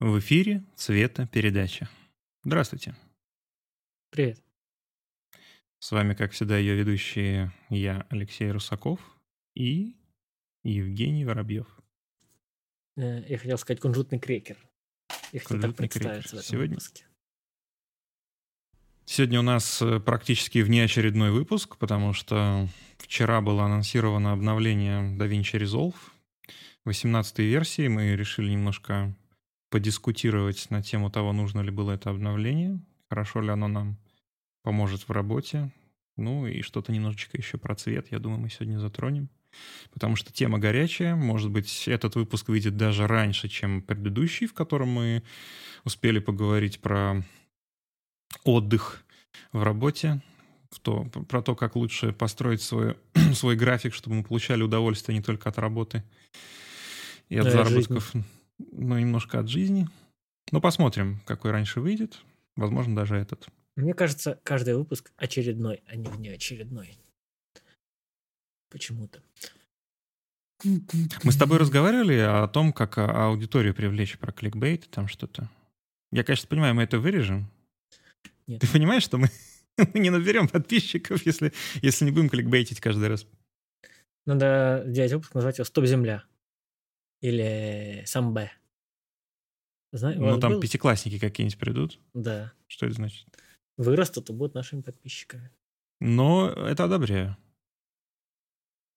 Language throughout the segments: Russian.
В эфире «Цвета передача». Здравствуйте. Привет. С вами, как всегда, ее ведущие я, Алексей Русаков и Евгений Воробьев. Э, Я хотел сказать кунжутный крекер. Я хотел так Кунжутный крекер. в этом Сегодня- выпуске. Сегодня у нас э, практически внеочередной выпуск, потому что вчера было анонсировано обновление DaVinci Resolve 18 версии. Мы решили немножко подискутировать на тему того, нужно ли было это обновление, хорошо ли оно нам поможет в работе. Ну и что-то немножечко еще про цвет, я думаю, мы сегодня затронем. Потому что тема горячая. Может быть, этот выпуск выйдет даже раньше, чем предыдущий, в котором мы успели поговорить про отдых в работе, в то, про то, как лучше построить свой, свой график, чтобы мы получали удовольствие не только от работы и от Да, и от но немножко от жизни. Ну, посмотрим, какой раньше выйдет. Возможно, даже этот. Мне кажется, каждый выпуск очередной, а не внеочередной. Почему-то. Мы с тобой разговаривали о том, как а, аудиторию привлечь про кликбейт, там что-то. Я, конечно, понимаю, мы это вырежем. Нет. Ты понимаешь, что мы, мы не наберем подписчиков, если, если не будем кликбейтить каждый раз? Надо сделать выпуск, назвать его «Стоп, земля». Или «Сам Б». Знаешь, Ну, там пятиклассники какие-нибудь придут. Да. Что это значит? Вырастут и будут нашими подписчиками. Но это одобряю.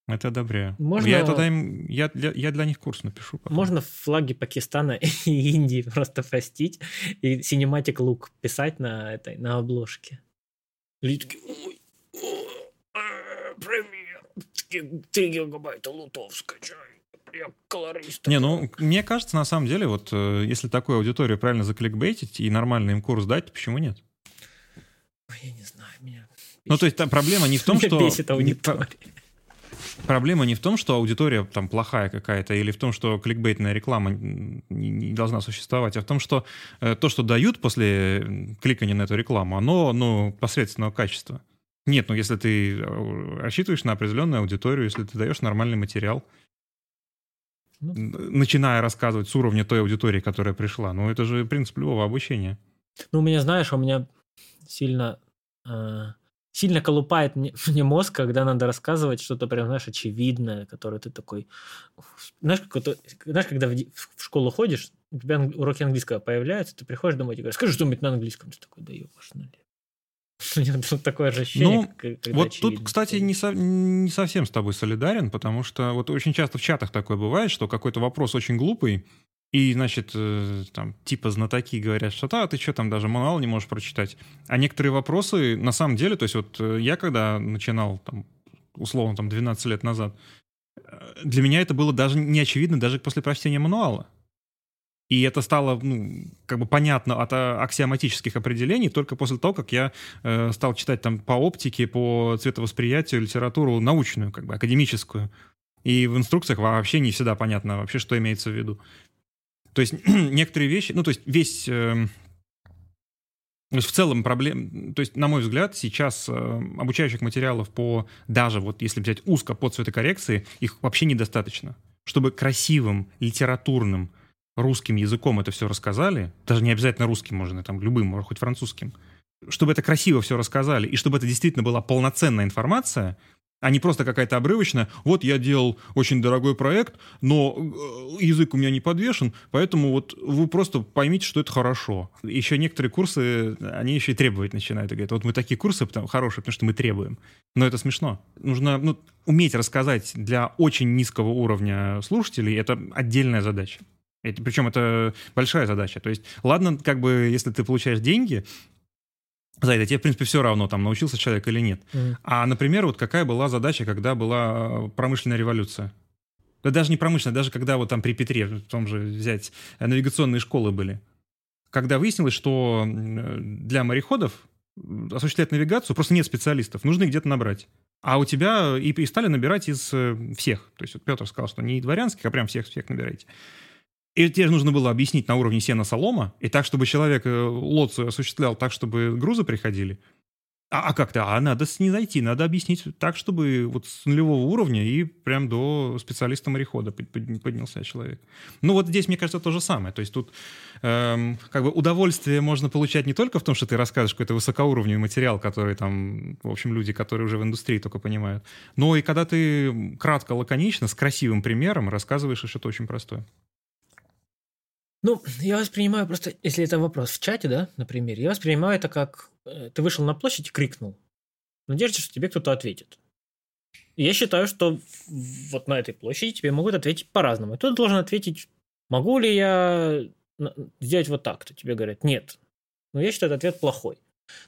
Это одобряю. Можно- Я тогда им, я для, я для них курс напишу. потом. Можно флаги Пакистана и Индии просто простить и Cinematic Look писать на этой на обложке. Люди такие, ой, о, э, привет, 3 гигабайта лутов скачай. Колорист. Не, ну, мне кажется, на самом деле, вот э, если такую аудиторию правильно закликбейтить и нормально им курс дать, то почему нет? Ой, Я не знаю, меня Ну, то есть там проблема не в том, что... бесит аудитория. Проблема не в том, что аудитория там плохая какая-то, или в том, что кликбейтная реклама не, не должна существовать, а в том, что э, то, что дают после кликания на эту рекламу, оно, ну, посредственного качества. Нет, ну, если ты э, рассчитываешь на определенную аудиторию, если ты даешь нормальный материал, Ну. начиная рассказывать с уровня той аудитории, которая пришла, ну, это же принцип любого обучения. Ну, у меня, знаешь, у меня сильно э, сильно колупает мне, мне мозг, когда надо рассказывать что-то прям, знаешь, очевидное, которое ты такой... Знаешь, как это- знаешь когда в, в школу ходишь, у тебя уроки английского появляются, ты приходишь домой и говоришь, скажи что-нибудь на английском. Ты такой, да ёбаш, налево». Нет, тут такое же ощущение, Ну, как- когда Вот очевидно. тут, кстати, не, со- не совсем с тобой солидарен, потому что вот очень часто в чатах такое бывает, что какой-то вопрос очень глупый, и, значит, э, там, типа знатоки говорят, что да, ты что там даже мануал не можешь прочитать. А некоторые вопросы, на самом деле, то есть вот э, я когда начинал, там, условно, там, 12 лет назад, э, для меня это было даже не очевидно даже после прочтения мануала. И это стало, ну, как бы понятно от а, аксиоматических определений только после того, как я э, стал читать там по оптике, по цветовосприятию литературу научную, как бы академическую. И в инструкциях вообще не всегда понятно вообще, что имеется в виду. То есть некоторые вещи, ну, то есть весь... эм, то есть в целом проблем, то есть, на мой взгляд, сейчас э, обучающих материалов по, даже вот если взять узко по цветокоррекции, их вообще недостаточно. Чтобы красивым, литературным, русским языком это все рассказали, даже не обязательно русским можно, там любым, может, хоть французским, чтобы это красиво все рассказали, и чтобы это действительно была полноценная информация, а не просто какая-то обрывочная. Вот я делал очень дорогой проект, но э, язык у меня не подвешен, поэтому вот вы просто поймите, что это хорошо. Еще некоторые курсы, они еще и требовать начинают. И говорят, вот мы такие курсы потому, хорошие, потому что мы требуем. Но это смешно. Нужно ну, уметь рассказать для очень низкого уровня слушателей, это отдельная задача. Это, причем это большая задача. То есть, ладно, как бы, если ты получаешь деньги за это, тебе, в принципе, все равно, там, научился человек или нет. Мгм. А, например, вот какая была задача, когда была э, промышленная революция? Да даже не промышленная, даже когда вот там при Петре, в том же взять, э, навигационные школы были. Когда выяснилось, что м, для мореходов осуществлять навигацию просто нет специалистов, нужно их где-то набрать. А у тебя и, и стали набирать из э, всех. То есть вот Петр сказал, что не дворянских, а прям всех-всех набирайте. И тебе же нужно было объяснить на уровне сена солома, и так, чтобы человек э, лоцию осуществлял так, чтобы грузы приходили. А, а как-то, а надо с ней зайти, надо объяснить так, чтобы вот с нулевого уровня и прям до специалиста морехода поднялся человек. Ну вот здесь, мне кажется, то же самое. То есть тут эм, как бы удовольствие можно получать не только в том, что ты рассказываешь какой-то высокоуровневый материал, который там, в общем, люди, которые уже в индустрии только понимают, но и когда ты кратко, лаконично, с красивым примером рассказываешь что-то очень простое. Ну, я воспринимаю просто, если это вопрос в чате, да, например, я воспринимаю это как э, ты вышел на площадь и крикнул. В что тебе кто-то ответит. Я считаю, что вот на этой площади тебе могут ответить по-разному. Ты должен ответить, могу ли я сделать вот так-то. Тебе говорят, нет. Но я считаю, этот ответ плохой.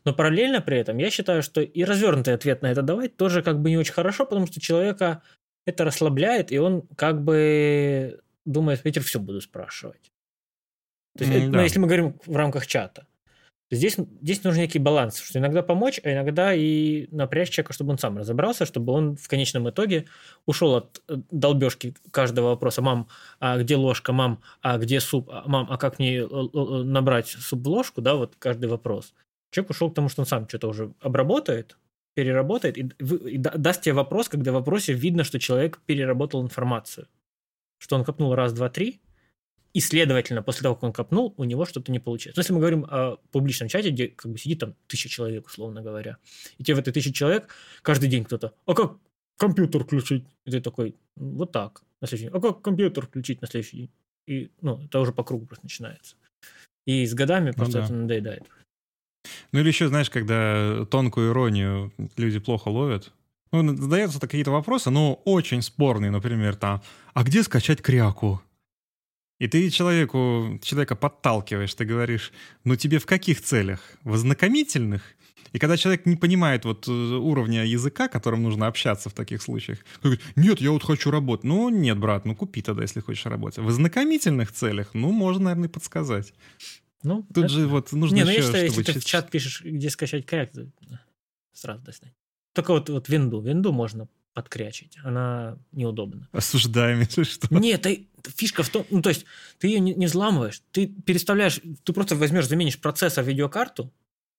Но параллельно при этом я считаю, что и развернутый ответ на это давать тоже как бы не очень хорошо, потому что человека это расслабляет, и он как бы думает, Питер, все буду спрашивать. То есть, mm, да. ну, если мы говорим в рамках чата. Здесь, здесь нужен некий баланс, что иногда помочь, а иногда и напрячь человека, чтобы он сам разобрался, чтобы он в конечном итоге ушел от э, долбежки каждого вопроса. Мам, а где ложка? Мам, а где суп? А, мам, а как мне э, набрать суп в ложку? Да, вот каждый вопрос. Человек ушел к тому, что он сам что-то уже обработает, переработает и, и даст тебе вопрос, когда в вопросе видно, что человек переработал информацию. Что он копнул раз, два, три, и, следовательно, после того, как он копнул, у него что-то не получается. Но если мы говорим о публичном чате, где как бы сидит там тысяча человек, условно говоря, и тебе в этой тысяче человек каждый день кто-то, а как компьютер включить? И ты такой, вот так, на следующий день. А как компьютер включить на следующий день? И, ну, это уже по кругу просто начинается. И с годами ну просто ну, да. это надоедает. Ну или еще, знаешь, когда тонкую иронию люди плохо ловят, ну, задаются какие-то вопросы, но очень спорные, например, там, а где скачать кряку? И ты человеку, человека подталкиваешь, ты говоришь, ну тебе в каких целях? В ознакомительных? И когда человек не понимает вот э, уровня языка, которым нужно общаться в таких случаях, говорит, нет, я вот хочу работать. Ну, нет, брат, ну купи тогда, если хочешь работать. В ознакомительных целях, ну, можно, наверное, подсказать. Ну, Тут это... же вот нужно не, еще, ну, если, чтобы... если ты в чат пишешь, где скачать каяк, сразу достань. Только вот, вот винду. Винду можно подкрячить. Она неудобна. Осуждаем, если что. Нет, ты, фишка в том, ну то есть ты ее не, не взламываешь, ты переставляешь, ты просто возьмешь, заменишь процессор видеокарту,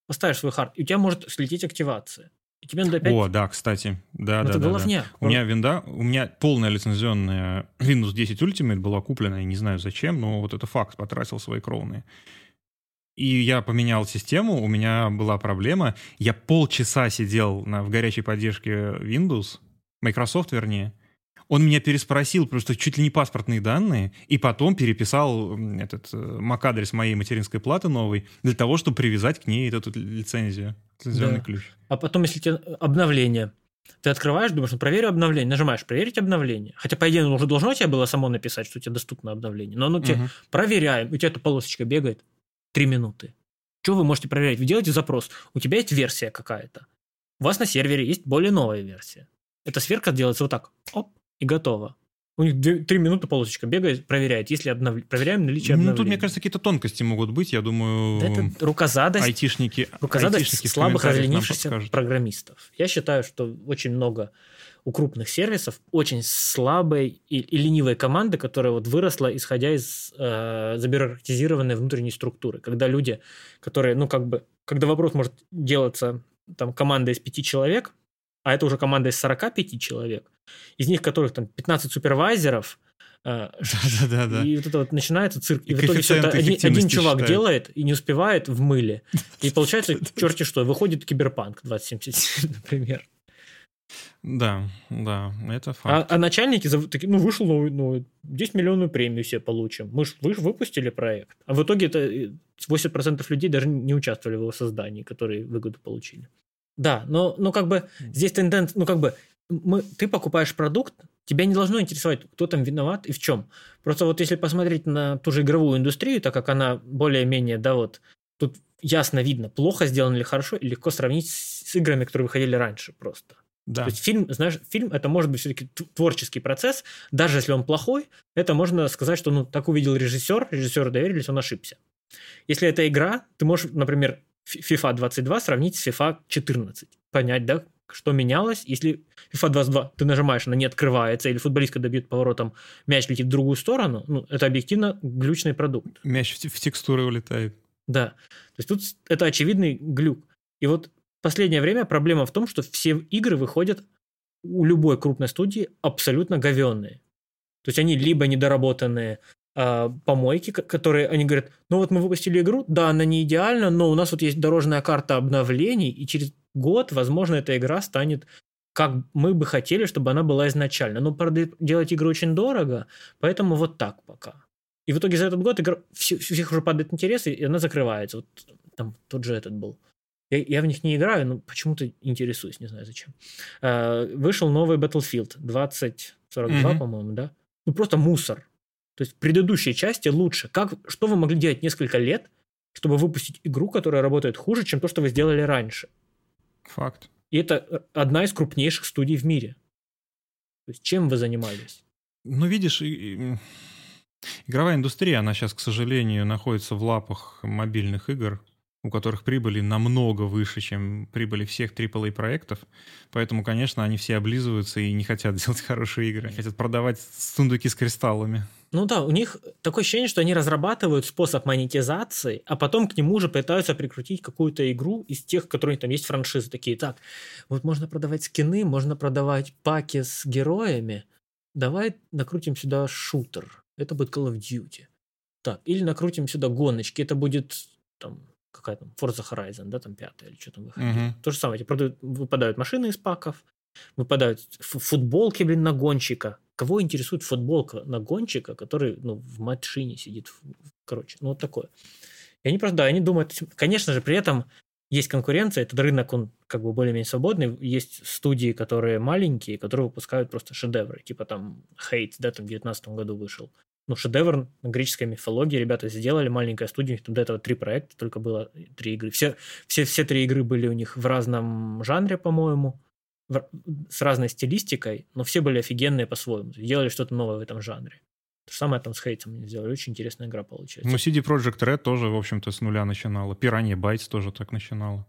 поставишь свой хард, и у тебя может слететь активация. И тебе надо опять... О, да, кстати. Да, ну, да, это да, да. У меня винда, у меня полная лицензионная Windows 10 Ultimate была куплена, я не знаю зачем, но вот это факт, потратил свои кровные. И я поменял систему, у меня была проблема. Я полчаса сидел на, в горячей поддержке Windows, Microsoft вернее, он меня переспросил просто чуть ли не паспортные данные, и потом переписал этот э, MAC-адрес моей материнской платы новый для того, чтобы привязать к ней эту лицензию, лицензионный да. ключ. А потом, если тебе обновление, ты открываешь, думаешь, ну проверю обновление, нажимаешь проверить обновление. Хотя, по идее, оно уже должно тебе было само написать, что у тебя доступно обновление. Но оно тебе угу. проверяем, у тебя эта полосочка бегает три минуты. Что вы можете проверять? Вы делаете запрос, у тебя есть версия какая-то. У вас на сервере есть более новая версия. Эта сверка делается вот так. Оп, и готово. У них три минуты полосочка бегает, проверяет, если обнов... проверяем наличие обновления. Ну, тут, мне кажется, какие-то тонкости могут быть, я думаю... Да это рукозадость, айтишники, рукозадость айтишники слабых разленившихся программистов. Я считаю, что очень много у крупных сервисов очень слабой и, и ленивой команды, которая вот выросла, исходя из э, забюрократизированной внутренней структуры. Когда люди, которые, ну, как бы, когда вопрос может делаться там команда из пяти человек, а это уже команда из 45 человек, из них которых там 15 супервайзеров, да, да, да. И вот это вот начинается цирк. И, и в итоге все это один, один чувак считает. делает и не успевает в мыле. И получается, черти что, выходит киберпанк 2077, например. Да, да, это а, факт. А, а начальники, такие, ну, вышел новый, ну, 10 миллионную премию все получим. Мы же вы выпустили проект. А в итоге это 80% э, людей даже не участвовали в его создании, которые выгоду получили. Да, но, но как бы здесь тенденция, ну как бы мы, ты покупаешь продукт, тебя не должно интересовать, кто там виноват и в чем. Просто вот если посмотреть на ту же игровую индустрию, так как она более-менее, да, вот тут ясно видно, плохо сделано или хорошо, и легко сравнить с, с играми, которые выходили раньше просто. Да. То есть фильм, знаешь, фильм это может быть все-таки творческий процесс, даже если он плохой, это можно сказать, что ну так увидел режиссер, режиссеру доверились, он ошибся. Если это игра, ты можешь, например, FIFA 22 сравнить с FIFA 14. Понять, да, что менялось, если FIFA 22 ты нажимаешь, она не открывается, или футболист, когда бьет поворотом, мяч летит в другую сторону, ну, это объективно глючный продукт. Мяч в, в текстуры улетает. Да. То есть тут это очевидный глюк. И вот последнее время проблема в том, что все игры выходят у любой крупной студии абсолютно говенные. То есть они либо недоработанные э, помойки, которые они говорят, ну вот мы выпустили игру, да, она не идеальна, но у нас вот есть дорожная карта обновлений, и через год, возможно, эта игра станет как мы бы хотели, чтобы она была изначально. Но, правда, делать игру очень дорого, поэтому вот так пока. И в итоге за этот год игра, все, всех уже падает интерес, и она закрывается. Вот там тот же этот был. Я, я в них не играю, но почему-то интересуюсь, не знаю зачем. А, вышел новый Battlefield 2042, mm-hmm. по-моему, да? Ну, просто мусор. То есть предыдущие части лучше. Как, что вы могли делать несколько лет, чтобы выпустить игру, которая работает хуже, чем то, что вы сделали раньше? Факт. И это э, одна из крупнейших студий в мире. То есть чем вы занимались? Ну, видишь, игровая индустрия, она сейчас, к сожалению, находится в лапах мобильных игр, у которых прибыли намного выше, чем прибыли всех AAA проектов. Поэтому, конечно, они все облизываются и не хотят делать хорошие игры. Они хотят продавать сундуки с кристаллами. Ну да, у них такое ощущение, что они разрабатывают способ монетизации, а потом к нему уже пытаются прикрутить какую-то игру из тех, которые там есть франшизы. Такие, так, вот можно продавать скины, можно продавать паки с героями. Давай накрутим сюда шутер. Это будет Call of Duty. Так, или накрутим сюда гоночки. Это будет там какая там Forza Horizon, да, там пятая или что там выходит. Uh-huh. То же самое, продают, выпадают машины из паков, выпадают футболки, блин, на гонщика. Кого интересует футболка на гонщика, который, ну, в машине сидит, короче, ну, вот такое. И они просто, да, они думают, конечно же, при этом есть конкуренция, этот рынок, он как бы более-менее свободный, есть студии, которые маленькие, которые выпускают просто шедевры, типа там Hate, да, там в 2019 году вышел ну, шедевр греческой мифологии. Ребята сделали, маленькая студия, там до этого три проекта, только было три игры. Все, все, все три игры были у них в разном жанре, по-моему, в, с разной стилистикой, но все были офигенные по-своему. Делали что-то новое в этом жанре. То же самое там с Хейтом они сделали. Очень интересная игра получается. Ну, CD Projekt Red тоже, в общем-то, с нуля начинала. Piranha Bytes тоже так начинала.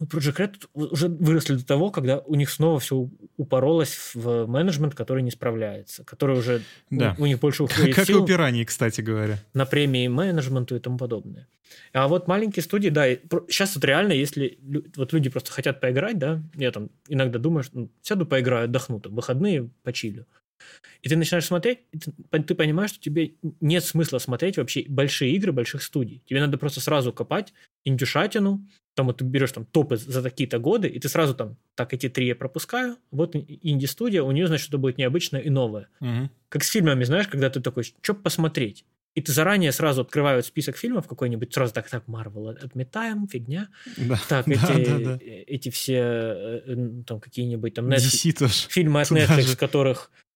Ну, Project Red уже выросли до того, когда у них снова все упоролось в менеджмент, который не справляется, который уже да. у, у них больше уходит Как сил у пираний, кстати говоря. На премии менеджменту и тому подобное. А вот маленькие студии, да, сейчас вот реально, если вот люди просто хотят поиграть, да, я там иногда думаю, что ну, сяду поиграю, отдохну, там, выходные почилю. И ты начинаешь смотреть, и ты, ты понимаешь, что тебе нет смысла смотреть вообще большие игры больших студий. Тебе надо просто сразу копать индюшатину, там вот ты берешь там топы за такие-то годы, и ты сразу там, так, эти три я пропускаю, вот инди-студия, у нее, значит, что-то будет необычное и новое. Угу. Как с фильмами, знаешь, когда ты такой, что посмотреть? И ты заранее сразу открывают список фильмов какой-нибудь, сразу так, так, Марвел отметаем, фигня. Да, так, да, эти, да, да. эти все, э, там, какие-нибудь там Netflix, фильмы от Netflix, же. которых э,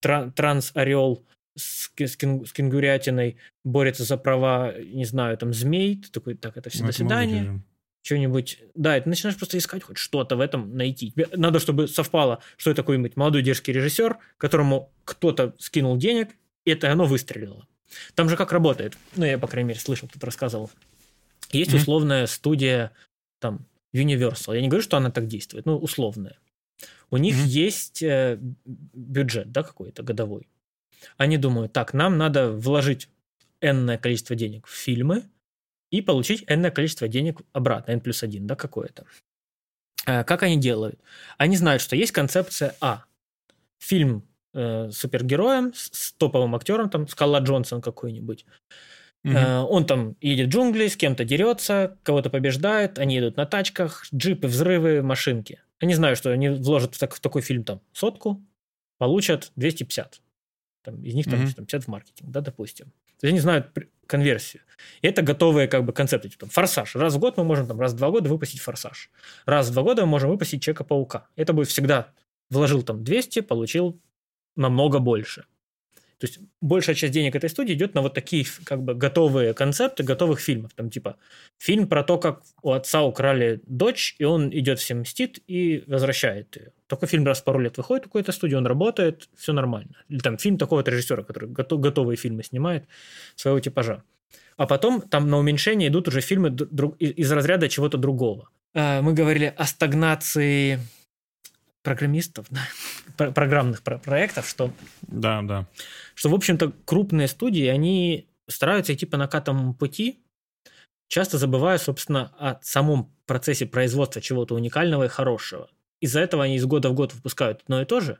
Транс-Орел с, с, с кенгурятиной борется за права, не знаю, там, змей, ты такой, так, это все, ну, до свидания. Что-нибудь, да, и ты начинаешь просто искать хоть что-то в этом найти. Тебе надо, чтобы совпало, что это какой-нибудь молодой дерзкий режиссер, которому кто-то скинул денег, и это оно выстрелило. Там же как работает, ну, я, по крайней мере, слышал, кто-то рассказывал. Есть mm-hmm. условная студия, там, Universal. Я не говорю, что она так действует, но условная. У них mm-hmm. есть э, бюджет, да, какой-то годовой. Они думают, так, нам надо вложить энное количество денег в фильмы и получить энное количество денег обратно, n плюс 1, да, какое-то. Э, как они делают? Они знают, что есть концепция А. Фильм э, супергероем с, с топовым актером, там, Скала Джонсон какой-нибудь. Mm-hmm. Он там едет в джунгли, с кем-то дерется, кого-то побеждает, они идут на тачках, джипы, взрывы, машинки. Они знают, что они вложат в, так, в такой фильм там сотку, получат 250 там, из них там, mm-hmm. там 50 в маркетинг, да, допустим. То есть они знают конверсию. И это готовые как бы концепты. Типа, форсаж. Раз в год мы можем там раз в два года выпустить форсаж. Раз в два года мы можем выпустить Человека-паука. Это будет всегда вложил там 200, получил намного больше. То есть большая часть денег этой студии идет на вот такие как бы готовые концепты готовых фильмов. Там типа фильм про то, как у отца украли дочь, и он идет всем мстит и возвращает ее. Такой фильм раз в пару лет выходит у какой-то студии, он работает, все нормально. Или там фильм такого-то режиссера, который готов, готовые фильмы снимает своего типажа. А потом там на уменьшение идут уже фильмы из разряда чего-то другого. А, мы говорили о стагнации программистов, да, программных проектов, что... Да, да. Что, в общем-то, крупные студии, они стараются идти по накатанному пути, часто забывая, собственно, о самом процессе производства чего-то уникального и хорошего. Из-за этого они из года в год выпускают одно и то же.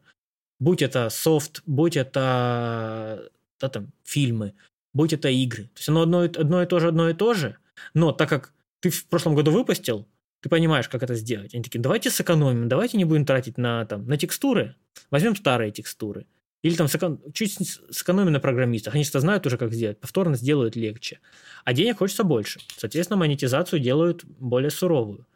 Будь это софт, будь это да, там, фильмы, будь это игры. То есть оно одно, одно и то же, одно и то же, но так как ты в прошлом году выпустил, ты понимаешь, как это сделать. Они такие, давайте сэкономим, давайте не будем тратить на, там, на текстуры, возьмем старые текстуры. Или там чуть сэкономим на программистах. Они что знают уже, как сделать. Повторно сделают легче. А денег хочется больше. Соответственно, монетизацию делают более суровую.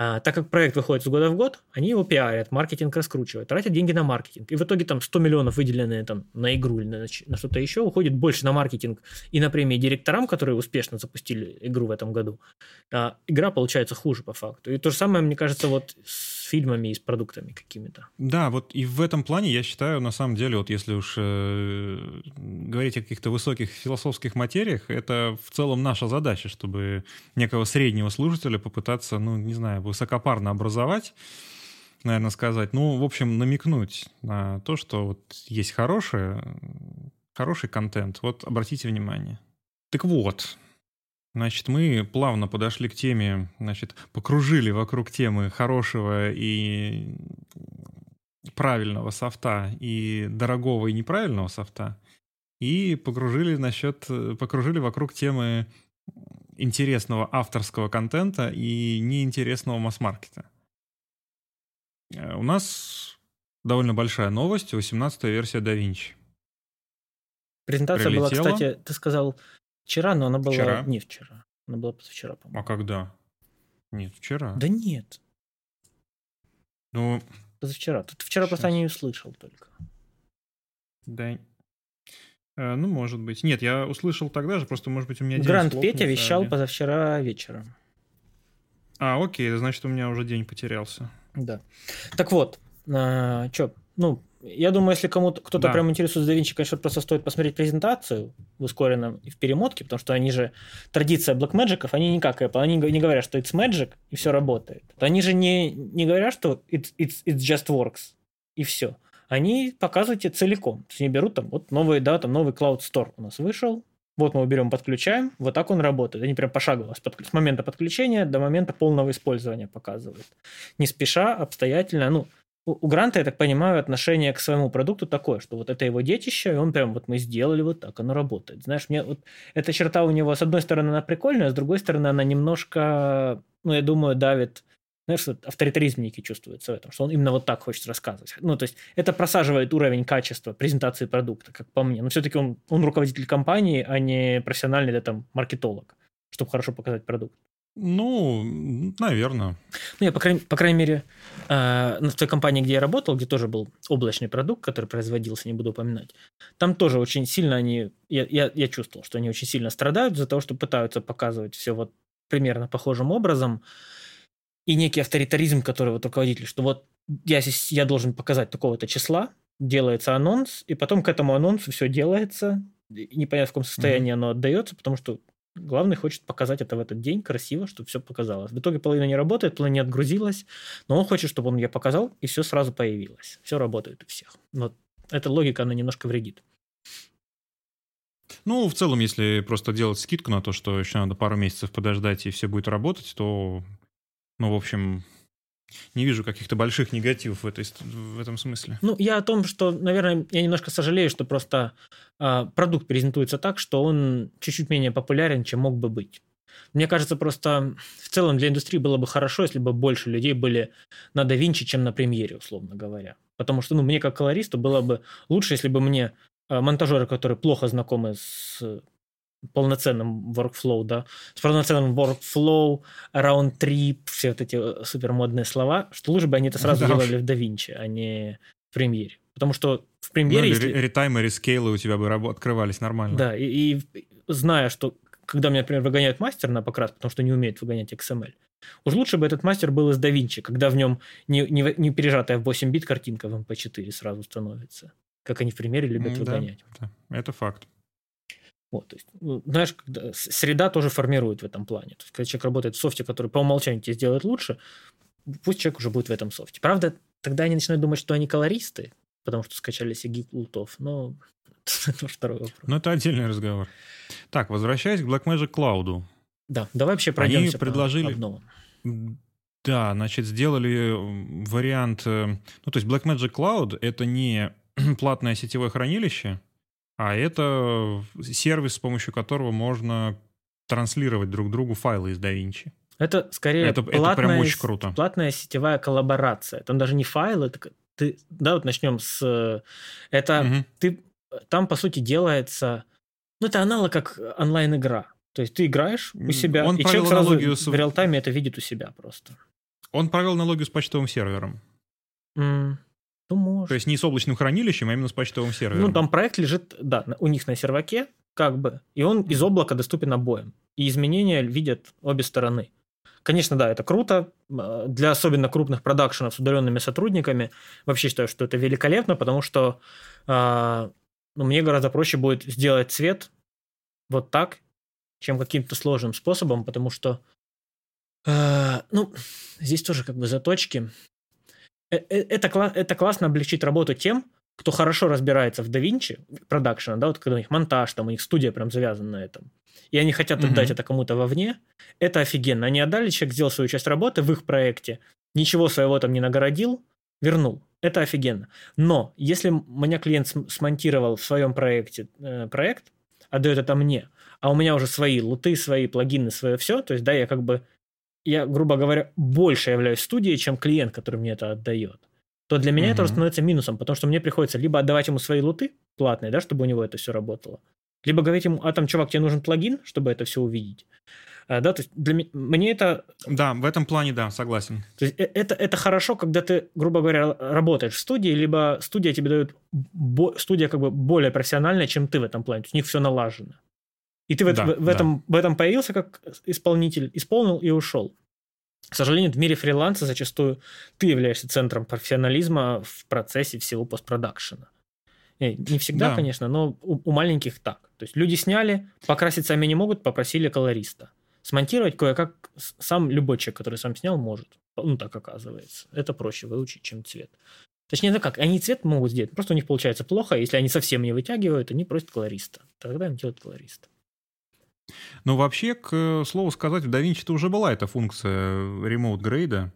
А, так как проект выходит с года в год, они его пиарят, маркетинг раскручивают, тратят деньги на маркетинг. И в итоге там 100 миллионов, выделенные там на игру или на, на что-то еще, уходит больше на маркетинг и на премии директорам, которые успешно запустили игру в этом году. А игра получается хуже по факту. И то же самое, мне кажется, вот с фильмами и с продуктами какими-то. Да, вот и в этом плане я считаю, на самом деле, вот если уж э, говорить о каких-то высоких философских материях, это в целом наша задача, чтобы некого среднего слушателя попытаться, ну, не знаю, высокопарно образовать, наверное, сказать. Ну, в общем, намекнуть на то, что вот есть хорошее, хороший контент. Вот обратите внимание. Так вот, Значит, мы плавно подошли к теме, значит, покружили вокруг темы хорошего и правильного софта и дорогого и неправильного софта и покружили насчет, покружили вокруг темы интересного авторского контента и неинтересного масс-маркета. Э, у нас довольно большая новость, 18-я версия DaVinci. Презентация Прилетела. была, кстати, ты сказал вчера, но она была вчера. не вчера. Она была позавчера, по-моему. А когда? Нет, вчера. Да нет. Ну... Позавчера. Ты вчера Сейчас. просто не услышал только. Да, Э, ну, может быть. Нет, я услышал тогда же, просто, может быть, у меня день Гранд слопнет, Петя вещал а позавчера вечером. А, окей, значит, у меня уже день потерялся. Да. Так вот, а, что, ну, я думаю, если кому-то кто-то да. прям интересуется DaVinci, конечно, просто стоит посмотреть презентацию в ускоренном и в перемотке, потому что они же, традиция Blackmagic, они не как Apple, они не говорят, что it's magic, и все работает. Они же не, не говорят, что it's, it's, it just works, и все они показывают тебе целиком. То есть они берут там вот новый, да, там новый Cloud Store у нас вышел, вот мы его берем, подключаем, вот так он работает. Они прям пошагово с, под, с момента подключения до момента полного использования показывают. Не спеша, обстоятельно. Ну, у, Гранта, я так понимаю, отношение к своему продукту такое, что вот это его детище, и он прям вот мы сделали вот так, оно работает. Знаешь, мне вот эта черта у него, с одной стороны, она прикольная, с другой стороны, она немножко, ну, я думаю, давит знаешь, что авторитаризм некий чувствуется в этом, что он именно вот так хочет рассказывать. Ну, то есть это просаживает уровень качества презентации продукта, как по мне. Но все-таки он, он руководитель компании, а не профессиональный да, там, маркетолог, чтобы хорошо показать продукт. Ну, наверное. Ну, я, по крайней, по крайней мере, э, в той компании, где я работал, где тоже был облачный продукт, который производился, не буду упоминать, там тоже очень сильно они, я, я, я чувствовал, что они очень сильно страдают из-за того, что пытаются показывать все вот примерно похожим образом, и некий авторитаризм, который вот руководитель, что вот я, я должен показать такого-то числа, делается анонс, и потом к этому анонсу все делается, непонятно в каком состоянии mm-hmm. оно отдается, потому что главный хочет показать это в этот день красиво, чтобы все показалось. В итоге половина не работает, половина не отгрузилась, но он хочет, чтобы он я показал, и все сразу появилось. Все работает у всех. Вот эта логика, она немножко вредит. Ну, в целом, если просто делать скидку на то, что еще надо пару месяцев подождать, и все будет работать, то ну, в общем, не вижу каких-то больших негативов в, этой, в этом смысле. Ну, я о том, что, наверное, я немножко сожалею, что просто э, продукт презентуется так, что он чуть-чуть менее популярен, чем мог бы быть. Мне кажется, просто в целом для индустрии было бы хорошо, если бы больше людей были на DaVinci, чем на премьере, условно говоря. Потому что, ну, мне как колористу было бы лучше, если бы мне э, монтажеры, которые плохо знакомы с полноценным workflow, да, с полноценным workflow, round trip, все вот эти э, супер модные слова, что лучше бы они это сразу да. делали в DaVinci, а не в премьере. Потому что в премьере... Ну, если... ретаймы, рескейлы у тебя бы открывались нормально. Да, и, и зная, что когда меня, например, выгоняют мастер на покрас, потому что не умеет выгонять XML, уж лучше бы этот мастер был из DaVinci, когда в нем не, не, не пережатая в 8 бит картинка в MP4 сразу становится, как они в примере любят да, выгонять. Да, это факт. Вот, то есть, ну, знаешь, когда среда тоже формирует в этом плане. То есть, когда человек работает в софте, который по умолчанию тебе сделает лучше, пусть человек уже будет в этом софте. Правда, тогда они начинают думать, что они колористы, потому что скачали себе лутов, но это второй вопрос. Ну, это отдельный разговор. Так, возвращаясь к Blackmagic Cloud. Да, давай вообще пройдемся Они предложили... по Да, значит, сделали вариант... Э, ну, то есть Blackmagic Cloud — это не платное сетевое хранилище, а это сервис, с помощью которого можно транслировать друг другу файлы из DaVinci. Это скорее это, платная, это прям очень круто. платная сетевая коллаборация. Там даже не файлы, это ты, да, вот начнем с... Это угу. ты... Там, по сути, делается... Ну, это аналог как онлайн-игра. То есть ты играешь у себя, Он и человек сразу с... в реал-тайме это видит у себя просто. Он провел аналогию с почтовым сервером. Mm. Ну, может. То есть не с облачным хранилищем, а именно с почтовым сервером. Ну, там проект лежит, да, у них на серваке, как бы, и он из облака доступен обоим. И изменения видят обе стороны. Конечно, да, это круто. А, для особенно крупных продакшенов с удаленными сотрудниками вообще считаю, что это великолепно, потому что э, ну, мне гораздо проще будет сделать цвет вот так, чем каким-то сложным способом, потому что э, ну, здесь тоже как бы заточки. Э, э, это, это классно облегчит работу тем, кто хорошо разбирается в DaVinci, продакшена, да, вот когда у них монтаж, там у них студия прям завязана на этом, и они хотят отдать mm-hmm. это кому-то вовне, это офигенно. Они отдали, человек сделал свою часть работы в их проекте, ничего своего там не нагородил, вернул. Это офигенно. Но если у меня клиент смонтировал в своем проекте э, проект, отдает это мне, а у меня уже свои луты, свои плагины, свое все, то есть, да, я как бы я, грубо говоря, больше являюсь студией, чем клиент, который мне это отдает, то для меня mm-hmm. это становится минусом, потому что мне приходится либо отдавать ему свои луты платные, да, чтобы у него это все работало, либо говорить ему, а там, чувак, тебе нужен плагин, чтобы это все увидеть. А, да, то есть для мне это... Да, в этом плане, да, согласен. То есть э, это, это хорошо, когда ты, грубо говоря, работаешь в студии, либо студия тебе дает... Бо, студия как бы более профессиональная, чем ты в этом плане. То есть у них все налажено. И ты в, да, в, в, этом, в этом появился как исполнитель, исполнил и ушел. К сожалению, в мире фриланса зачастую ты являешься центром профессионализма в процессе всего постпродакшена. Не всегда, да. конечно, но у, у маленьких так. То есть люди сняли, покрасить сами не могут, попросили колориста. Смонтировать кое-как сам любой человек, который сам снял, может. Ну, так оказывается. Это проще выучить, чем цвет. Точнее, ну как, они цвет могут сделать, просто у них получается плохо, если они совсем не вытягивают, они просят колориста. Тогда им делают колориста. Ну, вообще, к слову сказать, в DaVinci уже была эта функция remote grade.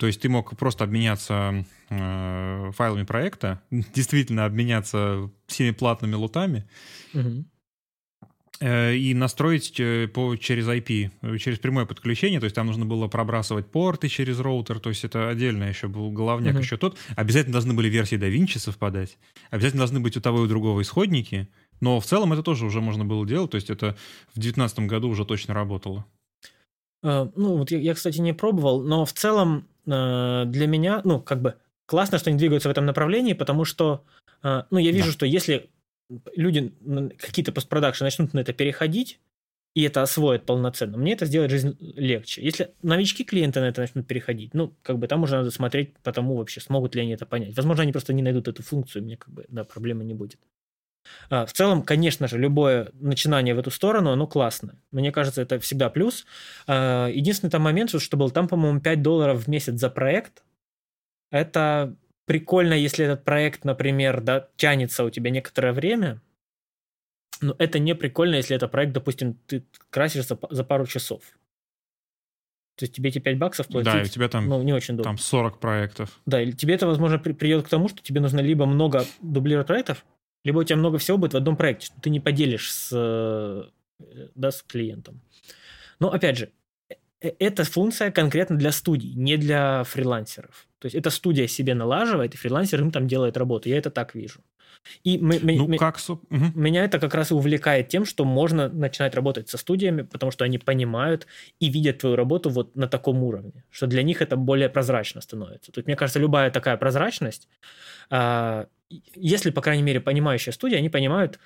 То есть ты мог просто обменяться э, файлами проекта, действительно обменяться всеми платными лутами угу. э, и настроить э, по, через IP, через прямое подключение. То есть там нужно было пробрасывать порты через роутер. То есть это отдельно еще был головняк угу. еще тот. Обязательно должны были версии DaVinci совпадать. Обязательно должны быть у того и у другого исходники. Но в целом это тоже уже можно было делать, то есть это в 2019 году уже точно работало. Uh, ну, вот я, я, кстати, не пробовал, но в целом uh, для меня, ну, как бы классно, что они двигаются в этом направлении, потому что, uh, ну, я вижу, да. что если люди, какие-то постпродакшн начнут на это переходить, и это освоят полноценно, мне это сделает жизнь легче. Если новички клиенты на это начнут переходить, ну, как бы там уже надо смотреть по тому вообще, смогут ли они это понять. Возможно, они просто не найдут эту функцию, мне как бы, да, проблемы не будет. А, в целом, конечно же, любое начинание в эту сторону, оно классно. Мне кажется, это всегда плюс. А, единственный там момент, что был там, по-моему, 5 долларов в месяц за проект. Это прикольно, если этот проект, например, да, тянется у тебя некоторое время, но это не прикольно, если это проект, допустим, ты красишь за, пару часов. То есть тебе эти 5 баксов платить, да, и у тебя там, ну, не очень долго. Там 40 проектов. Да, и тебе это, возможно, при, придет к тому, что тебе нужно либо много дублировать проектов, либо у тебя много всего будет в одном проекте, что ты не поделишь с, э, да, с клиентом. Но опять же, э, э, эта функция конкретно для студий, не для фрилансеров. То есть эта студия себе налаживает, и фрилансер им там делает работу. Я это так вижу. И мы, ну, мы, как... угу. меня это как раз и увлекает тем, что можно начинать работать со студиями, потому что они понимают и видят твою работу вот на таком уровне, что для них это более прозрачно становится. Тут, мне кажется, любая такая прозрачность, а, если, по крайней мере, понимающая студия, они понимают,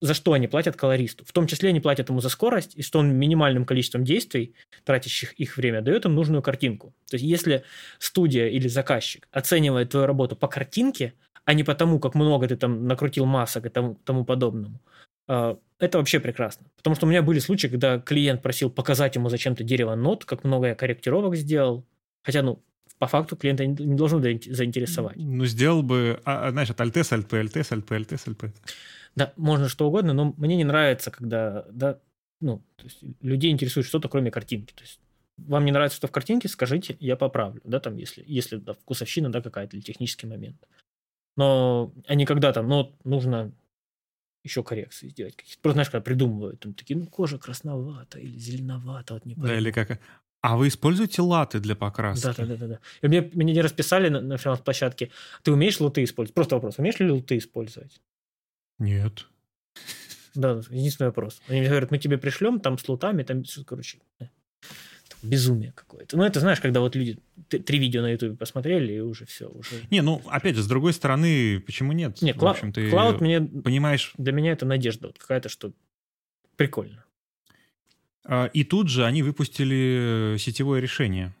за что они платят колористу. В том числе они платят ему за скорость, и что он минимальным количеством действий, тратящих их время, дает им нужную картинку. То есть если студия или заказчик оценивает твою работу по картинке, а не по тому, как много ты там накрутил масок и тому, тому подобному, а, это вообще прекрасно. Потому что у меня были случаи, когда клиент просил показать ему зачем-то дерево нот, как много я корректировок сделал. Хотя, ну, по факту клиента не должно заинтересовать. Ну, сделал бы, а, а знаешь, от альтес, альт, альтес, альт, альтес, альт. Да, можно что угодно, но мне не нравится, когда, да, ну, есть людей интересует что-то, кроме картинки. То есть вам не нравится что в картинке, скажите, я поправлю, да, там, если, если да, вкусовщина, да, какая-то или технический момент. Но они когда там, ну, нужно еще коррекции сделать. Просто, знаешь, когда придумывают, там такие, ну, кожа красновата или зеленовата, вот не Да, или как... А вы используете латы для покраски? Да, да, да, да. да. И мне, мне не расписали на, на фриланс-площадке, ты умеешь луты использовать? Просто вопрос, умеешь ли луты использовать? Нет. Да, единственный вопрос. Они мне говорят, мы тебе пришлем там с лутами, там, короче, безумие какое-то. Ну, это знаешь, когда вот люди три видео на Ютубе посмотрели, и уже все. Уже... Не, ну, опять же, с другой стороны, почему нет? Не, кла- общем, ты клауд мне, понимаешь... Для меня это надежда вот какая-то, что прикольно. А, и тут же они выпустили сетевое решение.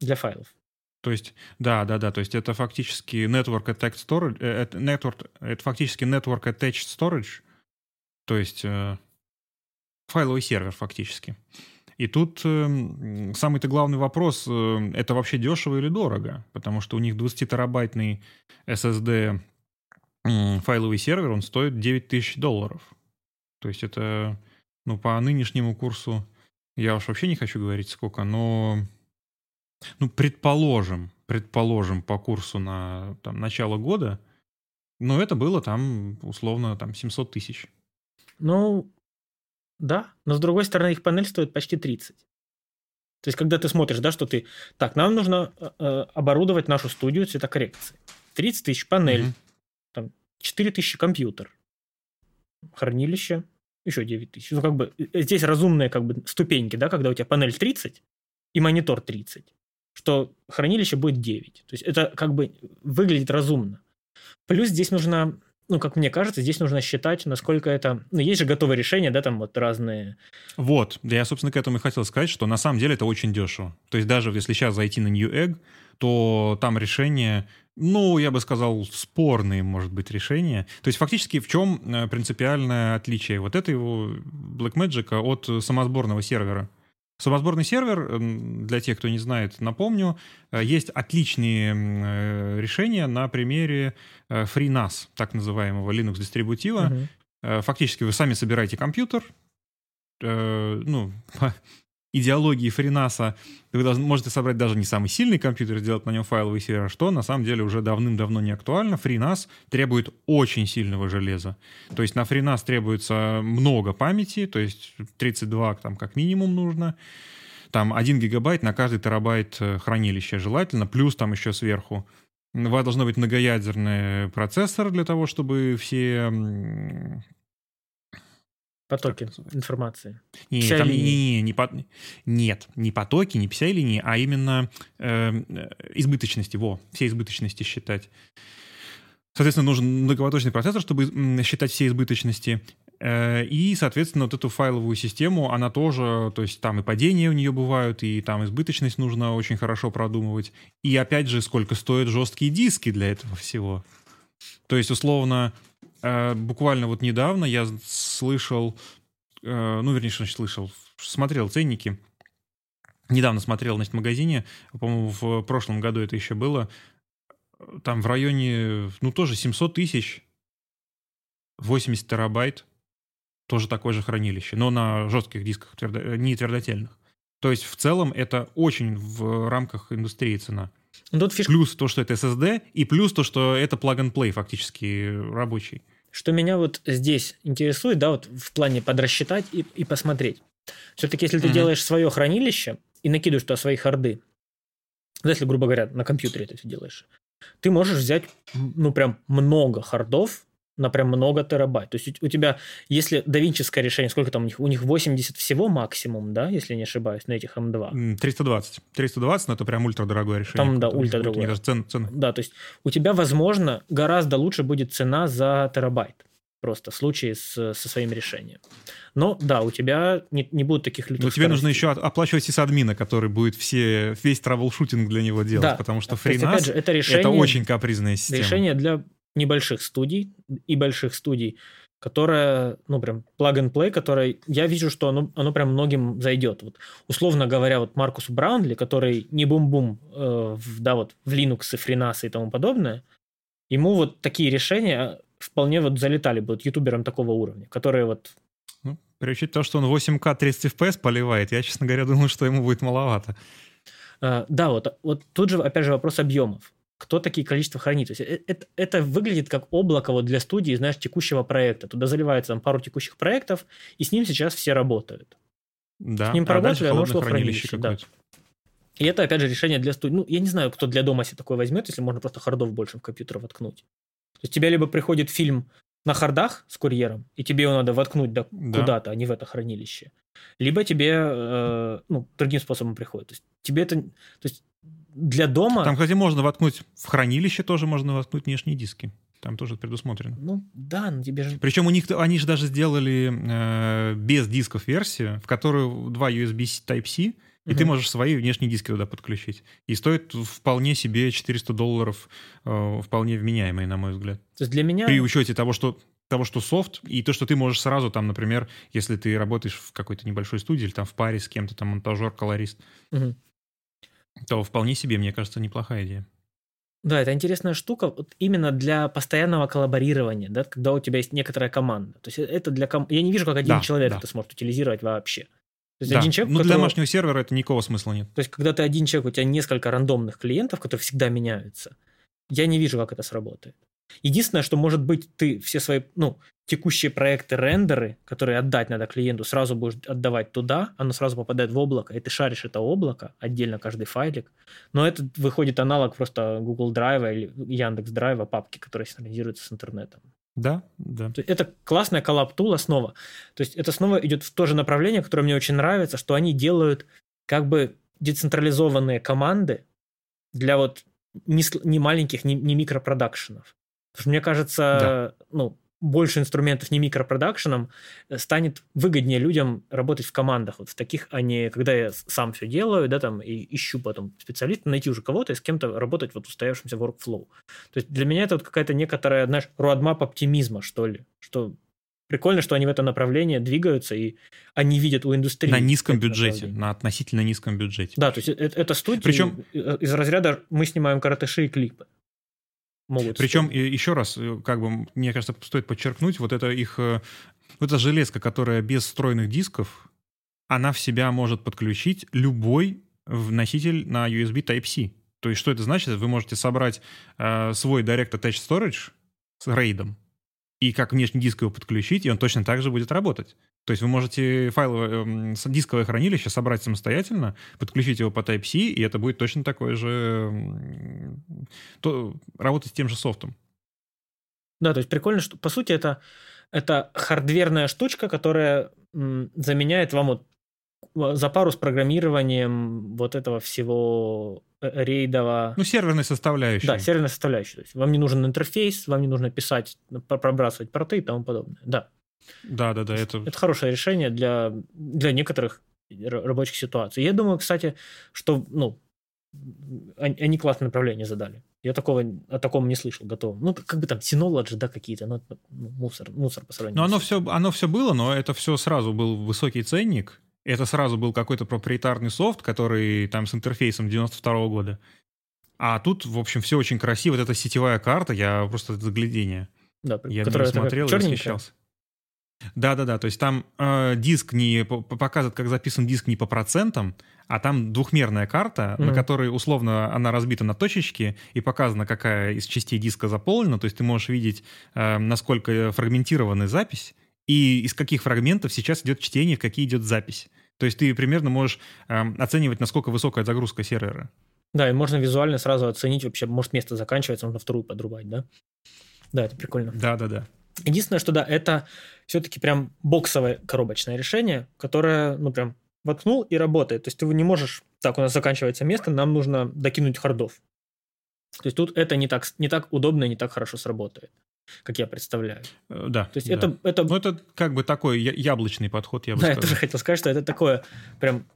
Для файлов. То есть, да, да, да, то есть это фактически Network Attached Storage, э, это, network, это фактически Network Attached Storage, то есть э, файловый сервер фактически. И тут э, самый-то главный вопрос, э, это вообще дешево или дорого? Потому что у них 20-терабайтный SSD э, файловый сервер, он стоит 9 тысяч долларов. То есть это, ну, по нынешнему курсу, я уж вообще не хочу говорить сколько, но, ну, предположим, предположим, по курсу на там, начало года, ну, это было там, условно, там, 700 тысяч. Ну, да, но с другой стороны их панель стоит почти 30. То есть, когда ты смотришь, да, что ты... Так, нам нужно э, э оборудовать нашу студию цветокоррекции. 30 тысяч панель, угу. там, 4 тысячи компьютер, хранилище, еще 9 тысяч. Ну, как бы, э, здесь разумные как бы ступеньки, да, когда у тебя панель 30 и монитор 30, что хранилище будет 9. То есть, это как бы выглядит разумно. Плюс здесь нужно ну, как мне кажется, здесь нужно считать, насколько это... Ну, есть же готовые решения, да, там вот разные... Вот, я, собственно, к этому и хотел сказать, что на самом деле это очень дешево. То есть даже если сейчас зайти на Newegg, то там решения, ну, я бы сказал, спорные, может быть, решения. То есть фактически в чем э, принципиальное отличие вот этого Blackmagic от самосборного сервера? Самосборный сервер, для тех, кто не знает, напомню, э, есть отличные э, решения на примере FreeNAS, так называемого Linux-дистрибутива. Угу. Фактически вы сами собираете компьютер, ну, идеологии фринаса вы должны, можете собрать даже не самый сильный компьютер, сделать на нем файловый сервер, что на самом деле уже давным-давно не актуально. FreeNAS требует очень сильного железа. То есть на FreeNAS требуется много памяти, то есть 32 там как минимум нужно. Там 1 гигабайт на каждый терабайт э, хранилища желательно, плюс там еще сверху у вас должен быть многоядерный процессор для того, чтобы все Потоки информации. Не, PCI там, не, не, не, по, нет, не потоки, не PCI-линии, а именно эм, э, избыточности. Во, все избыточности считать. Соответственно, нужен многопоточный процессор, чтобы считать все избыточности. Э, и, соответственно, вот эту файловую систему, она тоже, то есть там и падения у нее бывают, и там избыточность нужно очень хорошо продумывать. И опять же, сколько стоят жесткие диски для этого всего. То есть, условно, буквально вот недавно я слышал, э, ну, вернее, что значит слышал, смотрел ценники. Недавно смотрел, значит, в магазине, по-моему, в прошлом году это еще было, там в районе, ну, тоже 700 тысяч, 80 терабайт, тоже такое же хранилище, но на жестких дисках, твердо, не твердотельных. То есть в целом это очень в рамках индустрии цена. Тут фишка... Плюс то, что это SSD, и плюс то, что это plug-and-play фактически рабочий. Что меня вот здесь интересует, да, вот в плане подрасчитать и, и посмотреть. Все-таки, если ты mm-hmm. делаешь свое хранилище и накидываешь туда свои харды, если, грубо говоря, на компьютере ты это делаешь, ты можешь взять, ну, прям много хардов, на прям много терабайт. То есть у тебя, если давинческое решение, сколько там у них? У них 80 всего максимум, да, если не ошибаюсь, на этих M2. 320. 320, но это прям ультрадорогое решение. Там, да, ультрадорогое. Даже цен, цены. Да, то есть у тебя, возможно, гораздо лучше будет цена за терабайт. Просто в случае с, со своим решением. Но да, у тебя не, не будет таких лютых Но тебе нужно еще оплачивать сисадмина, который будет все, весь травл-шутинг для него делать, да. потому что FreeNAS это, решение, это очень капризная система. Решение для небольших студий и больших студий, которая, ну, прям plug-and-play, которая, я вижу, что оно, оно прям многим зайдет. Вот, условно говоря, вот Маркус Браунли, который не бум-бум, э, в, да, вот в Linux и FreeNAS и тому подобное, ему вот такие решения вполне вот залетали бы вот ютуберам такого уровня, которые вот Ну, при учете того, что он 8К 30 FPS поливает, я, честно говоря, думаю, что ему будет маловато. А, да, вот, вот тут же, опять же, вопрос объемов. Кто такие количества хранит? То есть это, э, это выглядит как облако вот для студии, знаешь, текущего проекта. Туда заливается там пару текущих проектов, и с ним сейчас все работают. Да, с ним а поработали, оно шло в хранилище хранилище. Да. И это, опять же, решение для студии. Ну, я не знаю, кто для дома себе такое возьмет, если можно просто хардов больше в компьютер воткнуть. То есть тебе либо приходит фильм на хардах с курьером, и тебе его надо воткнуть да, да. куда-то, а не в это хранилище. Либо тебе э, ну, другим способом приходит. То есть тебе это... То есть для дома... Там, кстати, можно воткнуть в хранилище тоже можно воткнуть внешние диски. Там тоже предусмотрено. Ну да, но тебе же... Причем у них они же даже сделали э, без дисков версию, в которую два USB Type-C, и угу. ты можешь свои внешние диски туда подключить. И стоит вполне себе 400 долларов, э, вполне вменяемые, на мой взгляд. То есть для меня... При учете того, что того, что софт, и то, что ты можешь сразу там, например, если ты работаешь в какой-то небольшой студии или там в паре с кем-то, там монтажер, колорист, угу то вполне себе, мне кажется, неплохая идея. Да, это интересная штука вот именно для постоянного коллаборирования, да, когда у тебя есть некоторая команда. То есть э, это для ком... Я не вижу, как один да, человек да. это сможет утилизировать вообще. То есть да. один человек, ну, которого... для домашнего сервера это никакого смысла нет. То есть, когда ты один человек, у тебя несколько рандомных клиентов, которые всегда меняются, я не вижу, как это сработает. Единственное, что может быть, ты все свои, ну, текущие проекты рендеры, которые отдать надо клиенту, сразу будешь отдавать туда, оно сразу попадает в облако, и ты шаришь это облако, отдельно каждый файлик. Но это выходит аналог просто Google Drive или Яндекс Драйва, папки, которые синхронизируются с интернетом. Да, да. Это классная collab tool основа. То есть это снова идет в то же направление, которое мне очень нравится, что они делают как бы децентрализованные команды для вот не, не маленьких, не, не микропродакшенов. Потому что мне кажется, да. ну, больше инструментов не микропродакшеном, э, станет выгоднее людям работать в командах, вот в таких, а не когда я сам все делаю, да, там, и ищу потом специалиста, найти уже кого-то и с кем-то работать вот в устоявшемся workflow. То есть для меня это вот какая-то некоторая, знаешь, roadmap оптимизма, что ли, что прикольно, что они в это направление двигаются, и они видят у индустрии... На низком бюджете, на относительно низком бюджете. Да, то есть это, это студия Причем... Э, из разряда мы снимаем коротыши и клипы могут. Причем стоить. еще раз, э, как бы мне кажется, стоит подчеркнуть, вот это их, э, вот эта железка, которая без встроенных дисков, она в себя может подключить любой носитель на USB Type-C. То есть что это значит? Вы можете собрать э, свой Direct Attached Storage с рейдом и как внешний диск его подключить, и он точно так же будет работать. То есть вы можете файловое, э, дисковое хранилище собрать самостоятельно, подключить его по Type-C, и это будет точно такое же... То, работать с тем же софтом. Да, то есть прикольно, что по сути это, это хардверная штучка, которая м, заменяет вам вот за пару с программированием вот этого всего э, рейдового... Ну, серверной составляющей. Да, серверной составляющей. То есть вам не нужен интерфейс, вам не нужно писать, пробрасывать порты и тому подобное. Да. Да, да, да. Это, это хорошее решение для, для некоторых рабочих ситуаций. Я думаю, кстати, что ну, они классное направление задали. Я такого, о таком не слышал, готов. Ну, как бы там Synology, да, какие-то, ну, мусор, мусор по сравнению. Но оно все, оно все было, но это все сразу был высокий ценник. Это сразу был какой-то проприетарный софт, который там с интерфейсом 92 -го года. А тут, в общем, все очень красиво. Вот эта сетевая карта, я просто заглядение. Да, я смотрел и восхищался. Да-да-да, то есть там э, диск не показывает, как записан диск не по процентам, а там двухмерная карта, mm-hmm. на которой условно она разбита на точечки и показано, какая из частей диска заполнена, то есть ты можешь видеть, э, насколько фрагментирована запись и из каких фрагментов сейчас идет чтение, в какие идет запись. То есть ты примерно можешь э, оценивать, насколько высокая загрузка сервера. Да, и можно визуально сразу оценить вообще, может место заканчивается, можно вторую подрубать, да? Да, это прикольно. Да-да-да. Единственное, что да, это все-таки прям боксовое коробочное решение, которое, ну, прям воткнул и работает. То есть ты не можешь, так, у нас заканчивается место, нам нужно докинуть хардов. То есть тут это не так, не так удобно и не так хорошо сработает, как я представляю. Э, да. То есть да. это, это... Ну, это как бы такой яблочный подход, я бы да, сказал. я тоже хотел сказать, что это такое прям...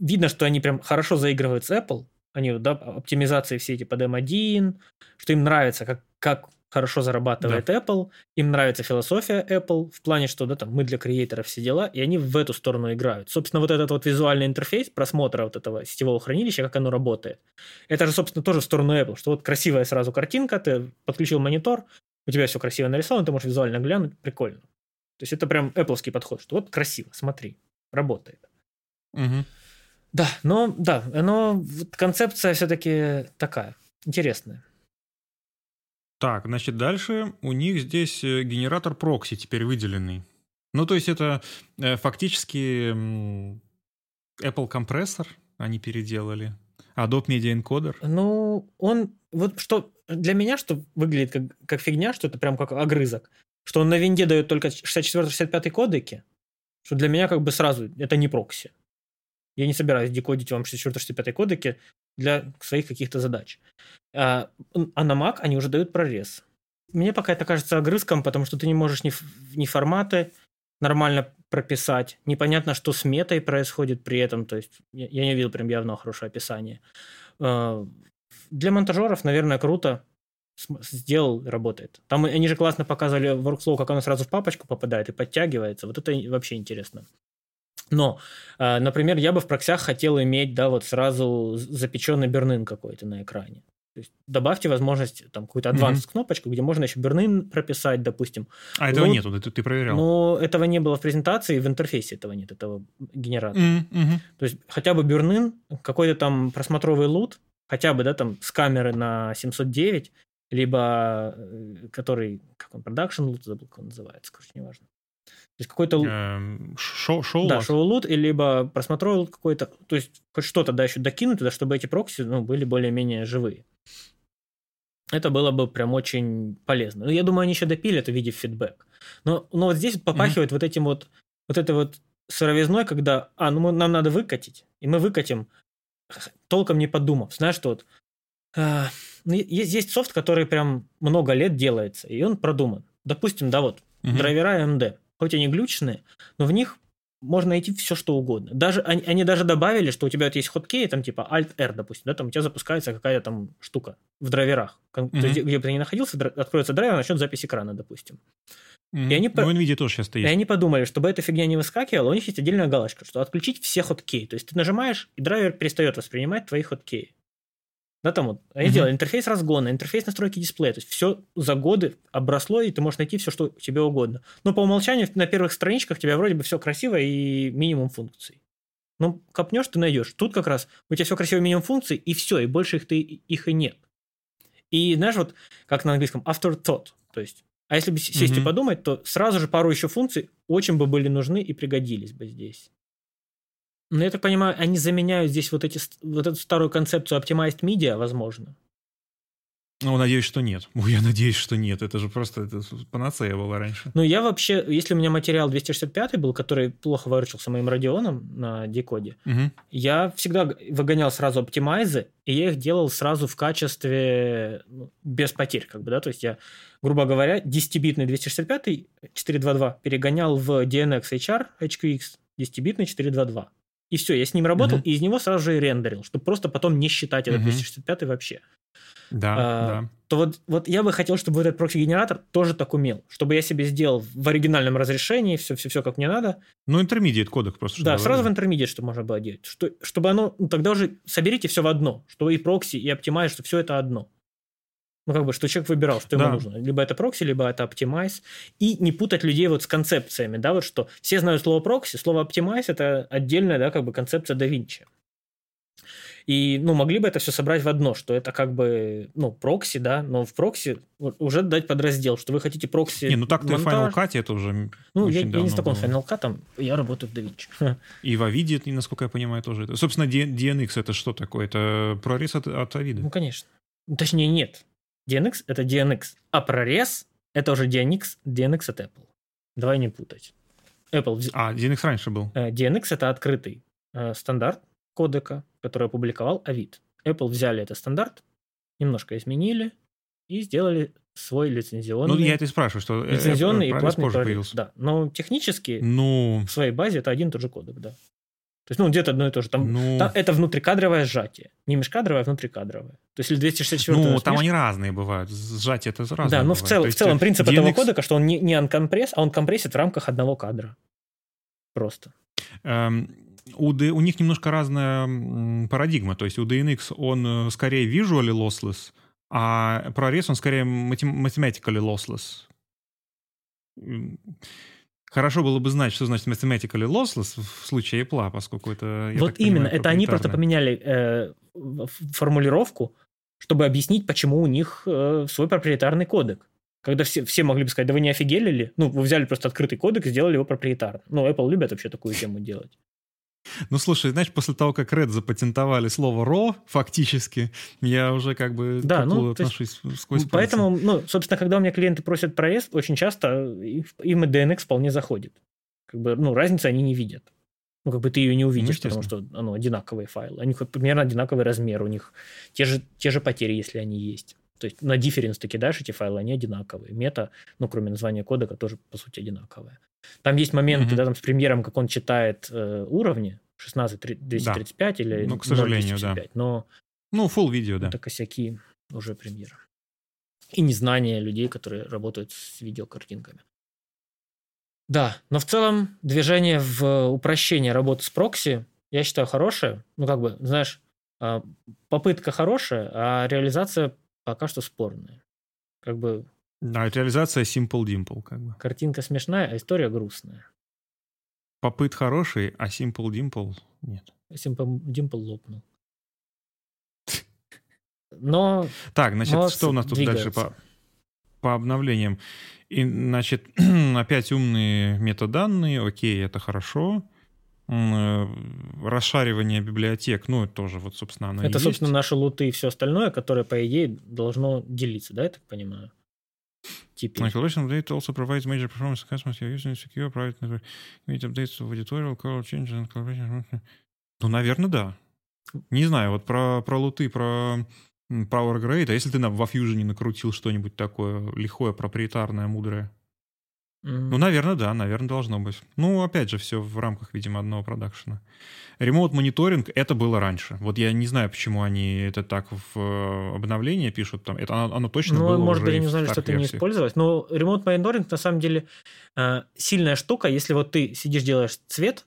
Видно, что они прям хорошо заигрывают с Apple, они, да, оптимизации все эти под M1, что им нравится, как, как хорошо зарабатывает да. Apple, им нравится философия Apple в плане, что да, там мы для креаторов все дела, и они в эту сторону играют. Собственно, вот этот вот визуальный интерфейс просмотра вот этого сетевого хранилища, как оно работает, это же, собственно, тоже в сторону Apple, что вот красивая сразу картинка, ты подключил монитор, у тебя все красиво нарисовано, ты можешь визуально глянуть, прикольно. То есть это прям Apple подход, что вот красиво, смотри, работает. Мгм. Да, но да, но концепция все-таки такая интересная. Так, значит, дальше у них здесь э, генератор прокси теперь выделенный. Ну, то есть это э, фактически Apple компрессор они переделали. Adobe Media Encoder. Ну, он вот что для меня, что выглядит как, как фигня, что это прям как огрызок, что он на винде дает только 64-65 кодеки, что для меня как бы сразу это не прокси. Я не собираюсь декодить вам 64-65 кодеки для своих каких-то задач. А, а на Mac они уже дают прорез. Мне пока это кажется огрызком, потому что ты не можешь ни, ни форматы нормально прописать, непонятно, что с метой происходит при этом, то есть я, не видел прям явно хорошее описание. А, Для монтажеров, наверное, круто сделал, работает. Там они же классно показывали workflow, как оно сразу в папочку попадает и подтягивается. Вот это вообще интересно. Но, э, например, я бы в проксях хотел иметь, да, вот сразу запеченный бернын какой-то на экране. То есть добавьте возможность, там, какую-то advanced Мгм. кнопочку, где можно еще бернын прописать, допустим. А этого Ну, нету, ты, ты проверял. Но этого не было в презентации, в интерфейсе этого нет, этого генератора. Мгм. То есть хотя бы бернын, какой-то там просмотровый лут, хотя бы, да, там с камеры на 709, либо э, который, как он, продакшн лут, забыл, как он называется, короче, неважно. То есть какой-то Эм, шо- шоу да, шоу-лут, и либо просмотровый лут какой-то. То есть хоть что-то да еще докинуть туда, чтобы эти прокси ну, были более-менее живые. Это было бы прям очень полезно. Ну, я думаю, они еще допилят, увидев фидбэк. Но, но вот здесь вот попахивает вот этим вот, вот этой вот сыровизной, когда, а, ну мы- нам надо выкатить, и мы выкатим, толком не подумав. Знаешь, что вот, а, ну, есть, есть софт, который прям много лет делается, и он продуман. Допустим, да, вот, Мгм. драйвера AMD, хоть они глючные, но в них можно найти все, что угодно. Даже, они, они даже добавили, что у тебя вот есть хоткей, там типа Alt-R, допустим, да, там у тебя запускается какая-то там штука в драйверах. Кон- То есть, где бы ты ни находился, откроется драйвер, начнет запись экрана, допустим. Мгм. и они Ну, NVIDIA тоже сейчас И стоит. они подумали, чтобы эта фигня не выскакивала, у них есть отдельная галочка, что отключить все хоткей. То есть ты нажимаешь, и драйвер перестает воспринимать твои хоткеи. Да, там вот, они Мгм. делали интерфейс разгона, интерфейс настройки дисплея. То есть все за годы обросло, и ты можешь найти все, что тебе угодно. Но по умолчанию на первых страничках у тебя вроде бы все красиво и минимум функций. Ну, копнешь, ты найдешь. Тут как раз у тебя все красиво, минимум функций, и все, и больше их, ты, их и нет. И знаешь, вот как на английском, afterthought. То есть, а если бы сесть и Мгм. подумать, то сразу же пару еще функций очень бы были нужны и пригодились бы здесь. Но я так понимаю, они заменяют здесь вот, эти, вот эту старую концепцию Optimized Media, возможно. Ну, надеюсь, что нет. Ой, я надеюсь, что нет. Это же просто это панацея была раньше. Ну, я вообще, если у меня материал 265 был, который плохо выручился моим радионом на декоде, Мгм. я всегда выгонял сразу оптимайзы, и я их делал сразу в качестве ну, без потерь, как бы, да, то есть я, грубо говоря, 10-битный 265 422 перегонял в DNX HR HQX 10-битный 422. И все, я с ним работал, Мгм. и из него сразу же и рендерил, чтобы просто потом не считать этот Мгм. 265 вообще. Да, А, да. То вот, вот я бы хотел, чтобы вот этот прокси-генератор тоже так умел, чтобы я себе сделал в оригинальном разрешении все-все-все как мне надо, Ну, интермедиат кодек просто. да, сразу в интермедиат, что можно было делать. Что, чтобы оно, ну, тогда уже соберите все в одно, что и прокси, и оптимайз, что все это одно. Ну, как бы, что человек выбирал, что ему Да. нужно. Либо это прокси, либо это optimize. И не путать людей вот с концепциями, да, вот что все знают слово прокси, слово optimize – это отдельная, да, как бы концепция DaVinci. И, ну, могли бы это все собрать в одно, что это как бы, ну, прокси, да, но в прокси уже дать подраздел, что вы хотите прокси Не, ну так-то в монтаж. Final Cut это уже Ну, я, я не знаком с. Final Cut, я работаю в DaVinci. И в Авиде, насколько я понимаю, тоже. Собственно, DNX это что такое? Это ProRes от, от Авида. Ну, конечно. Точнее, нет. DNX — это DNX. А прорез — это уже DNX, DNX от Apple. Давай не путать. Apple вз- А, DNX раньше был. э, DNX — это открытый э, стандарт кодека, который опубликовал Авид. Apple взяли этот стандарт, немножко изменили и сделали свой лицензионный, Ну, я это и спрашиваю, что э, лицензионный э, и платный позже появился. Да. Но технически Ну, в своей базе это один и тот же кодек, да. То есть, ну, где-то одно и то же. Там, ну, там это внутрикадровое сжатие. Не межкадровое, а внутрикадровое. То есть, или 264 ну, там они разные бывают. Сжатие это разное Да, но в, цел- в целом принцип этого DNX кодека, что он не, не анкомпресс, а он компрессит в рамках одного кадра. Просто. Эм, у, D- у них немножко разная парадигма. То есть у DNX он э, скорее visually lossless, а прорез он скорее mathematically lossless. Хорошо было бы знать, что значит mathematically lossless в случае Apple, поскольку это... Вот именно, это они просто поменяли э, формулировку, чтобы объяснить, почему у них э, свой проприетарный кодек. Когда все, все могли бы сказать, да вы не офигели ли? Ну, вы взяли просто открытый кодек и сделали его проприетарным. Ну, Apple любят вообще такую тему делать. Ну, слушай, знаешь, после того, как Red запатентовали слово RAW, фактически, я уже как бы да, ну, отношусь есть, сквозь Поэтому, пальцы. ну, собственно, когда у меня клиенты просят проезд, очень часто им и DNX вполне заходит. Как бы, ну, разницы они не видят. Ну, как бы ты ее не увидишь, ну, потому что оно одинаковые файлы. У них примерно одинаковый размер, у них те же, те же потери, если они есть. То есть на difference ты кидаешь эти файлы, они одинаковые. Мета, ну, кроме названия кода, тоже, по сути, одинаковая. Там есть моменты, mm-hmm. да, там с премьером, как он читает э, уровни, 16235 да. или ну, к сожалению, да. но ну, full видео, да. Это косяки уже премьера. И незнание людей, которые работают с видеокартинками. Да, но в целом движение в упрощение работы с прокси, я считаю, хорошее. Ну, как бы, знаешь, а, попытка хорошая, а реализация пока что спорная. Как бы... Да, реализация Simple Dimple, как бы. Картинка смешная, а история грустная. Попыт хороший, а Simple Dimple нет. Simple Dimple лопнул. Но... Так, значит, что у нас тут дальше по, по обновлениям? И, значит, опять умные метаданные, окей, это хорошо. Э, расшаривание библиотек, ну, это тоже, вот, собственно, оно Это, собственно, есть. наши луты и все остальное, которое, по идее, должно делиться, да, я так понимаю? Теперь. Like collection data also provides major performance who are using secure private network. Meet updates of editorial, color changes and collaboration. Ну, наверное, да. Не знаю, вот про, про луты, про Power Grade, а если ты на, во Fusion накрутил что-нибудь такое лихое, проприетарное, мудрое? Ну, наверное, да, наверное, должно быть. Ну, опять же, все в рамках, видимо, одного продакшена. Ремоут мониторинг это было раньше. Вот я не знаю, почему они это так в э, обновление пишут. Там, это оно, оно точно ну, было может быть, они не знали, что это не использовать. Но ремоут мониторинг на самом деле э, сильная штука, если вот ты сидишь, делаешь цвет,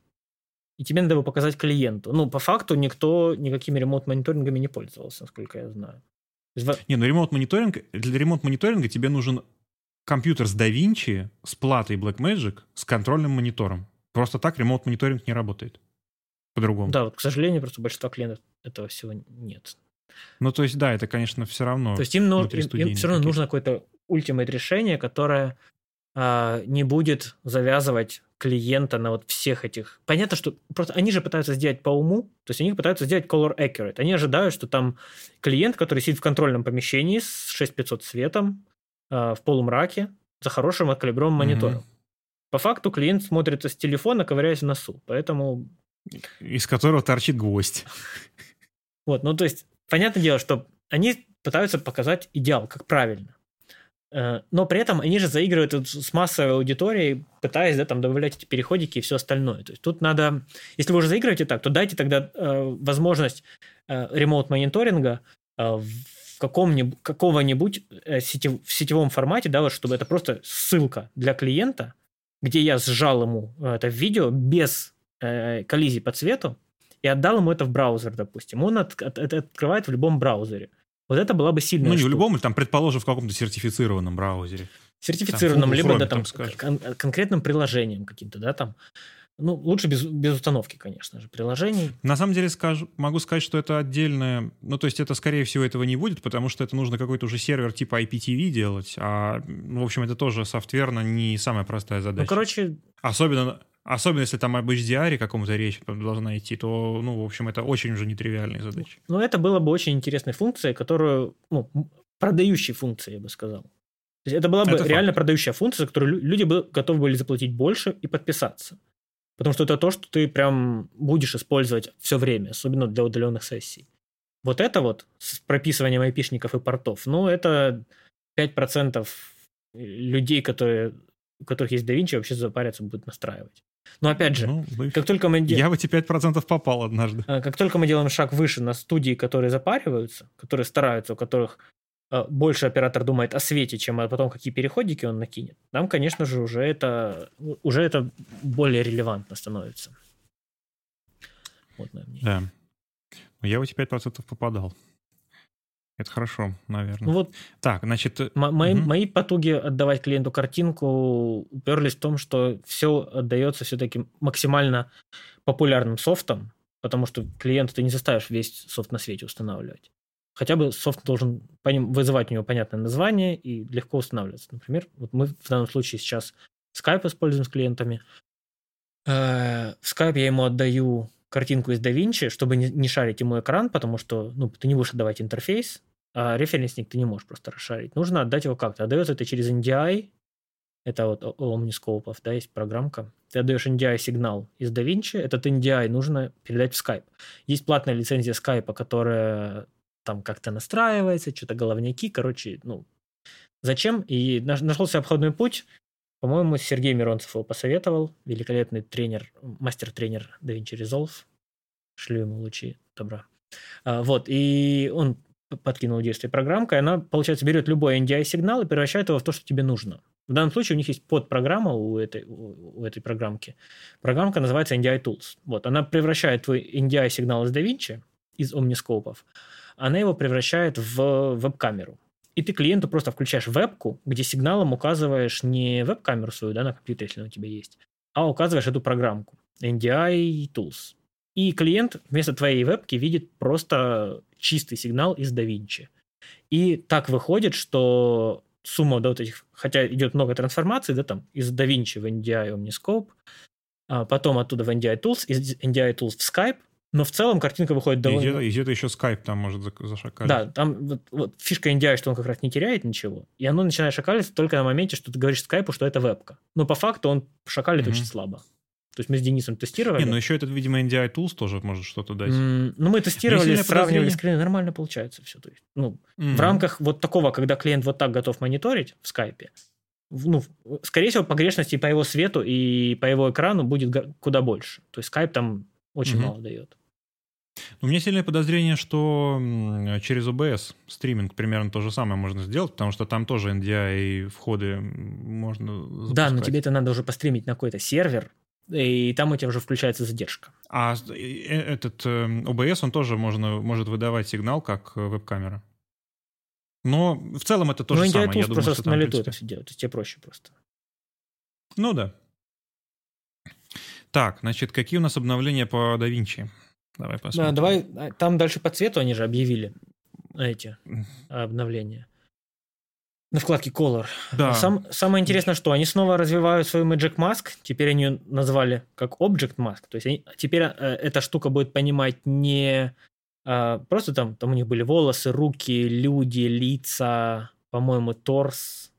и тебе надо его показать клиенту. Ну, по факту никто никакими ремонт-мониторингами не пользовался, насколько я знаю. Не, ну ремонт-мониторинг, для ремонт-мониторинга тебе нужен компьютер с DaVinci, с платой Blackmagic, с контрольным монитором. Просто так ремонт-мониторинг не работает. По-другому. Да, вот, к сожалению, просто большинство клиентов этого всего нет. Ну, то есть, да, это, конечно, все равно. То есть им, ну, им, им все равно нужно какое-то ультимейт решение, которое а, не будет завязывать клиента на вот всех этих. Понятно, что просто они же пытаются сделать по уму, то есть они пытаются сделать color accurate. Они ожидают, что там клиент, который сидит в контрольном помещении с 6500 светом, в полумраке, за хорошим откалиброванным монитором. По факту клиент смотрится с телефона, ковыряясь в носу, поэтому... Из которого торчит гвоздь. Вот, ну то есть, понятное дело, что они пытаются показать идеал, как правильно. Э, но при этом они же заигрывают с массовой аудиторией, пытаясь да, там, добавлять эти переходики и все остальное. То есть тут надо, если вы уже заигрываете так, то дайте тогда э, возможность э, ремоут-мониторинга э, в каком-нибудь, какого-нибудь э, сетев, в сетевом формате, да, вот, чтобы это просто ссылка для клиента, где я сжал ему э, это видео без э, коллизии по цвету и отдал ему это в браузер, допустим. Он от, от, это открывает в любом браузере. Вот это была бы сильная Ну, не штука. в любом, там, предположим, в каком-то сертифицированном браузере. Сертифицированном, там, либо, да, там, там кон- конкретным приложением каким-то, да, там. Ну, лучше без, без установки, конечно же, приложений. На самом деле скажу, могу сказать, что это отдельное... Ну, то есть это, скорее всего, этого не будет, потому что это нужно какой-то уже сервер типа IPTV делать. А, ну, в общем, это тоже софтверно не самая простая задача. Ну, короче... Особенно, особенно если там об HDR какому-то речь должна идти, то, ну, в общем, это очень уже нетривиальные задачи. Ну, это было бы очень интересной функцией, которую... Ну, продающей функцией, я бы сказал. То есть это была бы это реально факт. продающая функция, за которую люди бы готовы были заплатить больше и подписаться. Потому что это то, что ты прям будешь использовать все время, особенно для удаленных сессий. Вот это вот с прописыванием айпишников и портов, ну, это 5% людей, которые, у которых есть DaVinci, вообще запарятся, будут настраивать. Но опять же, ну, как только мы. Я в эти 5% попал однажды. А, как только мы делаем шаг выше на студии, которые запариваются, которые стараются, у которых больше оператор думает о свете, чем о том, какие переходики он накинет, нам, конечно же, уже это, уже это более релевантно становится. Вот мое мнение. Да. Но я в эти 5% попадал. Это хорошо, наверное. Ну вот так, значит... М- мои, угу. мои потуги отдавать клиенту картинку уперлись в том, что все отдается все-таки максимально популярным софтом, потому что клиента ты не заставишь весь софт на свете устанавливать. Хотя бы софт должен вызывать у него понятное название и легко устанавливаться. Например, вот мы в данном случае сейчас Skype используем с клиентами. Э, в Skype я ему отдаю картинку из DaVinci, чтобы не, шарить ему экран, потому что ну, ты не будешь отдавать интерфейс, а референсник ты не можешь просто расшарить. Нужно отдать его как-то. Отдается это через NDI, это вот Omniscope, да, есть программка. Ты отдаешь NDI сигнал из DaVinci, этот NDI нужно передать в Skype. Есть платная лицензия Skype, которая там как-то настраивается, что-то головняки, короче, ну, зачем? И нашелся обходной путь, по-моему, Сергей Миронцев его посоветовал, великолепный тренер, мастер-тренер DaVinci Resolve, шлю ему лучи добра. А, вот, и он подкинул действие программка, она, получается, берет любой NDI-сигнал и превращает его в то, что тебе нужно. В данном случае у них есть подпрограмма у этой, у этой программки. Программка называется NDI Tools. Вот, она превращает твой NDI-сигнал из DaVinci, из Omniscope, она его превращает в веб-камеру. И ты клиенту просто включаешь вебку, где сигналом указываешь не веб-камеру свою, да, на компьютере, если она у тебя есть, а указываешь эту программку NDI Tools. И клиент вместо твоей вебки видит просто чистый сигнал из DaVinci. И так выходит, что сумма до вот этих, хотя идет много трансформаций, да, там, из DaVinci в NDI Omniscope, а потом оттуда в NDI Tools, из NDI Tools в Skype, но в целом картинка выходит довольно... И где-то еще Skype там может зашакалить. Да, там вот, вот фишка NDI, что он как раз не теряет ничего, и оно начинает шакалить только на моменте, что ты говоришь скайпу, что это вебка. Но по факту он шакалит mm-hmm. очень слабо. То есть мы с Денисом тестировали. Не, но еще этот, видимо, NDI Tools тоже может что-то дать. Mm, ну, мы тестировали, сравнивали скрины, нормально получается все. То есть, ну, mm-hmm. в рамках вот такого, когда клиент вот так готов мониторить в скайпе, ну, скорее всего, погрешности по его свету и по его экрану будет куда больше. То есть Skype там очень mm-hmm. мало дает. У меня сильное подозрение, что через OBS стриминг примерно то же самое можно сделать, потому что там тоже NDI и входы можно запускать. Да, но тебе это надо уже постримить на какой-то сервер, и там у тебя уже включается задержка. А э, этот OBS, он тоже можно, может выдавать сигнал, как э, веб-камера. Но в целом это то ну, же самое. Я думаю, просто что на лету это все есть тебе проще просто. Ну да. Так, значит, какие у нас обновления по DaVinci? Давай посмотрим. Да, давай, а, там дальше по цвету они же объявили эти обновления. На вкладке Color. Да. Сам, самое интересное, что они снова развивают свою Magic Mask. Теперь они ее назвали как Object Mask. То есть они, теперь э, эта штука будет понимать не а, просто там, там у них были волосы, руки, люди, лица, по-моему, торс,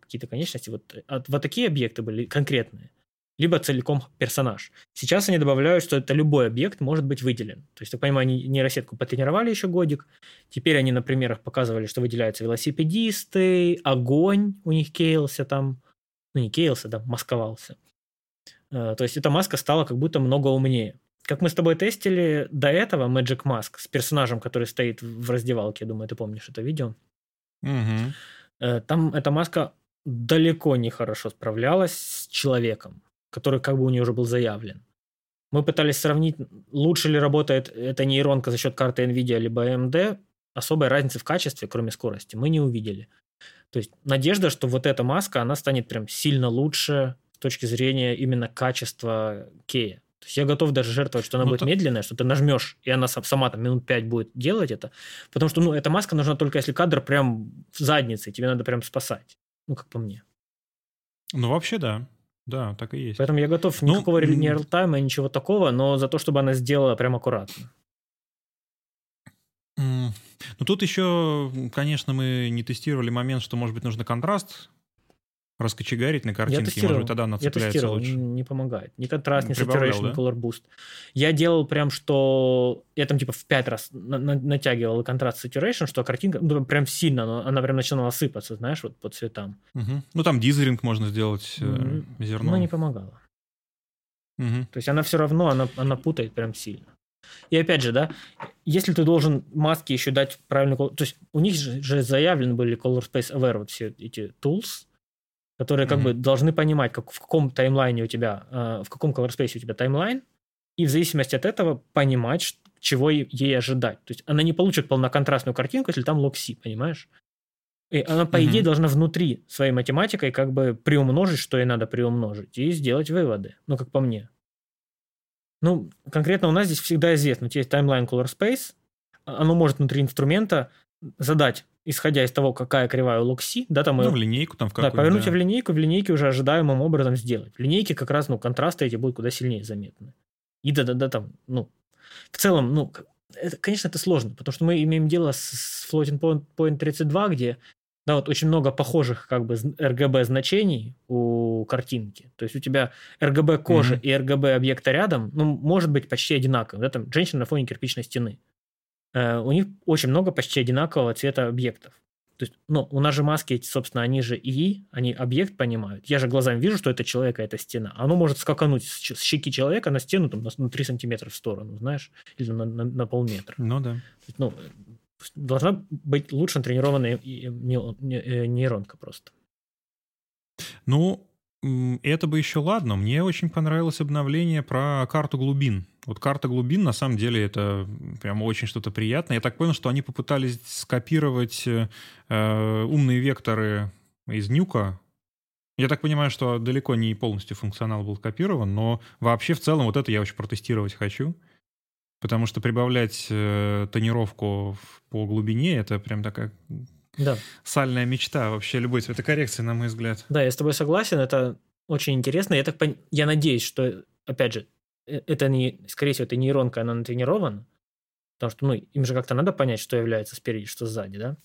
какие-то конечности. Вот, а, вот такие объекты были конкретные либо целиком персонаж. Сейчас они добавляют, что это любой объект может быть выделен. То есть, так понимаю, они нейросетку потренировали еще годик. Теперь они на примерах показывали, что выделяются велосипедисты, огонь у них кейлся там. Ну, не кейлся, да, масковался. Э, то есть, эта маска стала как будто много умнее. Как мы с тобой тестили до этого Magic Mask с персонажем, который стоит в раздевалке, я думаю, ты помнишь это видео. Угу. Там эта маска далеко не хорошо справлялась с человеком который как бы у нее уже был заявлен. Мы пытались сравнить, лучше ли работает эта нейронка за счет карты NVIDIA либо AMD. Особой разницы в качестве, кроме скорости, мы не увидели. То есть надежда, что вот эта маска, она станет прям сильно лучше с точки зрения именно качества Кея. То есть я готов даже жертвовать, что она ну, будет то... медленная, что ты нажмешь, и она сама там минут пять будет делать это. Потому что, ну, эта маска нужна только если кадр прям в заднице, тебе надо прям спасать. Ну, как по мне. Ну, вообще, да. Да, так и есть. Поэтому я готов ну, никакого ну, не реалтайма, ничего такого, но за то, чтобы она сделала прям аккуратно. Ну, тут еще, конечно, мы не тестировали момент, что, может быть, нужно контраст раскочегарить на картинке, может быть, тогда она цепляется Я тестировал, лучше. не помогает. Ни контраст, ни saturation, да? color boost. Я делал прям, что... Я там типа в пять раз на- на- натягивал контраст saturation, что картинка ну, прям сильно, она, она прям начинала сыпаться, знаешь, вот по цветам. Угу. Ну, там дизеринг можно сделать э, зерном. Но не помогало. Угу. То есть она все равно, она, она путает прям сильно. И опять же, да, если ты должен маски еще дать правильный То есть у них же, же заявлены были Color Space Aware, вот все эти tools, которые как mm-hmm. бы должны понимать, как, в каком таймлайне у тебя, э, в каком color space у тебя таймлайн, и в зависимости от этого понимать, чего ей ожидать. То есть она не получит полноконтрастную картинку, если там лог-си, понимаешь? И она, по идее, должна внутри своей математикой как бы приумножить, что ей надо приумножить, и сделать выводы. Ну, как по мне. Ну, конкретно у нас здесь всегда известно, у тебя есть timeline color space, а, оно может внутри инструмента задать, исходя из того, какая кривая у локси, да, там... Ну, в линейку там в какую-то. Да, повернуть да. в линейку, в линейке уже ожидаемым образом сделать. В линейке как раз, ну, контрасты эти будут куда сильнее заметны. И да-да-да, там, ну, в целом, ну, это, конечно, это сложно, потому что мы имеем дело с Floating Point 32, где да, вот очень много похожих как бы RGB значений у картинки. То есть у тебя RGB кожи mm-hmm. и RGB объекта рядом, ну, может быть почти одинаковым. Да, там женщина на фоне кирпичной стены. Э, у них очень много почти одинакового цвета объектов. То есть, ну, у нас же маски эти, собственно, они же ИИ, они объект понимают. Я же глазами вижу, что это человек, а это стена. Оно может скакануть с щеки человека на стену там, на 3 сантиметра в сторону, знаешь, или на, на, на полметра. Ну да. Есть, ну, должна быть лучше тренированная э, нейронка просто. Ну, это бы еще ладно. Мне очень понравилось обновление про карту глубин. Вот карта глубин, на самом деле, это прям очень что-то приятное. Я так понял, что они попытались скопировать э, умные векторы из нюка. Я так понимаю, что далеко не полностью функционал был копирован, но вообще в целом вот это я очень протестировать хочу. Потому что прибавлять э, тонировку по глубине это прям такая да. сальная мечта вообще любой цветокоррекции, на мой взгляд. Да, я с тобой согласен, это очень интересно. Я так пон... я надеюсь, что, опять же, э, это не, скорее всего, это нейронка, она натренирована, потому что, ну, им же как-то надо понять, что является спереди, что сзади, да?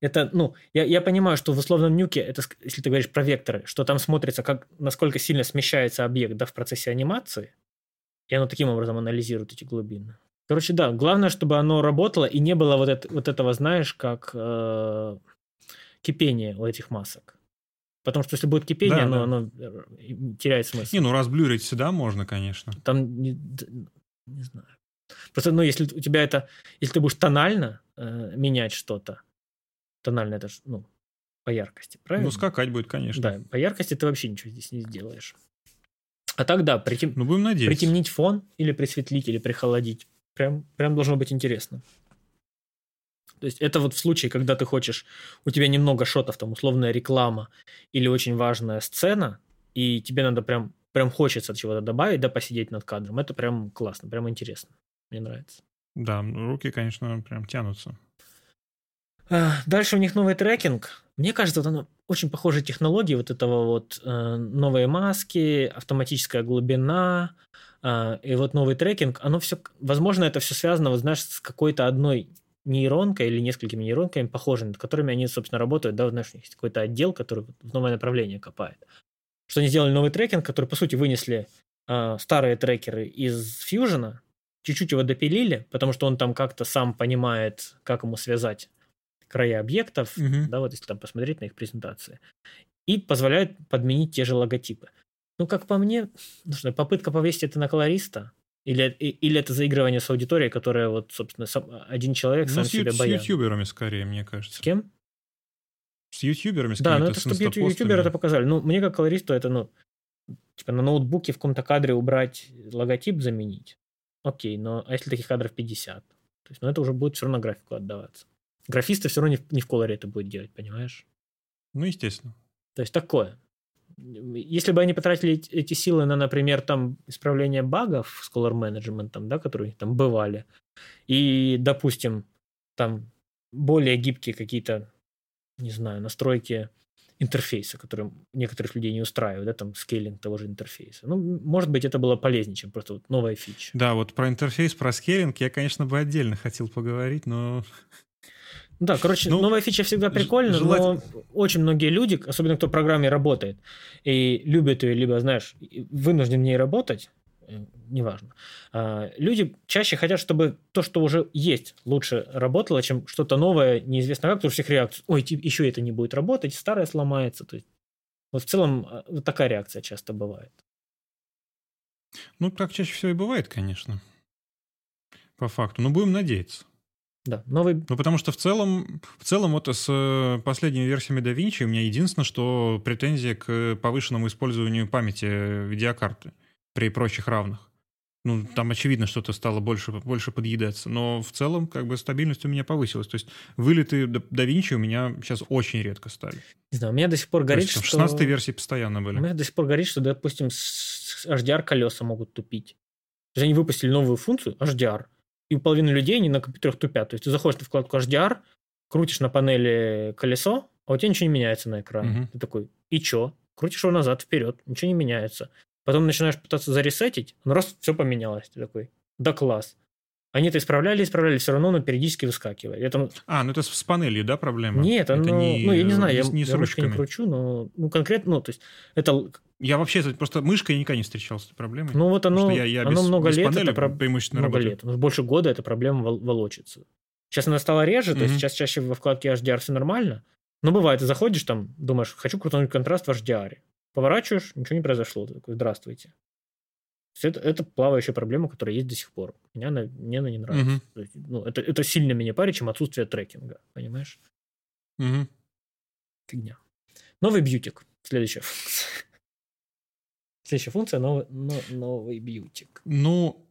Это, ну, я, я понимаю, что в условном нюке, это, если ты говоришь про векторы, что там смотрится, как, насколько сильно смещается объект, да, в процессе анимации, и оно таким образом анализирует эти глубины. Короче, да, главное, чтобы оно работало и не было вот, это, вот этого, знаешь, как э, кипение у этих масок. Потому что если будет кипение, да, оно, да. оно э, теряет смысл. Не, ну разблюрить всегда можно, конечно. Там, не, не знаю. Просто, ну, если у тебя это, если ты будешь тонально э, менять что-то, тонально это ж, ну, по яркости, правильно? Ну, скакать будет, конечно. Да, по яркости ты вообще ничего здесь не сделаешь. А тогда притем... ну, будем надеяться. притемнить фон или присветлить, или прихолодить. Прям, прям должно быть интересно. То есть это вот в случае, когда ты хочешь, у тебя немного шотов, там условная реклама или очень важная сцена, и тебе надо прям, прям хочется чего-то добавить, да, посидеть над кадром. Это прям классно, прям интересно. Мне нравится. Да, руки, конечно, прям тянутся. А, дальше у них новый трекинг. Мне кажется, вот оно очень похожие технологии вот этого вот э, новые маски, автоматическая глубина э, и вот новый трекинг. Оно все, возможно, это все связано, вот знаешь, с какой-то одной нейронкой или несколькими нейронками похожими, над которыми они, собственно, работают. Да, знаешь, есть какой-то отдел, который в новое направление копает. Что они сделали новый трекинг, который, по сути, вынесли э, старые трекеры из Fusion, чуть-чуть его допилили, потому что он там как-то сам понимает, как ему связать края объектов, угу. да, вот если там посмотреть на их презентации, и позволяют подменить те же логотипы. Ну, как по мне, ну что, попытка повесить это на колориста, или, или это заигрывание с аудиторией, которая вот, собственно, сам, один человек ну, сам с, себя боялся. С ютуберами скорее, мне кажется. С кем? С ютуберами скорее. Да, ну это чтобы ютуберы это показали. Ну, мне как колористу это, ну, типа на ноутбуке в каком-то кадре убрать логотип, заменить. Окей, но а если таких кадров 50? То есть, ну, это уже будет все равно графику отдаваться. Графисты все равно не в, не в колоре это будет делать, понимаешь? Ну, естественно. То есть такое. Если бы они потратили эти силы на, например, там исправление багов с color management, да, которые там бывали, и, допустим, там более гибкие какие-то, не знаю, настройки интерфейса, которые некоторых людей не устраивают, да, там скейлинг того же интерфейса. Ну, может быть, это было полезнее, чем просто вот новая фича. Да, вот про интерфейс, про скейлинг я, конечно, бы отдельно хотел поговорить, но да, короче, ну, новая фича всегда прикольна, желать... но очень многие люди, особенно кто в программе работает, и любят ее, либо, знаешь, вынужден в ней работать, э, неважно. А, люди чаще хотят, чтобы то, что уже есть, лучше работало, чем что-то новое, неизвестно как, потому что всех реакций, ой, еще это не будет работать, старое сломается. То есть, вот в целом а, вот такая реакция часто бывает. Ну, так чаще всего и бывает, конечно. По факту. Но будем надеяться. Да, новый... Ну, потому что в целом, в целом вот с э, последними версиями DaVinci у меня единственное, что претензия к повышенному использованию памяти видеокарты при прочих равных. ну, там очевидно, что-то стало больше, больше подъедаться. Но в целом, как бы, стабильность у меня повысилась. То есть вылеты до Винчи у меня сейчас очень редко стали. Не знаю, у меня до сих пор горит, что... 16 версии постоянно были. У меня до сих пор горит, что, допустим, с HDR колеса могут тупить. То есть они выпустили новую функцию HDR, и у половины людей они на компьютерах тупят. То есть ты заходишь в вкладку HDR, крутишь на панели колесо, а у тебя ничего не меняется на экране. Мгм. Ты такой, и чё? Крутишь его назад, вперед, ничего не меняется. Потом начинаешь пытаться заресетить, ну раз все поменялось. Ты такой, да класс. Они это исправляли, исправляли, все равно оно периодически выскакивает. Это, А, ну это с панелью, да, проблема? нет, это оно, не, ну я не знаю, я, не, не с я мышкой не ручками. кручу, но ну, конкретно, ну то есть это, Я вообще просто мышкой никогда не встречался с этой проблемой. ну вот оно, я, я оно без, много без лет, панели это про- преимущественно много работаю. лет. Ну, Больше года эта проблема вол- волочится. Сейчас она стала реже, то есть сейчас чаще во вкладке HDR все нормально. Но бывает, ты заходишь там, думаешь, хочу крутануть контраст в HDR. Поворачиваешь, ничего не произошло. Ты такой, здравствуйте. Это, это плавающая проблема, которая есть до сих пор. Мне она, мне она не нравится. Мгм. То есть, ну, это, это сильно меня парит, чем отсутствие трекинга. Понимаешь? Мгм. Фигня. Новый бьютик. Следующая функция. Следующая функция новый, но- новый бьютик. Ну,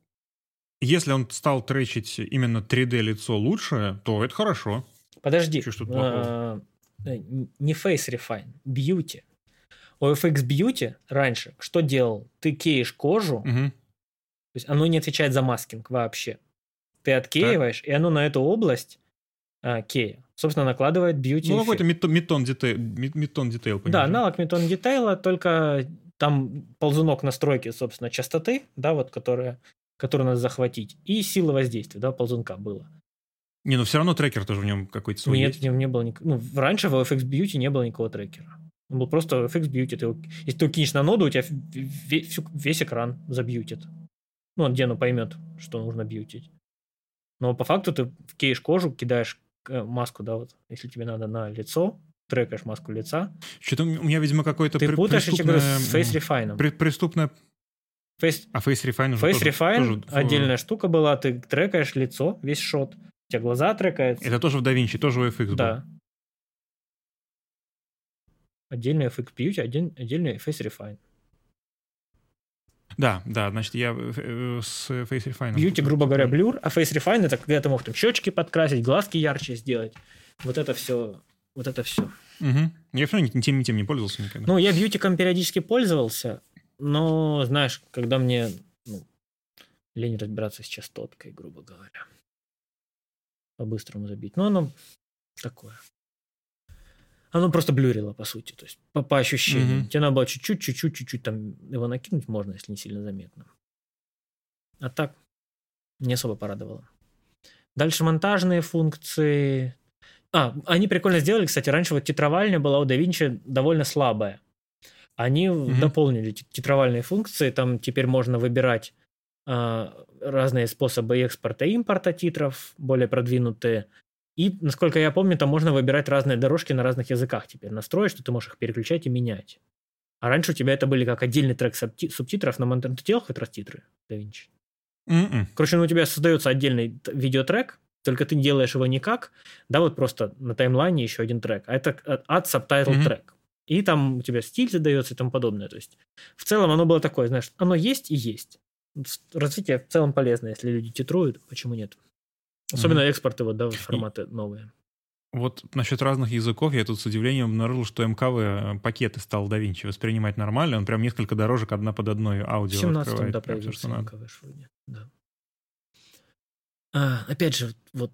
если он стал тречить именно 3D-лицо лучше, то это хорошо. Подожди. А, э, Не Face Refine, Beauty. OFX Beauty раньше что делал? Ты кеешь кожу, то Мгм. есть оно не отвечает за маскинг вообще. Ты откеиваешь, и оно на эту область а, кея, собственно, накладывает beauty Ну, какой-то метон, детейл, мет- метон детейл. Да, аналог метон детейла, только там ползунок настройки, собственно, частоты, да, вот, которая, которую надо захватить, и сила воздействия, да, ползунка было. Не, ну все равно трекер тоже в нем какой-то свой Нет, есть. не, не было ник- ну, раньше в FX Beauty не было никакого трекера. Он был просто FX. Ты его- если ты кинешь на ноду, у тебя весь экран забьютит. Ну, он Дену поймет, что нужно бьютить. Но по факту ты кейш кожу, кидаешь э, маску, да, вот, если тебе надо на лицо, трекаешь маску лица, Что-то у меня, видимо, какой-то ты при- путаешь, я тебе говорю, с Face Refine. при- преступное... Face, А Face Refine уже Face тоже- Refine тоже отдельная штука была, ты трекаешь лицо, весь шот, у тебя глаза трекаются. Это тоже в DaVinci, тоже в FX был. Да. Отдельный FX Beauty, один, отдельный Face Refine. Да, да, значит, я э, с Face Refine. Beauty, грубо говоря, блюр, а Face Refine это когда ты мог там щечки подкрасить, глазки ярче сделать. Вот это все. Вот это все. Угу. Я все равно тем, тем не пользовался никогда. Ну, я бьютиком периодически пользовался, но, знаешь, когда мне ну, лень разбираться с частоткой, грубо говоря. По-быстрому забить. Ну, оно такое. Оно просто блюрило, по сути. То есть, по, по ощущениям. Мгм. Тебе надо было чуть-чуть, чуть-чуть, чуть-чуть там его накинуть можно, если не сильно заметно. А так, не особо порадовало. Дальше монтажные функции. А, они прикольно сделали, кстати, раньше вот титровальня была у DaVinci довольно слабая. Они Мгм. дополнили ти- титровальные функции, там теперь можно выбирать а, разные способы экспорта и импорта титров, более продвинутые. И, насколько я помню, там можно выбирать разные дорожки на разных языках теперь. Настроить, что ты можешь их переключать и менять. А раньше у тебя это были как отдельный трек субти- субтитров на монтаж. Ты делал хоть раз титры, DaVinci? М-м. Короче, ну, у тебя создается отдельный видеотрек, только ты делаешь его никак, да, вот просто на таймлайне еще один трек, а это от subtitle Мгм. трек. И там у тебя стиль задается и тому подобное. То есть в целом оно было такое, знаешь, оно есть и есть. Развитие в целом полезно, если люди титруют, почему нет? Особенно экспорты вот, да, в форматы новые. Вот насчет разных языков я тут с удивлением обнаружил, что МКВ пакеты стал DaVinci воспринимать нормально. Он прям несколько дорожек одна под одной В аудио 17 открывает. да, прям что надо. МКВ вроде, да. А, опять же, вот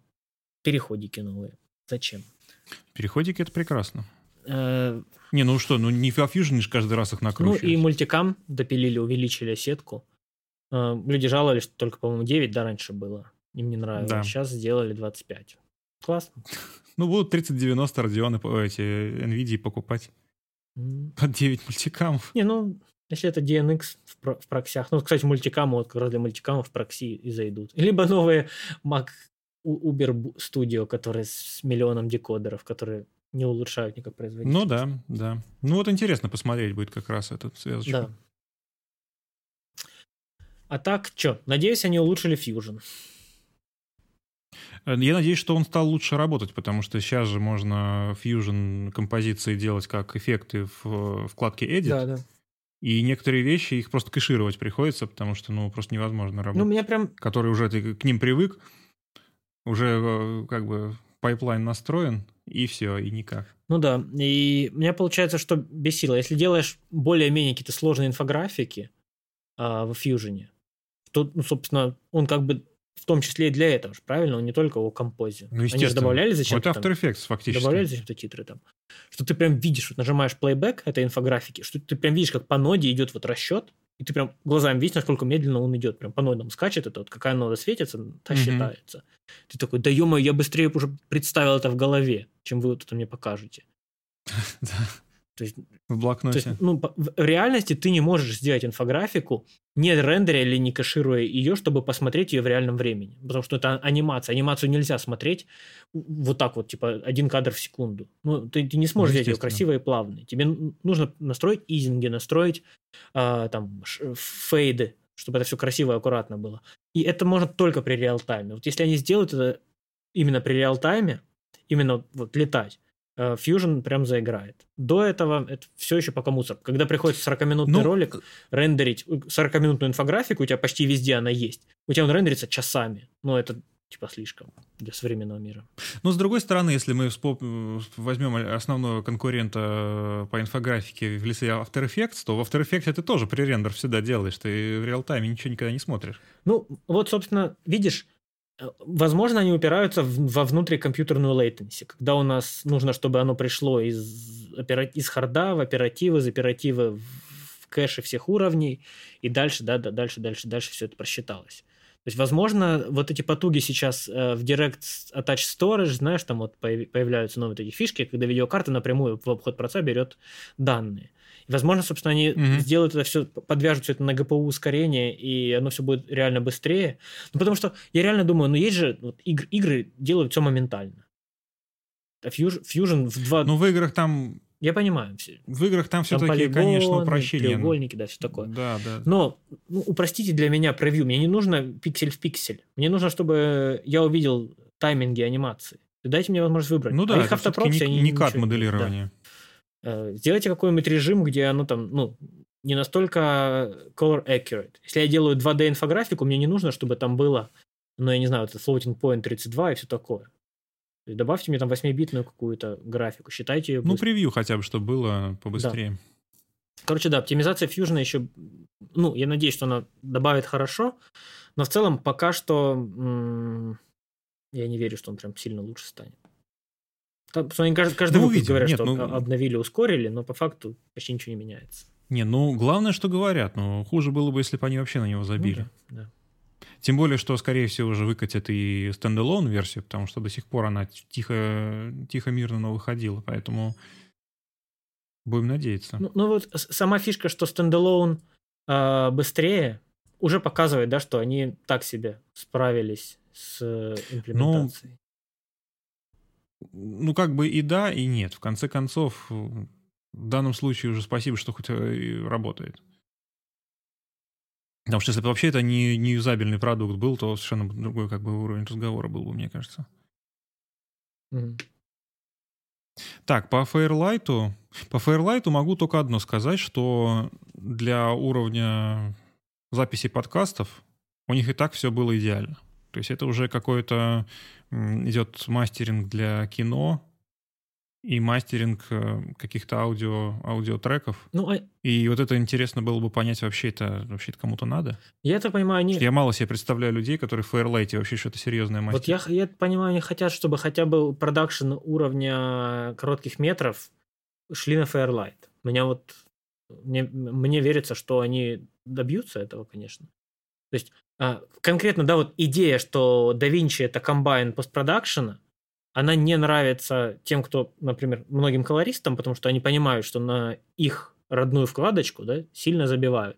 переходики новые. Зачем? Переходики — это прекрасно. Э, Не, ну что, ну не Fusion же каждый раз их Ну накручивать. и мультикам допилили, увеличили сетку. Э, Люди жаловались, что только, по-моему, 9, да, раньше было. Им не нравилось. Да. Сейчас сделали 25. Классно. Ну, будут 3090 Radeon, и- эти NVIDIA покупать М. под 9 мультикамов. Не, ну, если это DNX в, про- в проксях. Ну, кстати, мультикамы, вот как раз для мультикамов в прокси и зайдут. Либо новые Mac Uber Studio, которые с миллионом декодеров, которые не улучшают никак производительность. Ну да, да. Ну вот интересно посмотреть будет как раз эту связочку. Да. А так, что? Надеюсь, они улучшили Fusion. Э, Я надеюсь, что он стал лучше работать, потому что сейчас же можно Fusion композиции делать как эффекты в э, вкладке Edit. Да, да. И некоторые вещи, их просто кэшировать приходится, потому что, ну, просто невозможно работать. Ну, меня прям... Который уже ты к ним привык, уже э, как бы pipeline настроен, и все, и никак. Ну да, и у меня получается, что бесило. Если делаешь более-менее какие-то сложные инфографики а, в Fusion, то, ну, собственно, он как бы в том числе и для этого, правильно? Он не только о композе. Ну, Они же добавляли зачем-то Это After Effects фактически. Добавляли зачем-то титры там. Что ты прям видишь, вот нажимаешь плейбэк этой инфографики, что ты прям видишь, как по ноде идет вот расчет, и ты прям глазами видишь, насколько медленно он идет. Прям по нодам скачет это, вот какая нода светится, та mm-hmm. считается. Ты такой, да ё я быстрее уже представил это в голове, чем вы вот это мне покажете. То есть, в блокноте. То есть, ну, в реальности ты не можешь сделать инфографику, не рендеря или не кэшируя ее, чтобы посмотреть ее в реальном времени. Потому что это анимация. Анимацию нельзя смотреть вот так вот, типа, один кадр в секунду. Ну, ты, ты не сможешь сделать ее красивой и плавной. Тебе нужно настроить изинги, настроить э, там фейды, чтобы это все красиво и аккуратно было. И это можно только при реал-тайме. Вот если они сделают это именно при реал-тайме, именно вот летать, Fusion прям заиграет. До этого это все еще пока мусор. Когда приходится 40-минутный ну, ролик, рендерить 40-минутную инфографику, у тебя почти везде она есть. У тебя он рендерится часами. Но это типа слишком для современного мира. Но с другой стороны, если мы возьмем основного конкурента э, по инфографике в лице After Effects, то в After Effects ты тоже пререндер всегда делаешь, ты в реал-тайме ничего никогда не смотришь. Ну, вот, собственно, видишь, Э, возможно, они упираются в, во внутрикомпьютерную latency, когда у нас нужно, чтобы оно пришло из, из харда в оперативы, из оперативы в кэши всех уровней, и дальше, да, да, дальше, дальше, дальше все это просчиталось. То есть, возможно, вот эти потуги сейчас э, в Direct Attach Storage, знаешь, там вот появляются новые такие фишки, когда видеокарта напрямую в обход процесса берет данные. И, возможно, собственно, они mm-hmm. сделают это все, подвяжут все это на ГПУ ускорение, и оно все будет реально быстрее. Ну, потому что я реально думаю, ну, есть же вот, игр, игры делают все моментально. А Fusion, Fusion в два... Ну, в играх там я понимаю. В играх там все-таки, конечно, упрощение. Треугольники, да, все такое. Да, да. Но ну, упростите для меня превью. Мне не нужно пиксель в пиксель. Мне нужно, чтобы я увидел тайминги анимации. Дайте мне возможность выбрать. Ну да, а их это не, не кат моделирование. Да. Э, сделайте какой-нибудь режим, где оно там, ну, не настолько color accurate. Если я делаю 2D инфографику, мне не нужно, чтобы там было, ну, я не знаю, это floating point 32 и все такое. Добавьте мне там 8-битную какую-то графику, считайте ее Ну, превью хотя бы, чтобы было побыстрее. Да. Короче, да, оптимизация Fusion еще, ну, я надеюсь, что она добавит хорошо, но в целом пока что м- я не верю, что он прям сильно лучше станет. Там, они каждый, каждый ну, выпуск говорят, Нет, что ну... обновили, ускорили, но по факту почти ничего не меняется. Не, ну главное, что говорят, но хуже было бы, если бы они вообще на него забили. Ну, да, да. Тем более, что, скорее всего, уже выкатят и standalone версию, потому что до сих пор она тихо, тихо мирно но выходила, поэтому будем надеяться. Ну, ну вот сама фишка, что standalone э, быстрее, уже показывает, да, что они так себе справились с э, ну, имплементацией. Ну, ну, как бы и да, и нет. В конце концов, в данном случае уже спасибо, что хоть э, работает. Потому что если бы вообще это не, не юзабельный продукт был, то совершенно другой как бы уровень разговора был бы, мне кажется. Mm-hmm. Так, по Fairlight, по Fairlight могу только одно сказать, что для уровня записи подкастов у них и так все было идеально. То есть это уже какой-то идет мастеринг для кино и мастеринг э, каких-то аудио, аудиотреков. Ну, а... И вот это интересно было бы понять, вообще это, вообще это кому-то надо. Я так понимаю, они... Я мало себе представляю людей, которые в Fairlight вообще что-то серьезное мастерят. Вот я, я понимаю, они хотят, чтобы хотя бы продакшн уровня коротких метров шли на Fairlight. Меня вот... Мне, мне верится, что они добьются этого, конечно. То есть конкретно, да, вот идея, что DaVinci это комбайн постпродакшена, она не нравится тем, кто, например, многим колористам, потому что они понимают, что на их родную вкладочку да, сильно забивают.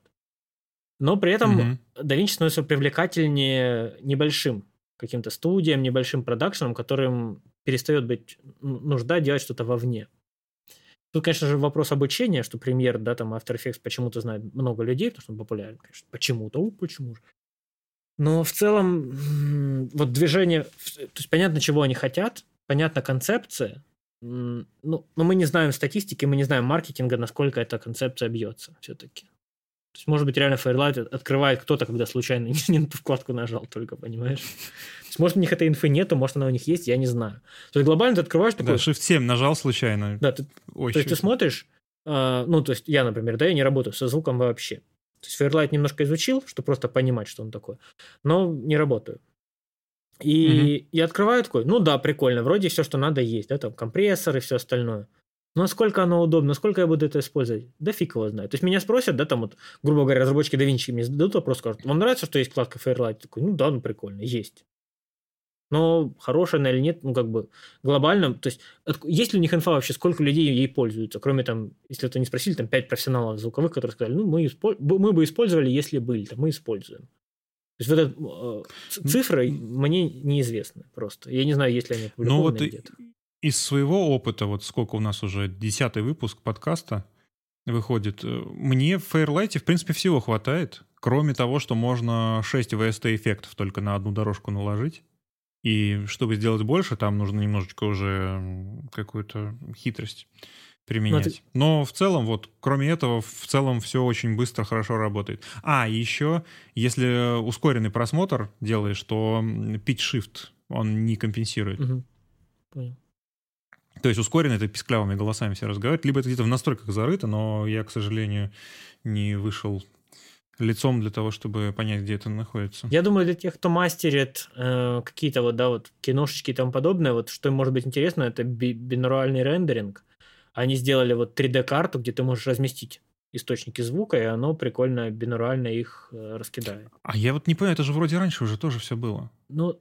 Но при этом mm-hmm. DaVinci становится привлекательнее небольшим каким-то студиям, небольшим продакшенам, которым перестает быть нужда делать что-то вовне. Тут, конечно же, вопрос обучения, что премьер, да, там After Effects почему-то знает много людей, потому что он популярен, конечно. Почему-то, у, почему же. Но в целом, вот движение, то есть понятно, чего они хотят, понятна концепция, ну, но мы не знаем статистики, мы не знаем маркетинга, насколько эта концепция бьется все-таки. То есть, может быть, реально Fairlight открывает кто-то, когда случайно не, на ту вкладку нажал только, понимаешь? То есть, может, у них этой инфы нету, может, она у них есть, я не знаю. То есть, глобально ты открываешь такой... Да, Shift 7 нажал случайно. Да, ты, Ой, то есть, ты смотришь, э, ну, то есть, я, например, да, я не работаю со звуком вообще. То есть, Fairlight немножко изучил, чтобы просто понимать, что он такой, но не работаю. И угу. я открываю такой, ну да, прикольно, вроде все, что надо есть, да, там компрессор и все остальное. Но насколько оно удобно, насколько я буду это использовать? Да фиг его знает. То есть меня спросят, да, там вот, грубо говоря, разработчики DaVinci мне зададут вопрос, скажут, вам нравится, что есть вкладка Fairlight? Такой, ну да, ну прикольно, есть. Но хорошая она или нет, ну как бы глобально, то есть есть ли у них инфа вообще, сколько людей ей пользуются, кроме там, если это не спросили, там пять профессионалов звуковых, которые сказали, ну мы, исполь... мы бы использовали, если были, там мы используем. То есть вот эта э, цифры мне неизвестны просто. Я не знаю, есть ли они опубликованы ну, вот где-то из своего опыта, вот сколько у нас уже, десятый выпуск подкаста выходит, э, мне в Fairlight, в принципе, всего хватает, кроме того, что можно 6 VST-эффектов только на одну дорожку наложить. И чтобы сделать больше, там нужно немножечко уже какую-то хитрость применять. Но, ты... Но в целом, вот, кроме этого, в целом все очень быстро, хорошо работает. А, еще, если ускоренный просмотр делаешь, то pitch shift он не компенсирует. Угу. Понял. То есть ускоренно это писклявыми голосами все разговаривают, либо это где-то в настройках зарыто, но я, к сожалению, не вышел лицом для того, чтобы понять, где это находится. Я думаю, для тех, кто мастерит э, какие-то вот, да, вот киношечки и тому подобное, вот что может быть интересно, это би- бинуральный рендеринг. Они сделали вот 3D-карту, где ты можешь разместить источники звука, и оно прикольно бинурально их э, раскидает. А я вот не понимаю, это же вроде раньше уже тоже все было. Ну,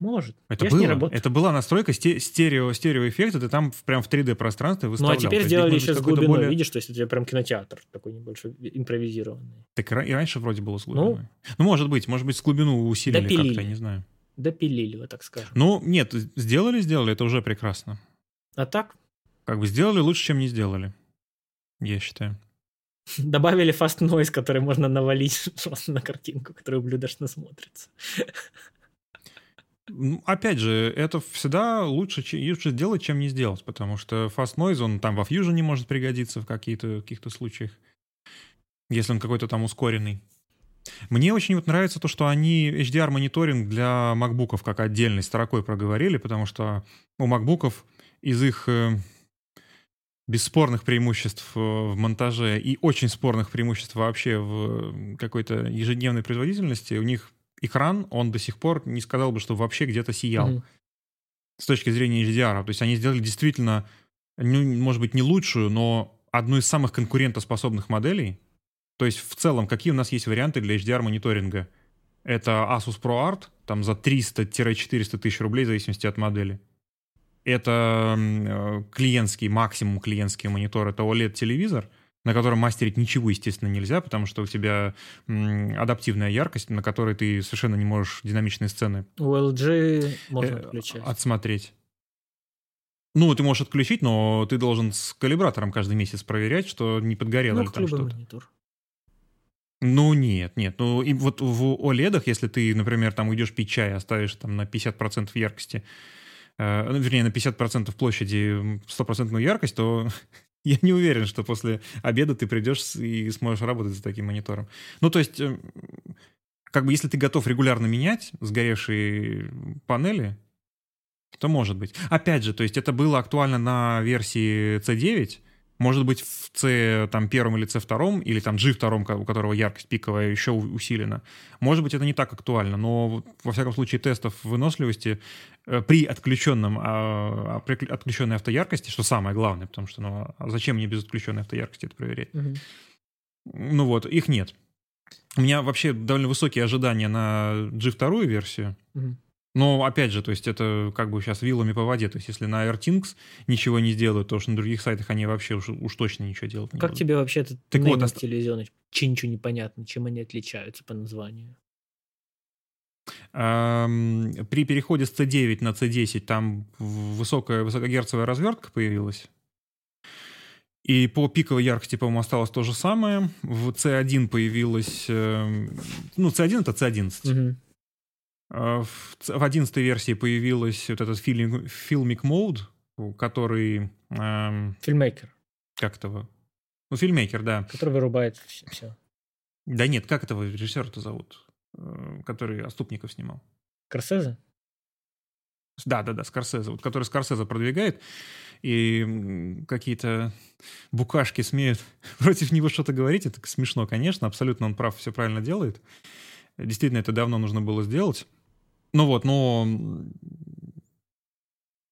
может. Это, Я было, это была настройка стерео, стереоэффекта, ты там прям в 3D-пространстве выставлял. Ну, а теперь сделали еще с глубиной, более... видишь, то есть это прям кинотеатр такой небольшой, импровизированный. Так и раньше вроде было с глубиной. Ну, ну может быть, может быть, с глубину усилили допилили. как-то, не знаю. Допилили, вот так скажем. Ну, нет, сделали, сделали, это уже прекрасно. А так? Как бы сделали лучше, чем не сделали, я считаю. Добавили fast noise, который можно навалить просто на картинку, которая ублюдочно смотрится. Опять же, это всегда лучше, лучше сделать, чем не сделать, потому что fast noise, он там во Fusion не может пригодиться в каких-то каких случаях, если он какой-то там ускоренный. Мне очень вот нравится то, что они HDR-мониторинг для макбуков как отдельной строкой проговорили, потому что у макбуков из их э, бесспорных преимуществ э, в монтаже и очень спорных преимуществ вообще в какой-то ежедневной производительности, у них экран, он до сих пор не сказал бы, что вообще где-то сиял. Mm-hmm. С точки зрения HDR. То есть они сделали действительно, ну, может быть, не лучшую, но одну из самых конкурентоспособных моделей. То есть в целом, какие у нас есть варианты для HDR-мониторинга? Это Asus ProArt, там за 300-400 тысяч рублей, в зависимости от модели. Это э, клиентский, максимум клиентский монитор, это OLED-телевизор — на котором мастерить ничего, естественно, нельзя, потому что у тебя адаптивная яркость, на которой ты совершенно не можешь динамичные сцены у LG можно э, отключать. отсмотреть. Ну, ты можешь отключить, но ты должен с калибратором каждый месяц проверять, что не подгорело ну, ли там что-то. Монитор. Ну, нет, нет. Ну, и вот в OLED, если ты, например, там уйдешь пить чай, оставишь там на 50% яркости, э, вернее, на 50% площади стопроцентную яркость, то Я не уверен, что после обеда ты придешь и сможешь работать за таким монитором. Ну, то есть, эм, как бы если ты готов регулярно менять сгоревшие панели, то может быть. Опять же, то есть это было актуально на версии C9, может быть, в C там, первом или C втором, или там G втором, у которого яркость пиковая еще усилена. Может быть, это не так актуально, но во всяком случае тестов выносливости э, при отключенном, а, а, при отключенной автояркости, что самое главное, потому что ну, а зачем мне без отключенной автояркости это проверять? Угу. Ну вот, их нет. У меня вообще довольно высокие ожидания на G вторую версию. Угу. Но, опять же, то есть это как бы сейчас вилами по воде. То есть если на Airtinks ничего не сделают, то что на других сайтах они вообще уж, уж точно ничего делать не Как будут. тебе вообще этот так вот, ост... телевизионный? Че ничего непонятно, чем они отличаются по названию? При переходе с C9 на C10 там высокая высокогерцовая развертка появилась. И по пиковой яркости, по-моему, осталось то же самое. В C1 появилась... Эм, ну, C1 — это C11. Угу. А, в 11 версии появилась вот этот фильм, фильмик мод, который... Эм, Фильмейкер. Как это? Ну, фильмейкер, да. Который вырубает все. Да нет, как этого режиссера-то зовут? Э, который Оступников снимал. Скорсезе? Да, да, да, Скорсезе. Вот который Скорсезе продвигает, и какие-то букашки смеют против него что-то говорить. Это смешно, конечно. Абсолютно он прав, все правильно делает. Действительно, это давно нужно было сделать. Ну вот, но...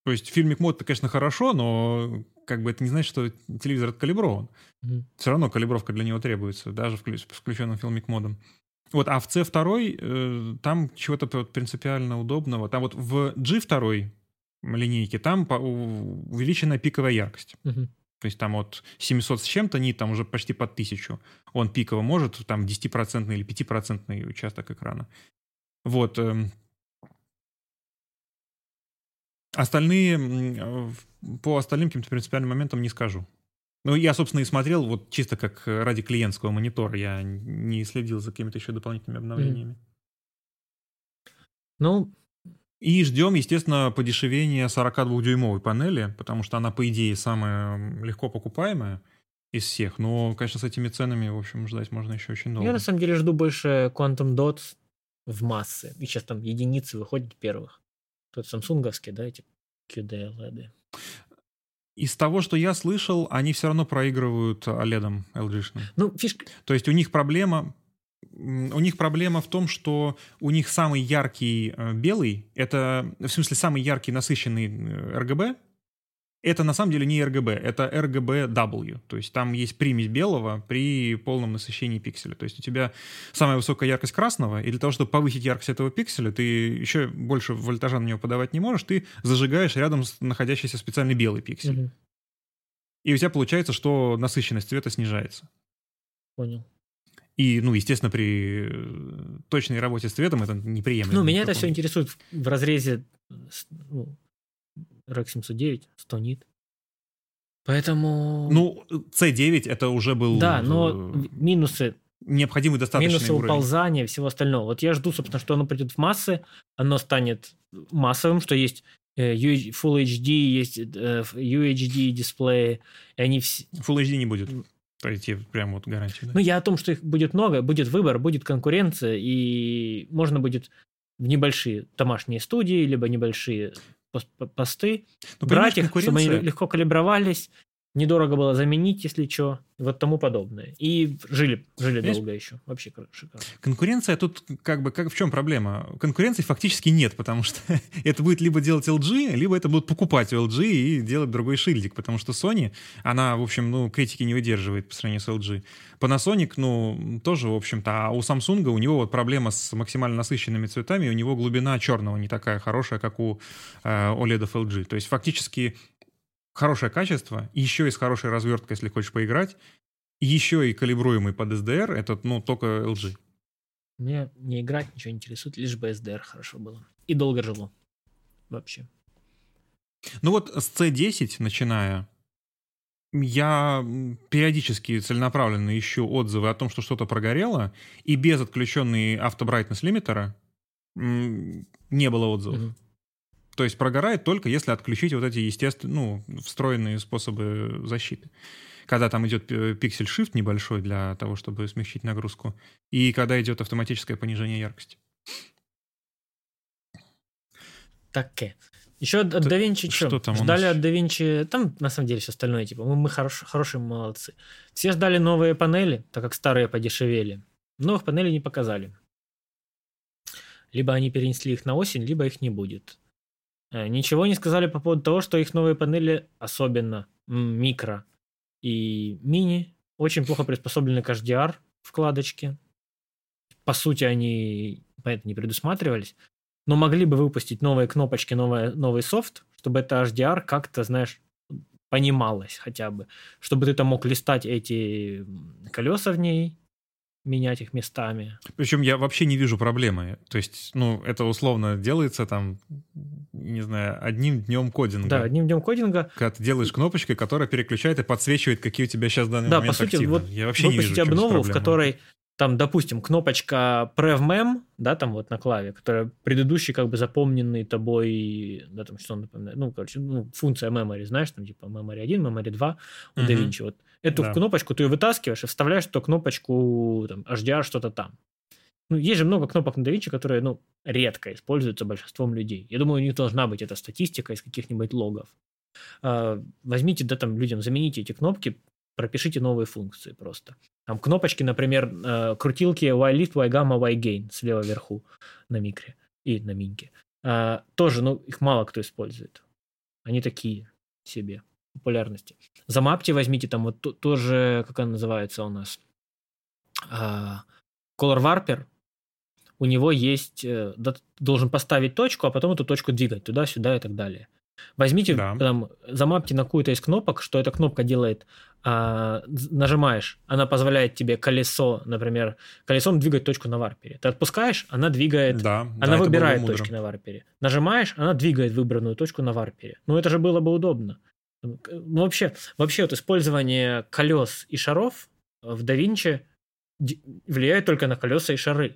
То есть фильмик мод, это, конечно, хорошо, но как бы это не значит, что телевизор откалиброван. Mm-hmm. Все равно калибровка для него требуется, даже с включенным фильмик модом. Вот, а в C2 э, там чего-то принципиально удобного. Там вот в G2 линейке там по, увеличена пиковая яркость. Uh-huh. То есть там от 700 с чем-то нит, там уже почти под 1000. Он пиково может, там 10% или 5% участок экрана. Вот. Э, остальные, по остальным каким-то принципиальным моментам не скажу. Ну, я, собственно, и смотрел вот чисто как ради клиентского монитора. Я не следил за какими-то еще дополнительными обновлениями. Ну, и ждем, естественно, подешевения 42-дюймовой панели, потому что она, по идее, самая легко покупаемая из всех. Но, конечно, с этими ценами, в общем, ждать можно еще очень долго. Я, на самом деле, жду больше Quantum Dots в массы. И сейчас там единицы выходят первых. Тот самсунговский, да, эти QD LED. Из того, что я слышал, они все равно проигрывают OLED LG. Ну, фишка... То есть у них проблема у них проблема в том, что у них самый яркий э, белый, это, в смысле, самый яркий насыщенный э, RGB, это на самом деле не RGB, это RGBW. То есть там есть примесь белого при полном насыщении пикселя. То есть у тебя самая высокая яркость красного, и для того, чтобы повысить яркость этого пикселя, ты еще больше вольтажа на него подавать не можешь, ты зажигаешь рядом с находящийся специальный белый пиксель. Угу. И у тебя получается, что насыщенность цвета снижается. Понял. И, ну, естественно, при э, точной работе с цветом это неприемлемо. Ну, меня это все интересует в разрезе REC 709, 100 нит. Поэтому... Ну, C9 это уже был... Да, но минусы... Необходимый достаточный Минусы уровень. уползания и всего остального. Вот я жду, собственно, что оно придет в массы, оно станет массовым, что есть э, Full HD, есть э, UHD дисплеи, и они все... Full HD не будет пройти прям вот гарантию. Да? Ну, я о том, что их будет много, будет выбор, будет конкуренция, и можно будет в небольшие домашние студии, либо небольшие посты. Ну, брать их, чтобы они легко калибровались, недорого было заменить, если что, вот тому подобное. И жили, жили Понимаешь, долго еще. Вообще шикарно. Конкуренция тут как бы, как в чем проблема? Конкуренции фактически нет, потому что это будет либо делать LG, либо это будут покупать у LG и делать другой шильдик, потому что Sony, она, в общем, ну, критики не выдерживает по сравнению с LG. Panasonic, ну, тоже, в общем-то, а у Samsung у него вот проблема с максимально насыщенными цветами, у него глубина черного не такая хорошая, как у э, OLED LG. То есть фактически хорошее качество, еще и с хорошей разверткой, если хочешь поиграть, еще и калибруемый под SDR, это, ну, только LG. Мне не играть ничего не интересует, лишь бы SDR хорошо было. И долго жило. Вообще. Ну вот с C10 начиная, я периодически целенаправленно ищу отзывы о том, что что-то прогорело, и без отключенной автобрайтнес лимитера не было отзывов. Угу. То есть прогорает только если отключить вот эти естественные, ну, встроенные способы защиты. Когда там идет пиксель shift небольшой для того, чтобы смягчить нагрузку, и когда идет автоматическое понижение яркости. Так, еще от DaVinci что? что там ждали от DaVinci, там на самом деле все остальное, типа, мы, мы хорош, хорошие молодцы. Все ждали новые панели, так как старые подешевели. Новых панелей не показали. Либо они перенесли их на осень, либо их не будет. Э, ничего не сказали по поводу того, что их новые панели, особенно микро и мини, очень плохо приспособлены к HDR вкладочке. По сути, они понятно, не предусматривались, но могли бы выпустить новые кнопочки, новый, новый софт, чтобы это HDR как-то, знаешь, понималось хотя бы. Чтобы ты там мог листать эти колеса в ней, менять их местами. Причем я вообще не вижу проблемы. То есть, ну, это условно делается там, не знаю, одним днем кодинга. Да, одним днем кодинга. Когда ты делаешь кнопочкой, которая переключает и подсвечивает, какие у тебя сейчас в данный да, момент по сути, активны. Вот я вообще не вижу, обнову, в, в которой там, допустим, кнопочка PrevMem, да, там вот на клаве, которая предыдущий как бы запомненный тобой, да, там что он напоминает, ну, короче, ну, функция memory, знаешь, там типа memory 1, memory 2 у. DaVinci. Вот эту Да. кнопочку ты ее вытаскиваешь и вставляешь эту кнопочку там, HDR что-то там. Ну, есть же много кнопок на DaVinci, которые, ну, редко используются большинством людей. Я думаю, у них должна быть эта статистика из каких-нибудь логов. А, Возьмите, да, там, людям, замените эти кнопки, пропишите новые функции просто. Там кнопочки, например, э, крутилки Y-Lift, Y-Gamma, Y-Gain слева вверху на микре и на миньке. А, Тоже, ну, их мало кто использует. Они такие себе популярности. Замапьте, возьмите там вот то- тоже, как она называется у нас, а, Color Warper. У него есть, э, должен поставить точку, а потом эту точку двигать туда-сюда и так далее. Возьмите, Да. там, замапьте на какую-то из кнопок, что эта кнопка делает. а, нажимаешь, она позволяет тебе колесо, например, колесом двигать точку на варпере. Ты отпускаешь, она двигает Да, да, она было выбирает точки на варпере. Нажимаешь, она двигает выбранную точку на варпере. Ну, это же было бы удобно. Ну, вообще, вообще вот использование колес и шаров в DaVinci влияет только на колеса и шары.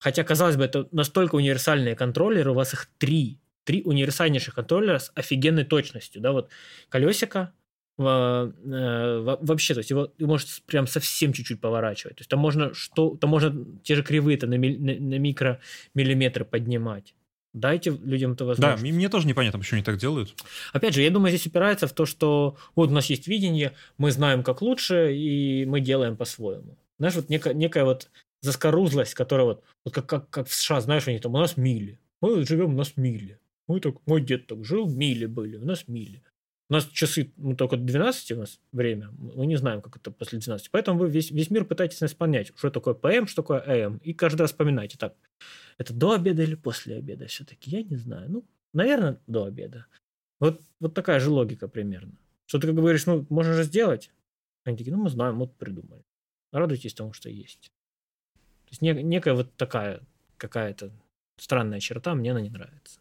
Хотя, казалось бы, это настолько универсальные контроллеры, у вас их три. Три универсальнейших контроллера с офигенной точностью. Да, вот колесико, э, во- вообще, то есть его ты можешь прям совсем чуть-чуть поворачивать. То есть там можно что, там можно те же кривые-то на, миль- на, на микромиллиметры поднимать. Дайте людям это Да, возможность. мне мне тоже непонятно, почему они так делают. Опять же, я думаю, здесь упирается в то, что вот у нас есть видение, мы знаем, как лучше, и мы делаем по-своему. Знаешь, вот некая, некая вот заскорузлость, которая вот, вот как, как, как в США, знаешь, они там, у нас мили. Мы живем, у нас мили. Мы так, мой дед так жил, мили были, у нас мили. У нас часы, ну, только 12 у нас время, мы не знаем, как это после 12. Поэтому вы весь, весь мир пытаетесь нас понять, что такое ПМ, что такое АМ, и каждый раз вспоминайте, так, это до обеда или после обеда все-таки, я не знаю. Ну, наверное, до обеда. Вот, вот такая же логика примерно. Что ты как говоришь, ну, можно же сделать. Они такие, ну, мы знаем, вот придумали. Радуйтесь тому, что есть. То есть не- некая вот такая какая-то странная черта, мне она не нравится.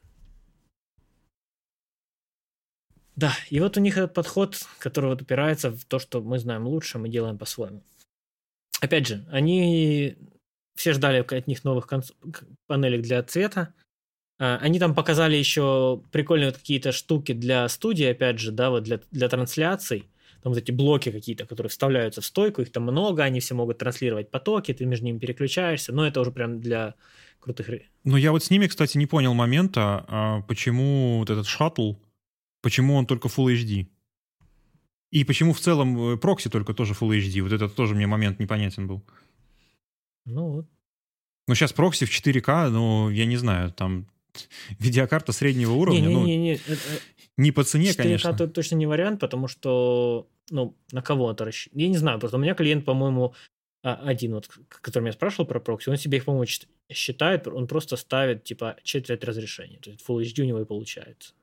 Да, и вот у них этот подход, который вот упирается в то, что мы знаем лучше, мы делаем по-своему. Опять же, они все ждали от них новых конс- к- панелек для цвета. А, Они там показали еще прикольные вот какие-то штуки для студии, опять же, да, вот для, для трансляций. Там вот эти блоки какие-то, которые вставляются в стойку, их там много, они все могут транслировать потоки, ты между ними переключаешься, но это уже прям для крутых... Но я вот с ними, кстати, не понял момента, а, почему вот этот шаттл, почему он только Full HD. И почему в целом э, прокси только тоже Full HD. Вот этот тоже мне момент непонятен был. Ну вот. Ну, сейчас прокси в 4К, ну, я не знаю, там видеокарта среднего уровня, ну, Не-не-не, э, не по цене, 4К конечно. то точно не вариант, потому что, ну, на кого это рассчитано? Я не знаю, просто у меня клиент, по-моему, а, один, вот, к которому я спрашивал про прокси, он себе их, по-моему, чит- считает, он просто ставит, типа, четверть разрешения. То есть Full HD у него и получается.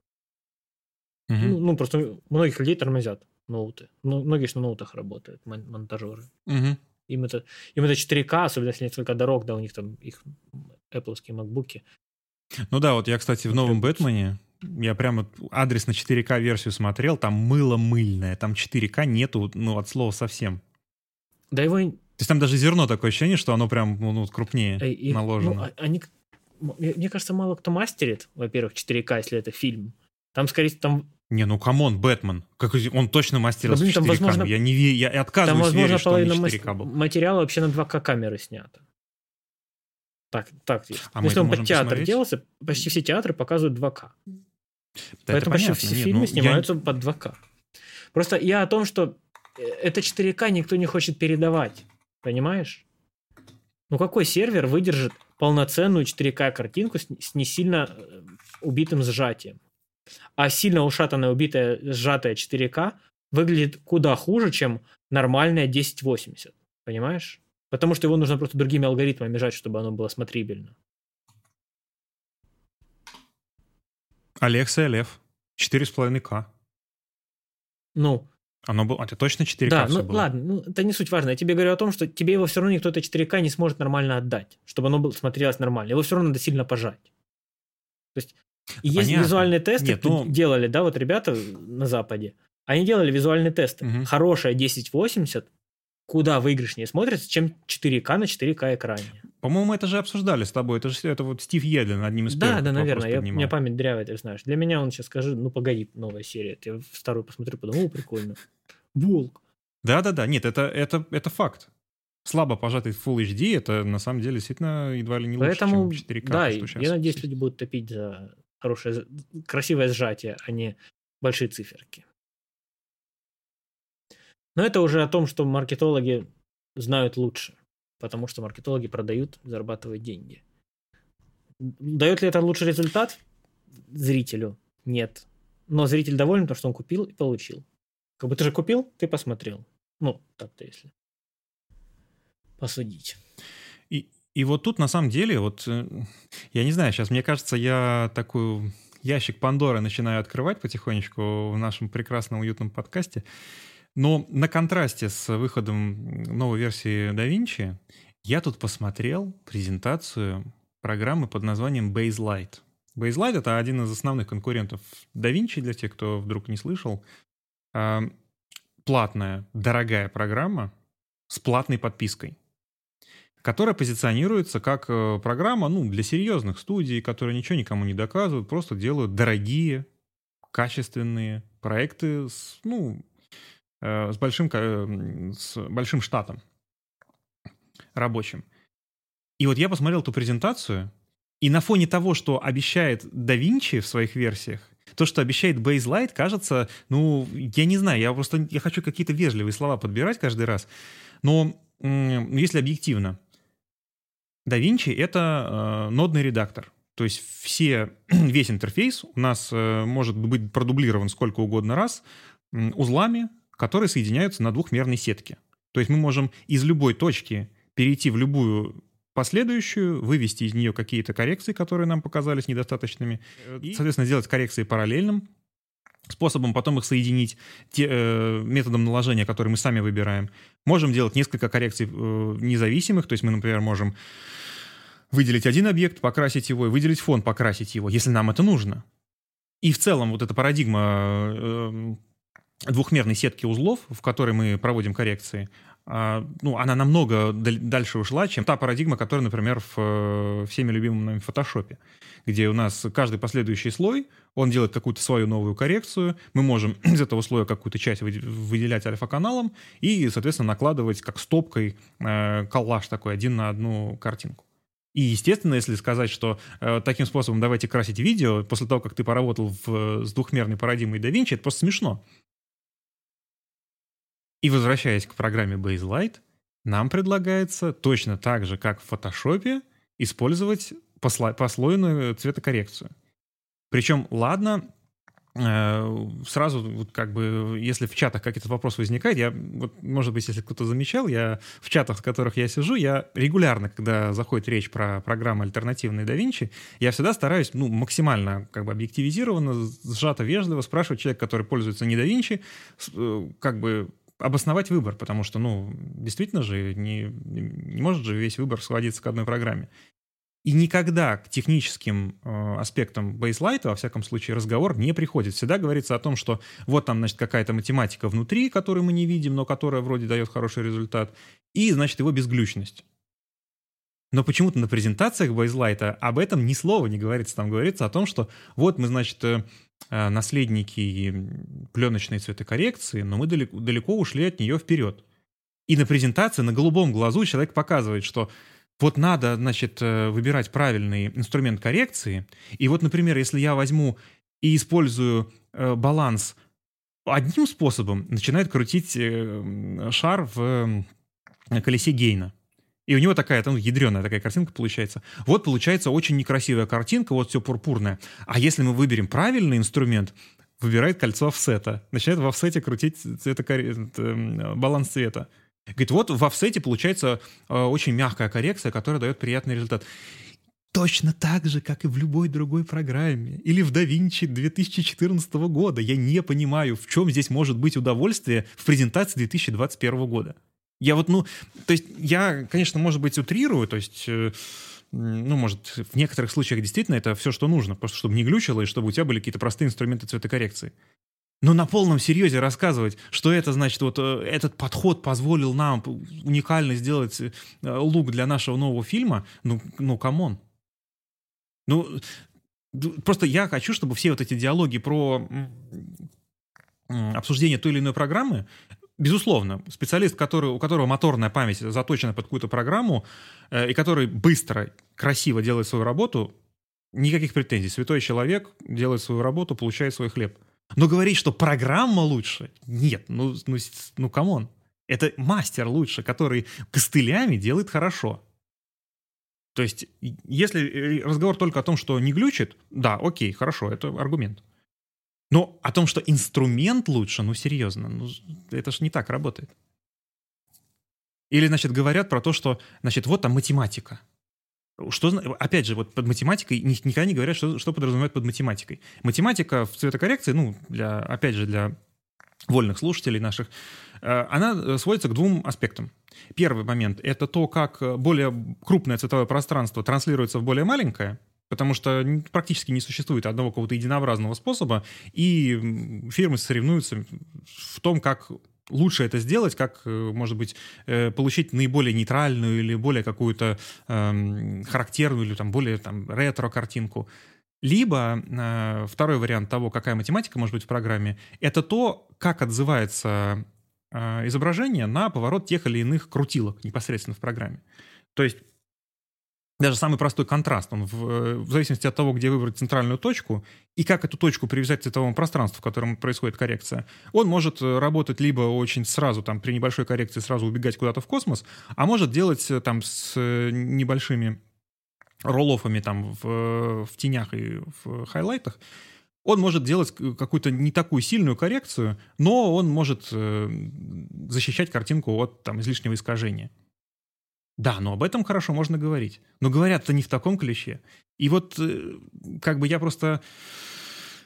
Мгм. Ну, ну, просто многих людей тормозят ноуты. Ну, многие же на ноутах работают, мон- монтажеры. Мгм. Им это, им это 4К, особенно если несколько дорог, да, у них там их Apple макбуки. Ну да, вот я, кстати, в новом Бэтмене, я прямо адрес на 4К версию смотрел, там мыло мыльное, там 4К нету, ну, от слова совсем. Да его... и- То есть там даже зерно такое ощущение, что оно прям ну, ну, крупнее э, их- наложено. ну, они, мне кажется, мало кто мастерит, во-первых, 4К, если это фильм. Там, скорее там, Не, ну камон, Бэтмен. Как, он точно мастерил Да, блин, там, 4К. возможно, я не я там отказываюсь возможно, верить, что он не половина 4К мас- был. материала вообще на 2К камеры снято. Так, так. А мы если он под театр посмотреть? делался, почти все театры показывают 2К. Да это Поэтому почти все Нет, фильмы ну, я- снимаются под 2К. Просто я о том, что э, это 4К никто не хочет передавать. Понимаешь? Ну какой сервер выдержит полноценную 4К картинку с, с не сильно э, убитым сжатием? А сильно ушатанная, убитая, сжатая 4К выглядит куда хуже, чем нормальная 1080. Понимаешь? Потому что его нужно просто другими алгоритмами жать, чтобы оно было смотрибельно. Алекса Лев. 4,5К. Ну, Оно было... Это точно 4К Да, ну было? ладно, ну, это не суть важно. Я тебе говорю о том, что тебе его все равно никто это 4К не сможет нормально отдать, чтобы оно было, смотрелось нормально. Его все равно надо сильно пожать. То есть и есть Понятно. визуальные тесты, Нет, ну- делали, да, вот ребята на Западе. Они делали визуальные тесты. Мгм. Хорошая 1080 куда выигрышнее смотрится, чем 4К на 4К экране. По-моему, это же обсуждали с тобой. Это же это вот Стив Едлин одним из Да, первых да, наверное. Я, у меня память дрявая, ты знаешь. Для меня он сейчас скажи, ну погоди, новая серия. Я старую посмотрю, подумал, прикольно. Волк. Да-да-да, нет, это, это, это факт. Слабо пожатый Full HD, это на самом деле действительно едва ли не лучше, Поэтому, чем 4К. да, я надеюсь, люди будут топить за хорошее, красивое сжатие, а не большие циферки. Но это уже о том, что маркетологи знают лучше, потому что маркетологи продают, зарабатывают деньги. Дает ли это лучший результат зрителю? Нет. Но зритель доволен, потому что он купил и получил. Как бы ты же купил, ты посмотрел. Ну, так-то если посудить. И, вот тут на самом деле, вот, э, я не знаю, сейчас мне кажется, я такой ящик Пандоры начинаю открывать потихонечку в нашем прекрасном уютном подкасте. Но на контрасте с выходом новой версии DaVinci я тут посмотрел презентацию программы под названием BaseLight. BaseLight — это один из основных конкурентов DaVinci, для тех, кто вдруг не слышал. Платная, дорогая программа с платной подпиской которая позиционируется как э, программа ну, для серьезных студий, которые ничего никому не доказывают, просто делают дорогие, качественные проекты с, ну, э, с, большим, э, с большим штатом рабочим. И вот я посмотрел эту презентацию, и на фоне того, что обещает Da Vinci в своих версиях, то, что обещает Baselight, кажется, ну, я не знаю, я просто я хочу какие-то вежливые слова подбирать каждый раз. Но если объективно, DaVinci — это э, нодный редактор. То есть все, весь интерфейс у нас э, может быть продублирован сколько угодно раз узлами, которые соединяются на двухмерной сетке. То есть мы можем из любой точки перейти в любую последующую, вывести из нее какие-то коррекции, которые нам показались недостаточными, и, соответственно, сделать коррекции параллельным способом, потом их соединить те, э, методом наложения, который мы сами выбираем. Можем делать несколько коррекций э, независимых, то есть мы, например, можем выделить один объект, покрасить его, и выделить фон, покрасить его, если нам это нужно. И в целом вот эта парадигма э, двухмерной сетки узлов, в которой мы проводим коррекции, ну, она намного даль- дальше ушла, чем та парадигма, которая, например, в э, всеми любимом нами фотошопе, где у нас каждый последующий слой, он делает какую-то свою новую коррекцию, мы можем из этого слоя какую-то часть выде- выделять альфа-каналом и, соответственно, накладывать как стопкой э, коллаж такой один на одну картинку. И, естественно, если сказать, что э, таким способом давайте красить видео, после того, как ты поработал в, с двухмерной парадигмой DaVinci, это просто смешно. И возвращаясь к программе Baselight, нам предлагается точно так же, как в Photoshop, использовать посла- послойную цветокоррекцию. Причем, ладно, э, сразу, как бы, если в чатах какой-то вопрос возникает, я, вот, может быть, если кто-то замечал, я в чатах, в которых я сижу, я регулярно, когда заходит речь про программы альтернативные DaVinci, я всегда стараюсь, ну, максимально, как бы, объективизированно, сжато, вежливо спрашивать человека, который пользуется не DaVinci, с- э, как бы, обосновать выбор, потому что, ну, действительно же, не, не может же весь выбор сводиться к одной программе. И никогда к техническим э, аспектам бейслайта, во всяком случае, разговор не приходит. Всегда говорится о том, что вот там, значит, какая-то математика внутри, которую мы не видим, но которая вроде дает хороший результат, и, значит, его безглючность. Но почему-то на презентациях Бейзлайта об этом ни слова не говорится. Там говорится о том, что вот мы, значит, э, наследники пленочной цветокоррекции, но мы далеко, далеко ушли от нее вперед. И на презентации на голубом глазу человек показывает, что вот надо, значит, э, выбирать правильный инструмент коррекции. И вот, например, если я возьму и использую э, баланс одним способом, начинает крутить э, шар в э, колесе Гейна. И у него такая, там, ядреная такая картинка получается. Вот получается очень некрасивая картинка, вот все пурпурное. А если мы выберем правильный инструмент, выбирает кольцо офсета. Начинает в офсете крутить цветокорре- э, баланс цвета. Говорит, вот в офсете получается э, очень мягкая коррекция, которая дает приятный результат. Точно так же, как и в любой другой программе. Или в DaVinci 2014 года. Я не понимаю, в чем здесь может быть удовольствие в презентации 2021 года. Я вот, ну, то есть я, конечно, может быть, утрирую, то есть, э, ну, может, в некоторых случаях действительно это все, что нужно, просто чтобы не глючило и чтобы у тебя были какие-то простые инструменты цветокоррекции. Но на полном серьезе рассказывать, что это значит, вот э, этот подход позволил нам уникально сделать э, look для нашего нового фильма, ну, ну, come on. Ну, просто я хочу, чтобы все вот эти диалоги про обсуждение той или иной программы, безусловно, специалист, который, у которого моторная память заточена под какую-то программу, э, и который быстро, красиво делает свою работу, никаких претензий. Святой человек делает свою работу, получает свой хлеб. Но говорить, что программа лучше, нет, ну, ну, ну come on. Это мастер лучше, который костылями делает хорошо. То есть, если разговор только о том, что не глючит, да, окей, хорошо, это аргумент. Но о том, что инструмент лучше, ну серьезно, ну, это же не так работает. Или, значит, говорят про то, что, значит, вот там математика. Что, опять же, вот под математикой никогда не говорят, что, что подразумевают под математикой. Математика в цветокоррекции, ну, для, опять же, для вольных слушателей наших, э, она э, сводится к двум аспектам. Первый момент — это то, как более крупное цветовое пространство транслируется в более маленькое, потому что практически не существует одного какого-то единообразного способа, и фирмы соревнуются в том, как лучше это сделать, как, э, может быть, э, получить наиболее нейтральную или более какую-то эм, характерную или там более там ретро-картинку. Либо э, второй вариант того, какая математика может быть в программе, это то, как отзывается э, изображение на поворот тех или иных крутилок непосредственно в программе. То есть даже самый простой контраст, он в, э, в зависимости от того, где выбрать центральную точку и как эту точку привязать к цветовому пространству, в котором происходит коррекция, он может э, работать либо очень сразу, там, при небольшой коррекции сразу убегать куда-то в космос, а может делать э, там с небольшими роллофами там в, в тенях и в хайлайтах, он может делать какую-то не такую сильную коррекцию, но он может защищать картинку от там, излишнего искажения. Да, но об этом хорошо можно говорить. Но говорят-то не в таком ключе. И вот э, как бы я просто...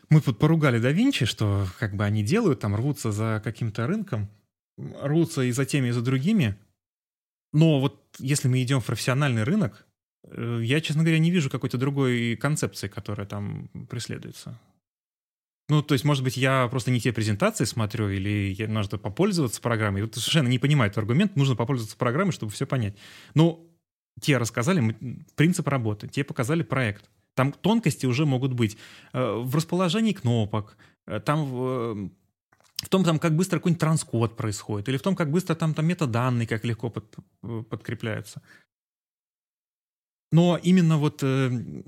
Мы тут поругали да Винчи, что как бы они делают, там рвутся за каким-то рынком, рвутся и за теми, и за другими. Но вот если мы идем в профессиональный рынок, э, я, честно говоря, не вижу какой-то другой концепции, которая там преследуется. Ну, то есть, может быть, я просто не те презентации смотрю, или нужно попользоваться программой. Вот совершенно не понимаю этот аргумент, нужно попользоваться программой, чтобы все понять. Ну, те рассказали принцип работы, те показали проект. Там тонкости уже могут быть э, в расположении кнопок, э, там в, в том, там, как быстро какой-нибудь транскод происходит, или в том, как быстро там, там метаданные, как легко под, подкрепляются. Но именно вот э,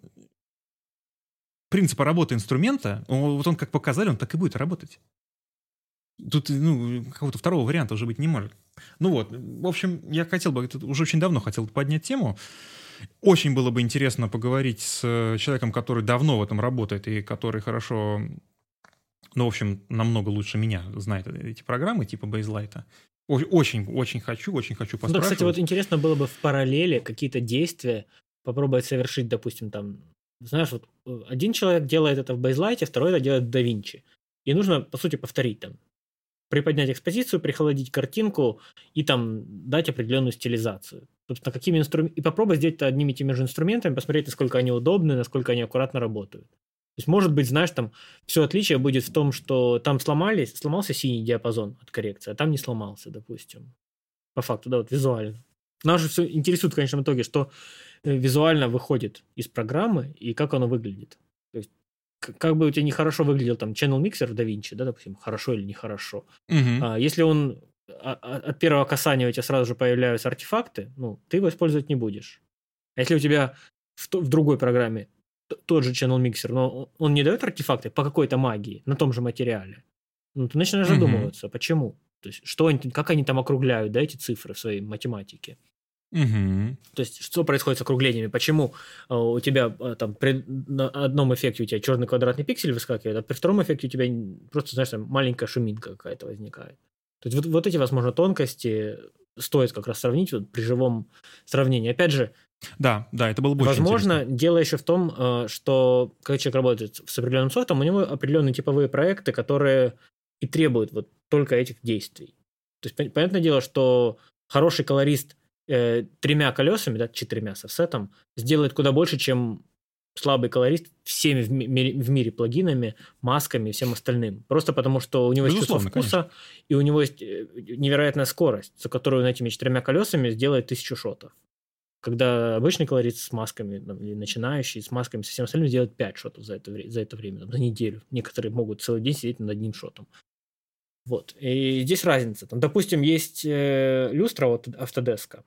принципа работы инструмента, вот он как показали, он так и будет работать. Тут ну, какого-то второго варианта уже быть не может. Ну вот, в общем, я хотел бы, уже очень давно хотел поднять тему. Очень было бы интересно поговорить с человеком, который давно в этом работает и который хорошо, ну, в общем, намного лучше меня знает эти программы типа Бейзлайта. Очень, очень хочу, очень хочу поспрашивать. Ну, да, кстати, вот интересно было бы в параллели какие-то действия попробовать совершить, допустим, там знаешь, вот э, один человек делает это в бейзлайте, второй это делает в DaVinci. И нужно, по сути, повторить там. Приподнять экспозицию, прихолодить картинку и там дать определенную стилизацию. Собственно, какими инструментами... И попробовать сделать это одними и теми же инструментами, посмотреть, насколько они удобны, насколько они аккуратно работают. То есть, может быть, знаешь, там все отличие будет в том, что там сломались, сломался синий диапазон от коррекции, а там не сломался, допустим. По факту, да, вот визуально. Нас же все интересует в конечном итоге, что визуально выходит из программы и как оно выглядит. То есть, как бы у тебя нехорошо выглядел там channel mixer в DaVinci, да, допустим, хорошо или нехорошо. Угу. А, если он а, а, от первого касания у тебя сразу же появляются артефакты, ну, ты его использовать не будешь. А если у тебя в, в другой программе тот же channel mixer, но он не дает артефакты по какой-то магии на том же материале, ну, ты начинаешь угу. задумываться, почему? То есть, что они, как они там округляют, да, эти цифры в своей математике. Угу. То есть, что происходит с округлениями? Почему э, у тебя э, там при на одном эффекте у тебя черный квадратный пиксель выскакивает, а при втором эффекте у тебя просто, знаешь, там маленькая шуминка какая-то возникает. То есть, вот, вот эти, возможно, тонкости стоит как раз сравнить вот при живом сравнении. Опять же, да, да, это было бы Возможно, интересно. дело еще в том, э, что когда человек работает с определенным софтом, у него определенные типовые проекты, которые и требуют вот только этих действий. То есть, понятное дело, что хороший колорист э, тремя колесами, да, четырьмя с офсетом, сделает куда больше, чем слабый колорист всеми в мире, в мире плагинами, масками и всем остальным. Просто потому, что у него есть чувство вкуса, конечно. и у него есть э, невероятная скорость, за которую он этими четырьмя колесами сделает тысячу шотов. Когда обычный колорист с масками, или начинающий с масками, со всем остальным делает 5 шотов за это, за это время, там, за неделю. Некоторые могут целый день сидеть над одним шотом. Вот. И здесь разница. Там, допустим, есть э, люстра от Autodesk.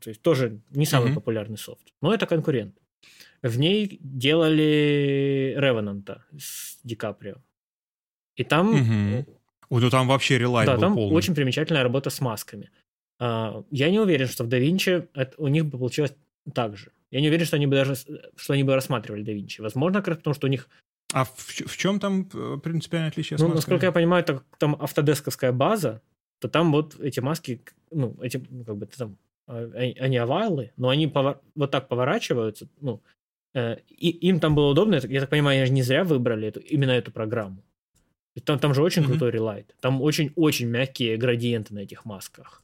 То есть тоже не самый mm-hmm. популярный софт. Но это конкурент. В ней делали Ревенанта с Ди Каприо. И там... Угу. Вот ну там вообще релайт Да, был там полный. очень примечательная работа с масками. А, я не уверен, что в DaVinci это, у них бы получилось так же. Я не уверен, что они бы даже что они бы рассматривали DaVinci. Возможно, как раз потому, что у них а в, в чем там э, принципиальное отличие с Ну, насколько я понимаю, это там автодесковская база, то там вот эти маски, ну, эти, ну, как бы, там, они овалы, но они повор... вот так поворачиваются, ну, Э, и им там было удобно, я так понимаю, они не зря выбрали эту, именно эту программу. Там, там же очень mm-hmm. крутой релайт. Там очень-очень мягкие градиенты на этих масках.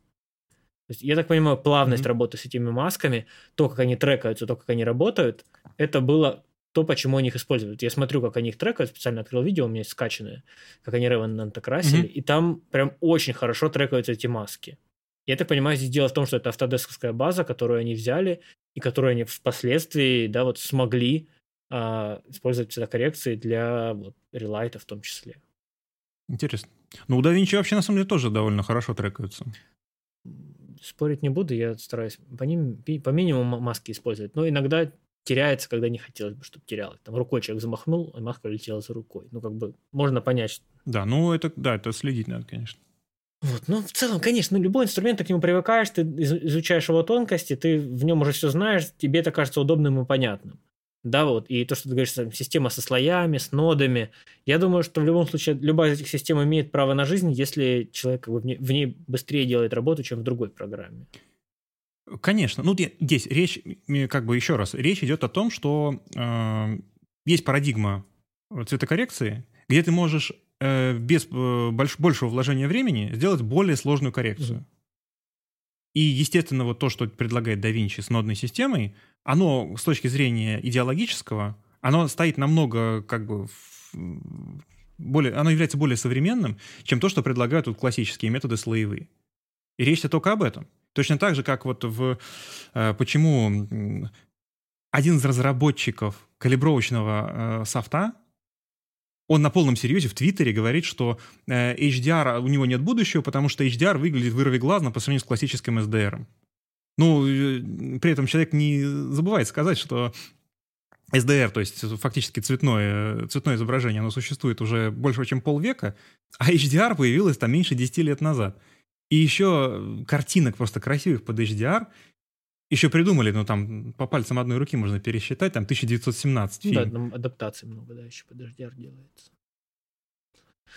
То есть, я так понимаю, плавность mm-hmm. работы с этими масками, то, как они трекаются, то, как они работают, это было то, почему они их используют. Я смотрю, как они их трекают, специально открыл видео, у меня есть скачанное, как они Revenant красили, mm-hmm. и там прям очень хорошо трекаются эти маски. Я так понимаю, здесь дело в том, что это автодесковская база, которую они взяли, и которые они впоследствии, да, вот смогли а, использовать цветокоррекции для вот, релайта в том числе. Интересно. Ну, у DaVinci вообще, на самом деле, тоже довольно хорошо трекаются. Спорить не буду, я стараюсь по ним по минимуму маски использовать. Но иногда теряется, когда не хотелось бы, чтобы терялось. Там рукой человек замахнул, а маска летела за рукой. Ну, как бы можно понять. Что... Да, ну это, да, это следить надо, конечно. Вот. Ну, в целом, конечно, любой инструмент, ты к нему привыкаешь, ты изучаешь его тонкости, ты в нем уже все знаешь, тебе это кажется удобным и понятным. Да, вот. И то, что ты говоришь, там, система со слоями, с нодами. Я думаю, что в любом случае любая из этих систем имеет право на жизнь, если человек как бы, в, ней, быстрее делает работу, чем в другой программе. Конечно. Ну, здесь речь, как бы еще раз, речь идет о том, что э, есть парадигма цветокоррекции, где ты можешь без э, больш, большего вложения времени сделать более сложную коррекцию. И, естественно, вот то, что предлагает Da Vinci с нодной системой, оно с точки зрения идеологического, оно стоит намного как бы более, оно является более современным, чем то, что предлагают вот классические методы слоевые. И речь-то только об этом. Точно так же, как вот в... Э, почему один из разработчиков калибровочного э, софта он на полном серьезе в Твиттере говорит, что э, HDR у него нет будущего, потому что HDR выглядит вырви глазно по сравнению с классическим SDR. Ну, э, при этом человек не забывает сказать, что SDR, то есть фактически цветное, цветное изображение, оно существует уже больше, чем полвека, а HDR появилось там меньше 10 лет назад. И еще картинок просто красивых под HDR еще придумали, ну там по пальцам одной руки можно пересчитать, там 1917 фильм. Да, там адаптации много, да, еще под HDR делается.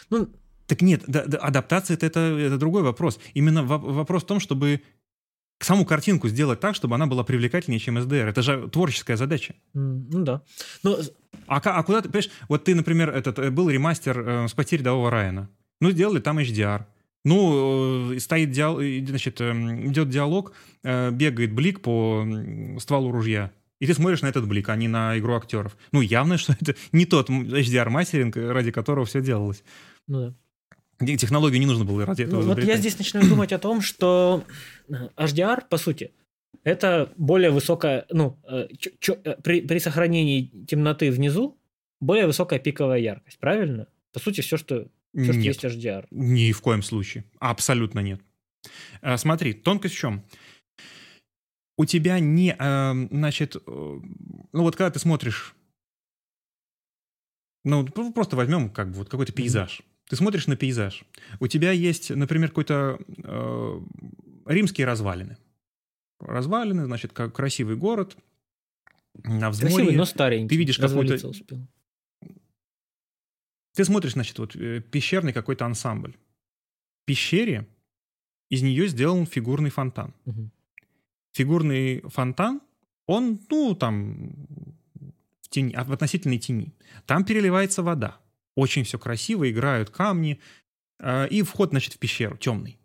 Ну, так нет, да, да, адаптация это, это, это другой вопрос. Именно вопрос в том, чтобы саму картинку сделать так, чтобы она была привлекательнее, чем SDR. Это же творческая задача. Mm, ну да. Но... А, а куда ты, понимаешь, вот ты, например, этот, э, был ремастер э, с потерь рядового Райана. Ну, сделали там HDR. Ну, э, стоит диалог, значит, эм, идет диалог, э, бегает блик по стволу ружья. И ты смотришь на этот блик, а не на игру актеров. Ну, явно, что это не тот HDR-мастеринг, ради которого все делалось. Ну да. Технологию не нужно было ради этого ну, Вот я здесь начинаю думать о том, что HDR, по сути, это более высокая, ну, чё, чё, при, при сохранении темноты внизу, более высокая пиковая яркость, правильно? По сути, все, что все, нет, есть HDR. Ни в коем случае. Абсолютно нет. А, смотри, тонкость в чем? У тебя не, а, значит, э, ну вот когда ты смотришь, ну просто возьмем как бы вот какой-то пейзаж. Ты смотришь на пейзаж. У тебя есть, например, какой-то э, римские развалины. Развалины, значит, как красивый город. На взморье. Красивый, но старенький. Ты видишь какой-то... Успел. Ты смотришь, значит, вот э, пещерный какой-то ансамбль. В пещере из нее сделан фигурный фонтан. Угу. Фигурный фонтан, он, ну, там, в, тени, в относительной тени. Там переливается вода. Очень все красиво, играют камни. Э, и вход, значит, в пещеру темный.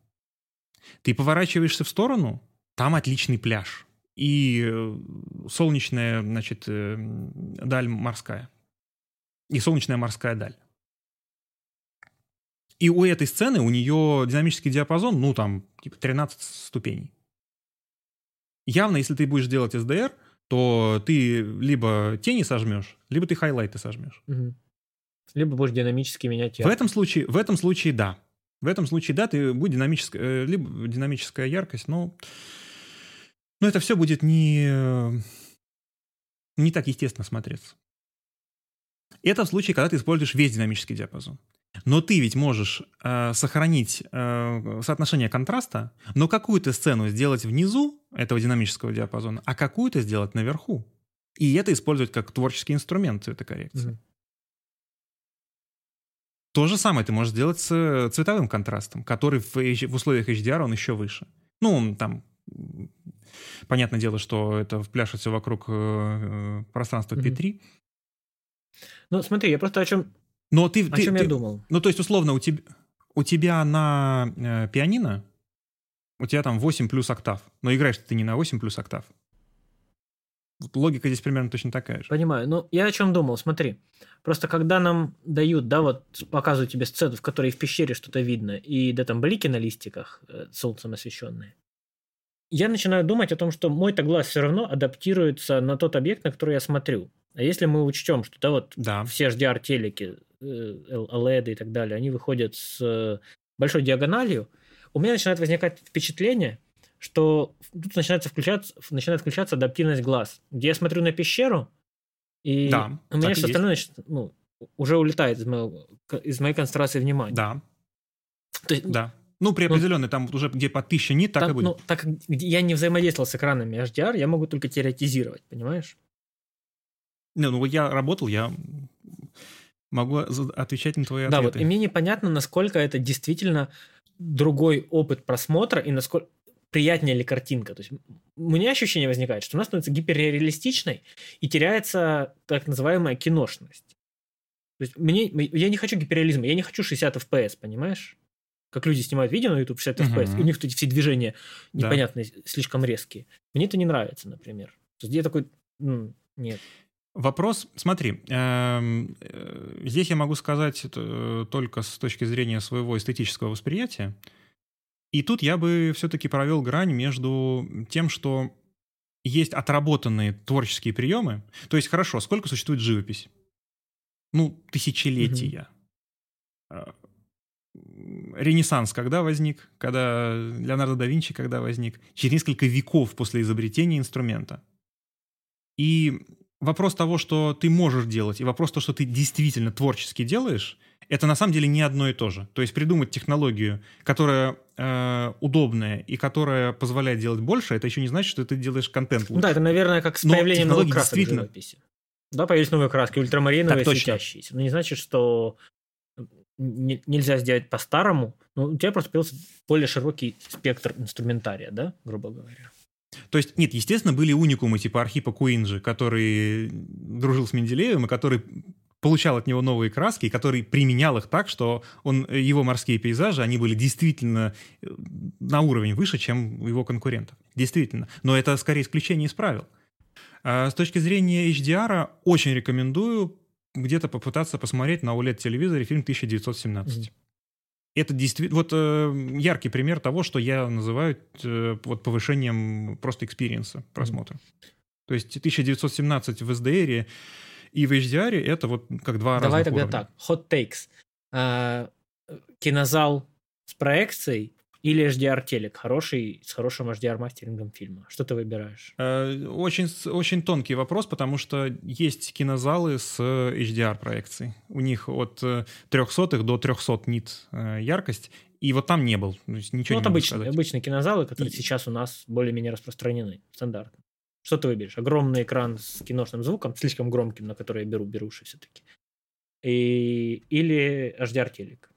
Ты поворачиваешься в сторону, там отличный пляж. и э, солнечная, значит, даль морская. И солнечная морская даль. И у этой сцены у нее динамический диапазон, ну, там, типа 13 ступеней. Явно, если ты будешь делать SDR, то ты либо тени сожмешь, либо ты хайлайты сожмешь. Угу. Либо будешь динамически менять яркость. В этом случае, в этом случае да. В этом случае да, ты будет динамическая, э, либо динамическая яркость, но, но это все будет не, не так естественно смотреться. Это в случае, когда ты используешь весь динамический диапазон. Но ты ведь можешь э, сохранить э, соотношение контраста, но какую-то сцену сделать внизу этого динамического диапазона, а какую-то сделать наверху. И это использовать как творческий инструмент цветокоррекции. Mm-hmm. То же самое ты можешь сделать с цветовым контрастом, который в, в условиях HDR он еще выше. Ну, там, понятное дело, что это пляшет все вокруг э, э пространства mm-hmm. P3. Ну, смотри, я просто о чем но ты, О ты, чем ты, я думал? Ну, то есть, условно, у тебя, у тебя на э, пианино у тебя там 8 плюс октав, но играешь ты не на 8 плюс октав. Вот логика здесь примерно точно такая же. Понимаю. Ну, я о чем думал, смотри. Просто когда нам дают, да, вот показывают тебе сцену, в которой в пещере что-то видно, и да, там блики на листиках, э, солнцем освещенные, я начинаю думать о том, что мой-то глаз все равно адаптируется на тот объект, на который я смотрю. А если мы учтем, что да, вот да. все HDR-телеки, OLED э, и так далее, они выходят с э, большой диагональю, у меня начинает возникать впечатление, что тут начинается включаться, начинает включаться адаптивность глаз, где я смотрю на пещеру, и да, у меня все остальное значит, ну, уже улетает из, моего, из моей концентрации внимания. Да. То есть, да. Ну, при определенной, ну, там уже где по тысяче нит, так там, и будет. Ну, так как я не взаимодействовал с экранами HDR, я могу только теоретизировать, понимаешь? Не, ну я работал, я могу отвечать на твои да, ответы. Да, вот и мне непонятно, насколько это действительно другой опыт просмотра и насколько приятнее ли картинка. То есть у меня ощущение возникает, что она становится гиперреалистичной и теряется так называемая киношность. То есть мне, я не хочу гиперреализма, я не хочу 60 FPS, понимаешь? Как люди снимают видео на YouTube 60 FPS, и у них эти все движения непонятные, да. слишком резкие. Мне это не нравится, например. То есть я такой, нет. Вопрос, смотри, эм, э, здесь я могу сказать это только с точки зрения своего эстетического восприятия. И тут я бы все-таки провел грань между тем, что есть отработанные творческие приемы. То есть, хорошо, сколько существует живопись? Ну, тысячелетия. Угу. Ренессанс когда возник? Когда Леонардо да Винчи когда возник? Через несколько веков после изобретения инструмента. И вопрос того, что ты можешь делать, и вопрос того, что ты действительно творчески делаешь, это на самом деле не одно и то же. То есть придумать технологию, которая э, удобная и которая позволяет делать больше, это еще не значит, что ты делаешь контент лучше. Да, это, наверное, как с появлением новых красок действительно... в живописи. Да, появились новые краски, ультрамариновые, так, светящиеся. Но не значит, что не, нельзя сделать по-старому. Ну, у тебя просто появился более широкий спектр инструментария, да, грубо говоря. То есть, нет, естественно, были уникумы типа Архипа Куинджи, который дружил с Менделеевым и который получал от него новые краски, и который применял их так, что он, его морские пейзажи, они были действительно э, на уровень выше, чем его конкурентов. Действительно. Но это скорее исключение из правил. А с точки зрения HDR, очень рекомендую где-то попытаться посмотреть на OLED-телевизоре фильм 1917. Это действительно вот э, яркий пример того, что я называю э, вот повышением просто experience а просмотра. Mm-hmm. То есть 1917 в SDR и в HDR это вот как два Давай разных тогда так. Hot takes. А, кинозал с проекцией или HDR-телек, хороший, с хорошим HDR-мастерингом фильма? Что ты выбираешь? Э, очень, очень тонкий вопрос, потому что есть кинозалы с HDR-проекцией. У них от 300 э, до 300 нит э, яркость, и вот там не был. То есть ничего ну, вот не обычные, сказать. обычные кинозалы, которые и... сейчас у нас более-менее распространены, стандартно. Что ты выберешь? Огромный экран с киношным звуком, слишком громким, на который я беру, беруши все-таки. И... Или HDR-телек.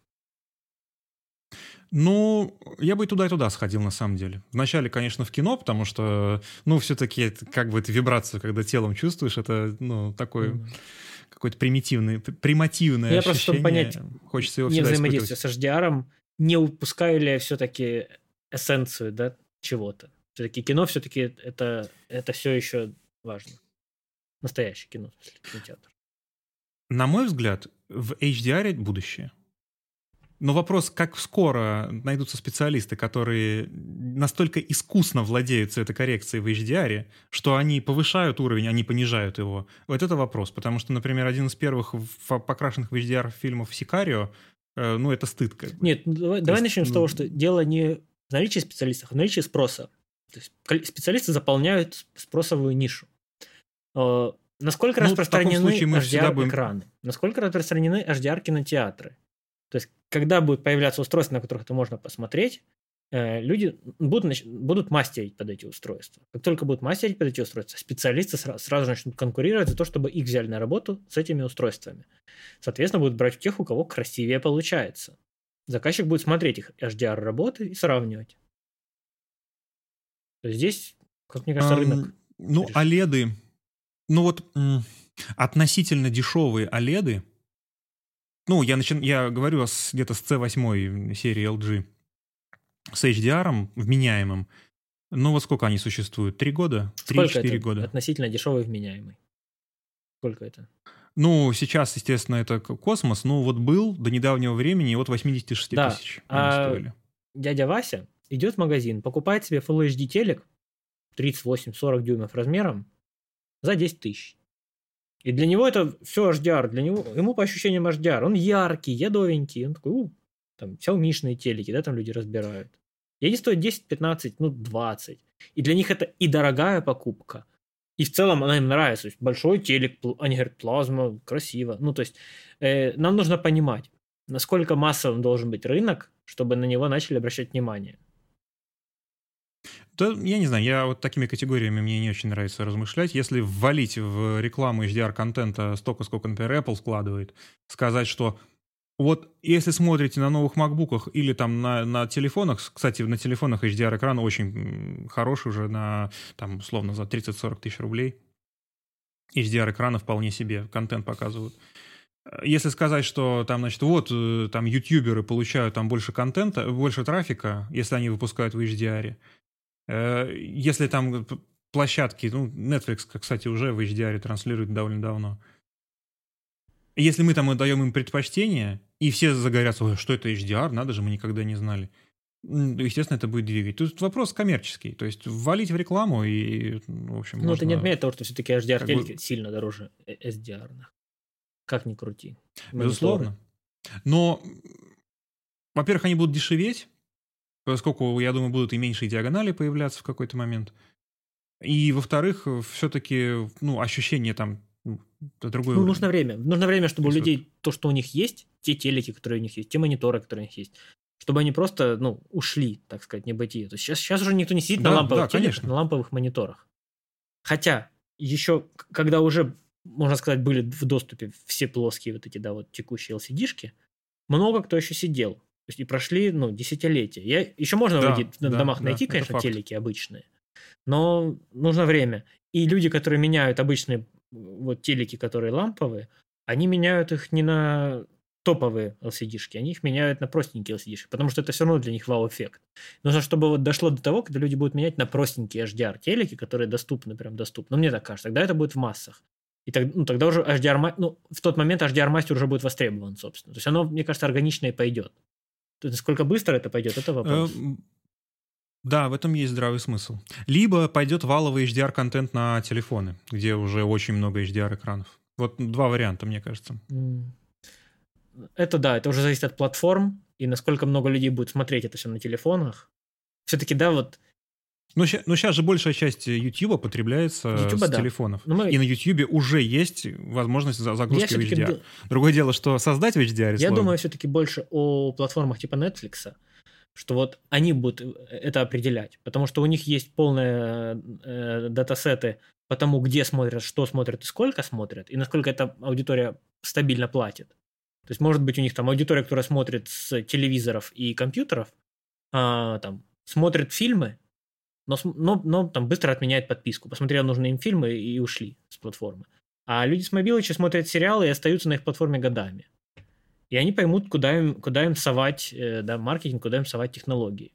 Ну, я бы и туда, и туда сходил, на самом деле. Вначале, конечно, в кино, потому что, ну, все-таки, как бы, эту вибрацию, когда телом чувствуешь, это, ну, такой mm. какой-то примитивный, примативное я ощущение. Просто, понять, Хочется его не взаимодействие с HDR, не упускаю ли я все-таки эссенцию, да, чего-то. Все-таки кино все-таки это, это все еще важно. Настоящее кино, в смысле, кинотеатр. На мой взгляд, в HDR будущее. Но вопрос, как скоро найдутся специалисты, которые настолько искусно владеют цветокоррекцией в HDR, что они повышают уровень, не понижают его. Вот это вопрос. Потому что, например, один из первых покрашенных в HDR фильмов «Сикарио», э, ну, это стыд. Как бы. Нет, ну, давай, давай есть, начнем с ну- того, что дело не в наличии специалистов, а в наличии спроса. То есть специалисты заполняют спросовую нишу. Э, Насколько Ну, распространены всегда будем- HDR-экраны? Насколько распространены HDR-кинотеатры? То есть, когда будут появляться устройства, на которых это можно посмотреть, э, люди будут, будут мастерить под эти устройства. Как только будут мастерить под эти устройства, специалисты сра- сразу начнут конкурировать за то, чтобы их взяли на работу с этими устройствами. Соответственно, будут брать у тех, у кого красивее получается. Заказчик будет смотреть их HDR-работы и сравнивать. То есть здесь, как мне кажется, рынок. Ну, решит. оледы. Ну вот относительно дешевые оледы. Ну, я, начи- я говорю где-то с C8 серии LG. С HDR вменяемым. Ну вот сколько они существуют? Три года? Три-четыре года. относительно дешевый вменяемый? Сколько это? Ну, сейчас, естественно, это космос. Ну, вот был до недавнего времени, и вот 86 Да, тысяч а стоили. Дядя Вася идет в магазин, покупает себе Full HD телек 38-40 дюймов размером за 10 тысяч. И для него это все HDR, для него, ему по ощущениям HDR. Он яркий, ядовенький, он такой, у, там, Xiaomi-шные телеки, да, там люди разбирают. И они стоят 10, 15, ну, 20. И для них это и дорогая покупка, и в целом она им нравится. То есть большой телек, они говорят, плазма, красиво. Ну, то есть э, нам нужно понимать, насколько массовым должен быть рынок, чтобы на него начали обращать внимание. Да, я не знаю, я вот такими категориями мне не очень нравится размышлять. Если ввалить в рекламу HDR-контента столько, сколько, например, Apple складывает, сказать, что вот если смотрите на новых макбуках или там на, на телефонах, кстати, на телефонах HDR-экран очень хороший уже на, там, условно, за 30-40 тысяч рублей. HDR-экраны вполне себе контент показывают. Э, Если сказать, что там, значит, вот э, там ютуберы получают там больше контента, больше трафика, если они выпускают в HDR, Если там площадки, ну, Netflix, кстати, уже в HDR транслирует довольно давно. Если мы там даем им предпочтение, и все загорятся, «Ой, что это HDR, надо же, мы никогда не знали. Естественно, это будет двигать. Тут вопрос коммерческий. То есть ввалить в рекламу и, ну, в общем, Но это не можно- отменяет того, что все-таки HDR как бы- сильно дороже э, SDR. -ных. Как ни крути. Безусловно. Но, во-первых, они будут дешеветь, поскольку, я думаю, будут и меньшие диагонали появляться в какой-то момент. И, во-вторых, все-таки, ну, ощущение там ну, это другой Ну, уровень. нужно время. Нужно время, чтобы у Есть людей то, что у них есть, те телеки, которые у них есть, те мониторы, которые у них есть, чтобы они просто, ну, ушли, так сказать, не бытие. То есть сейчас, сейчас уже никто не сидит Да, на ламповых да, телеках, конечно. на ламповых мониторах. Хотя еще, когда уже, можно сказать, были в доступе все плоские вот эти, да, вот текущие LCD-шки, много кто еще сидел. То есть и прошли, ну, десятилетия. Я, еще можно Да, на да, домах да, найти, это конечно, телеки обычные, но нужно время. И люди, которые меняют обычные вот телеки, которые ламповые, они меняют их не на топовые LCD-шки, они их меняют на простенькие LCD-шки, потому что это все равно для них вау-эффект. Нужно, чтобы вот дошло до того, когда люди будут менять на простенькие HDR телеки, которые доступны, прям доступны. Ну, мне так кажется, тогда это будет в массах. И так, ну, тогда уже HDR, ну, в тот момент HDR мастер уже будет востребован, собственно. То есть оно, мне кажется, органично и пойдет. То есть насколько быстро это пойдет, это вопрос. Э, м, Да, в этом есть здравый смысл. Либо пойдет валовый HDR-контент на телефоны, где уже очень много HDR-экранов. Вот два варианта, мне кажется. Это да, это уже зависит от платформ и насколько много людей будет смотреть это все на телефонах. Все-таки, да, вот Но, сейчас же большая часть YouTube потребляется Ютуба, с да. телефонов. Ну, мы- И на YouTube уже есть возможность за- я загрузки в все-таки HDR. Другое дело, что создать в HDR Я сложно. думаю все-таки больше о платформах типа Netflix, что вот они будут это определять, потому что у них есть полные э, датасеты по тому, где смотрят, что смотрят и сколько смотрят, и насколько эта аудитория стабильно платит. То есть, может быть, у них там аудитория, которая смотрит с телевизоров и компьютеров, а, там, смотрит фильмы, но, но, но там быстро отменяет подписку. Посмотрел нужные им фильмы и ушли с платформы. А люди с мобилочи смотрят сериалы и остаются на их платформе годами. И они поймут, куда им, куда им совать э, да, маркетинг, куда им совать технологии.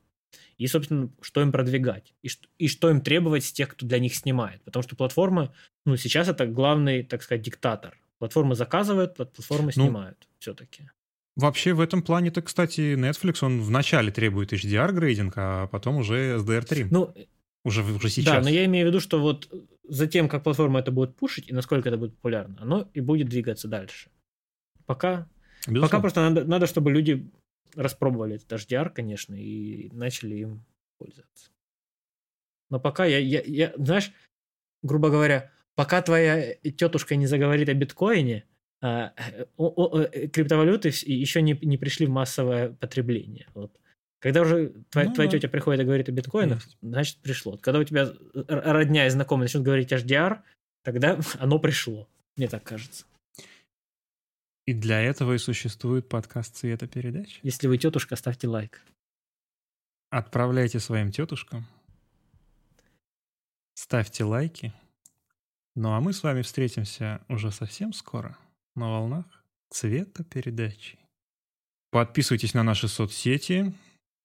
И, собственно, что им продвигать, и что, и что им требовать с тех, кто для них снимает. Потому что платформы, ну, сейчас это главный, так сказать, диктатор. Платформы заказывают, платформы ну, снимают все-таки. Вообще в этом плане-то, кстати, Netflix, он вначале требует HDR-грейдинг, а потом уже SDR3. Ну, уже, уже сейчас. Да, но я имею в виду, что вот за тем, как платформа это будет пушить и насколько это будет популярно, оно и будет двигаться дальше. Пока, пока просто надо, надо, чтобы люди распробовали этот HDR, конечно, и начали им пользоваться. Но пока я, я, я знаешь, грубо говоря, пока твоя тетушка не заговорит о биткоине, криптовалюты еще не, не пришли в массовое потребление. Вот. Когда уже твоя, ну, твоя тетя приходит и говорит о биткоинах, есть. значит пришло. Когда у тебя родня и знакомые начнут говорить HDR, тогда оно пришло. Мне так кажется. И для этого и существует подкаст «Цвета передач». Если вы тетушка, ставьте лайк. Отправляйте своим тетушкам. Ставьте лайки. Ну а мы с вами встретимся уже совсем скоро на волнах «Цвета передачи». Подписывайтесь на наши соцсети.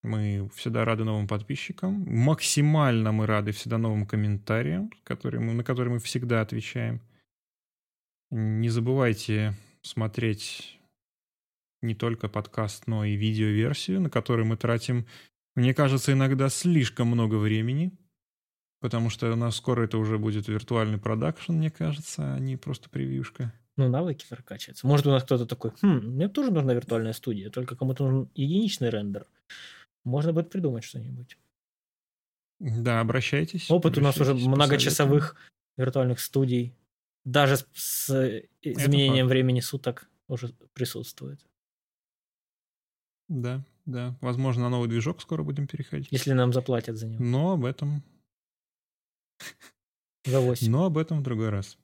Мы всегда рады новым подписчикам. Максимально мы рады всегда новым комментариям, которые мы, на которые мы всегда отвечаем. Не забывайте смотреть не только подкаст, но и видеоверсию, на которую мы тратим, мне кажется, иногда слишком много времени, потому что у нас скоро это уже будет виртуальный продакшн, мне кажется, а не просто превьюшка. Ну, навыки прокачиваются. Может, у нас кто-то такой, хм, мне тоже нужна виртуальная студия, только кому-то нужен единичный рендер. Можно будет придумать что-нибудь. Да, обращайтесь. Опыт обращайтесь, у нас уже многочасовых виртуальных студий даже с э, изменением времени суток уже присутствует. Да, да. Возможно, на новый движок скоро будем переходить. Если нам заплатят за него. Но об этом... За 8. Но об этом в другой раз.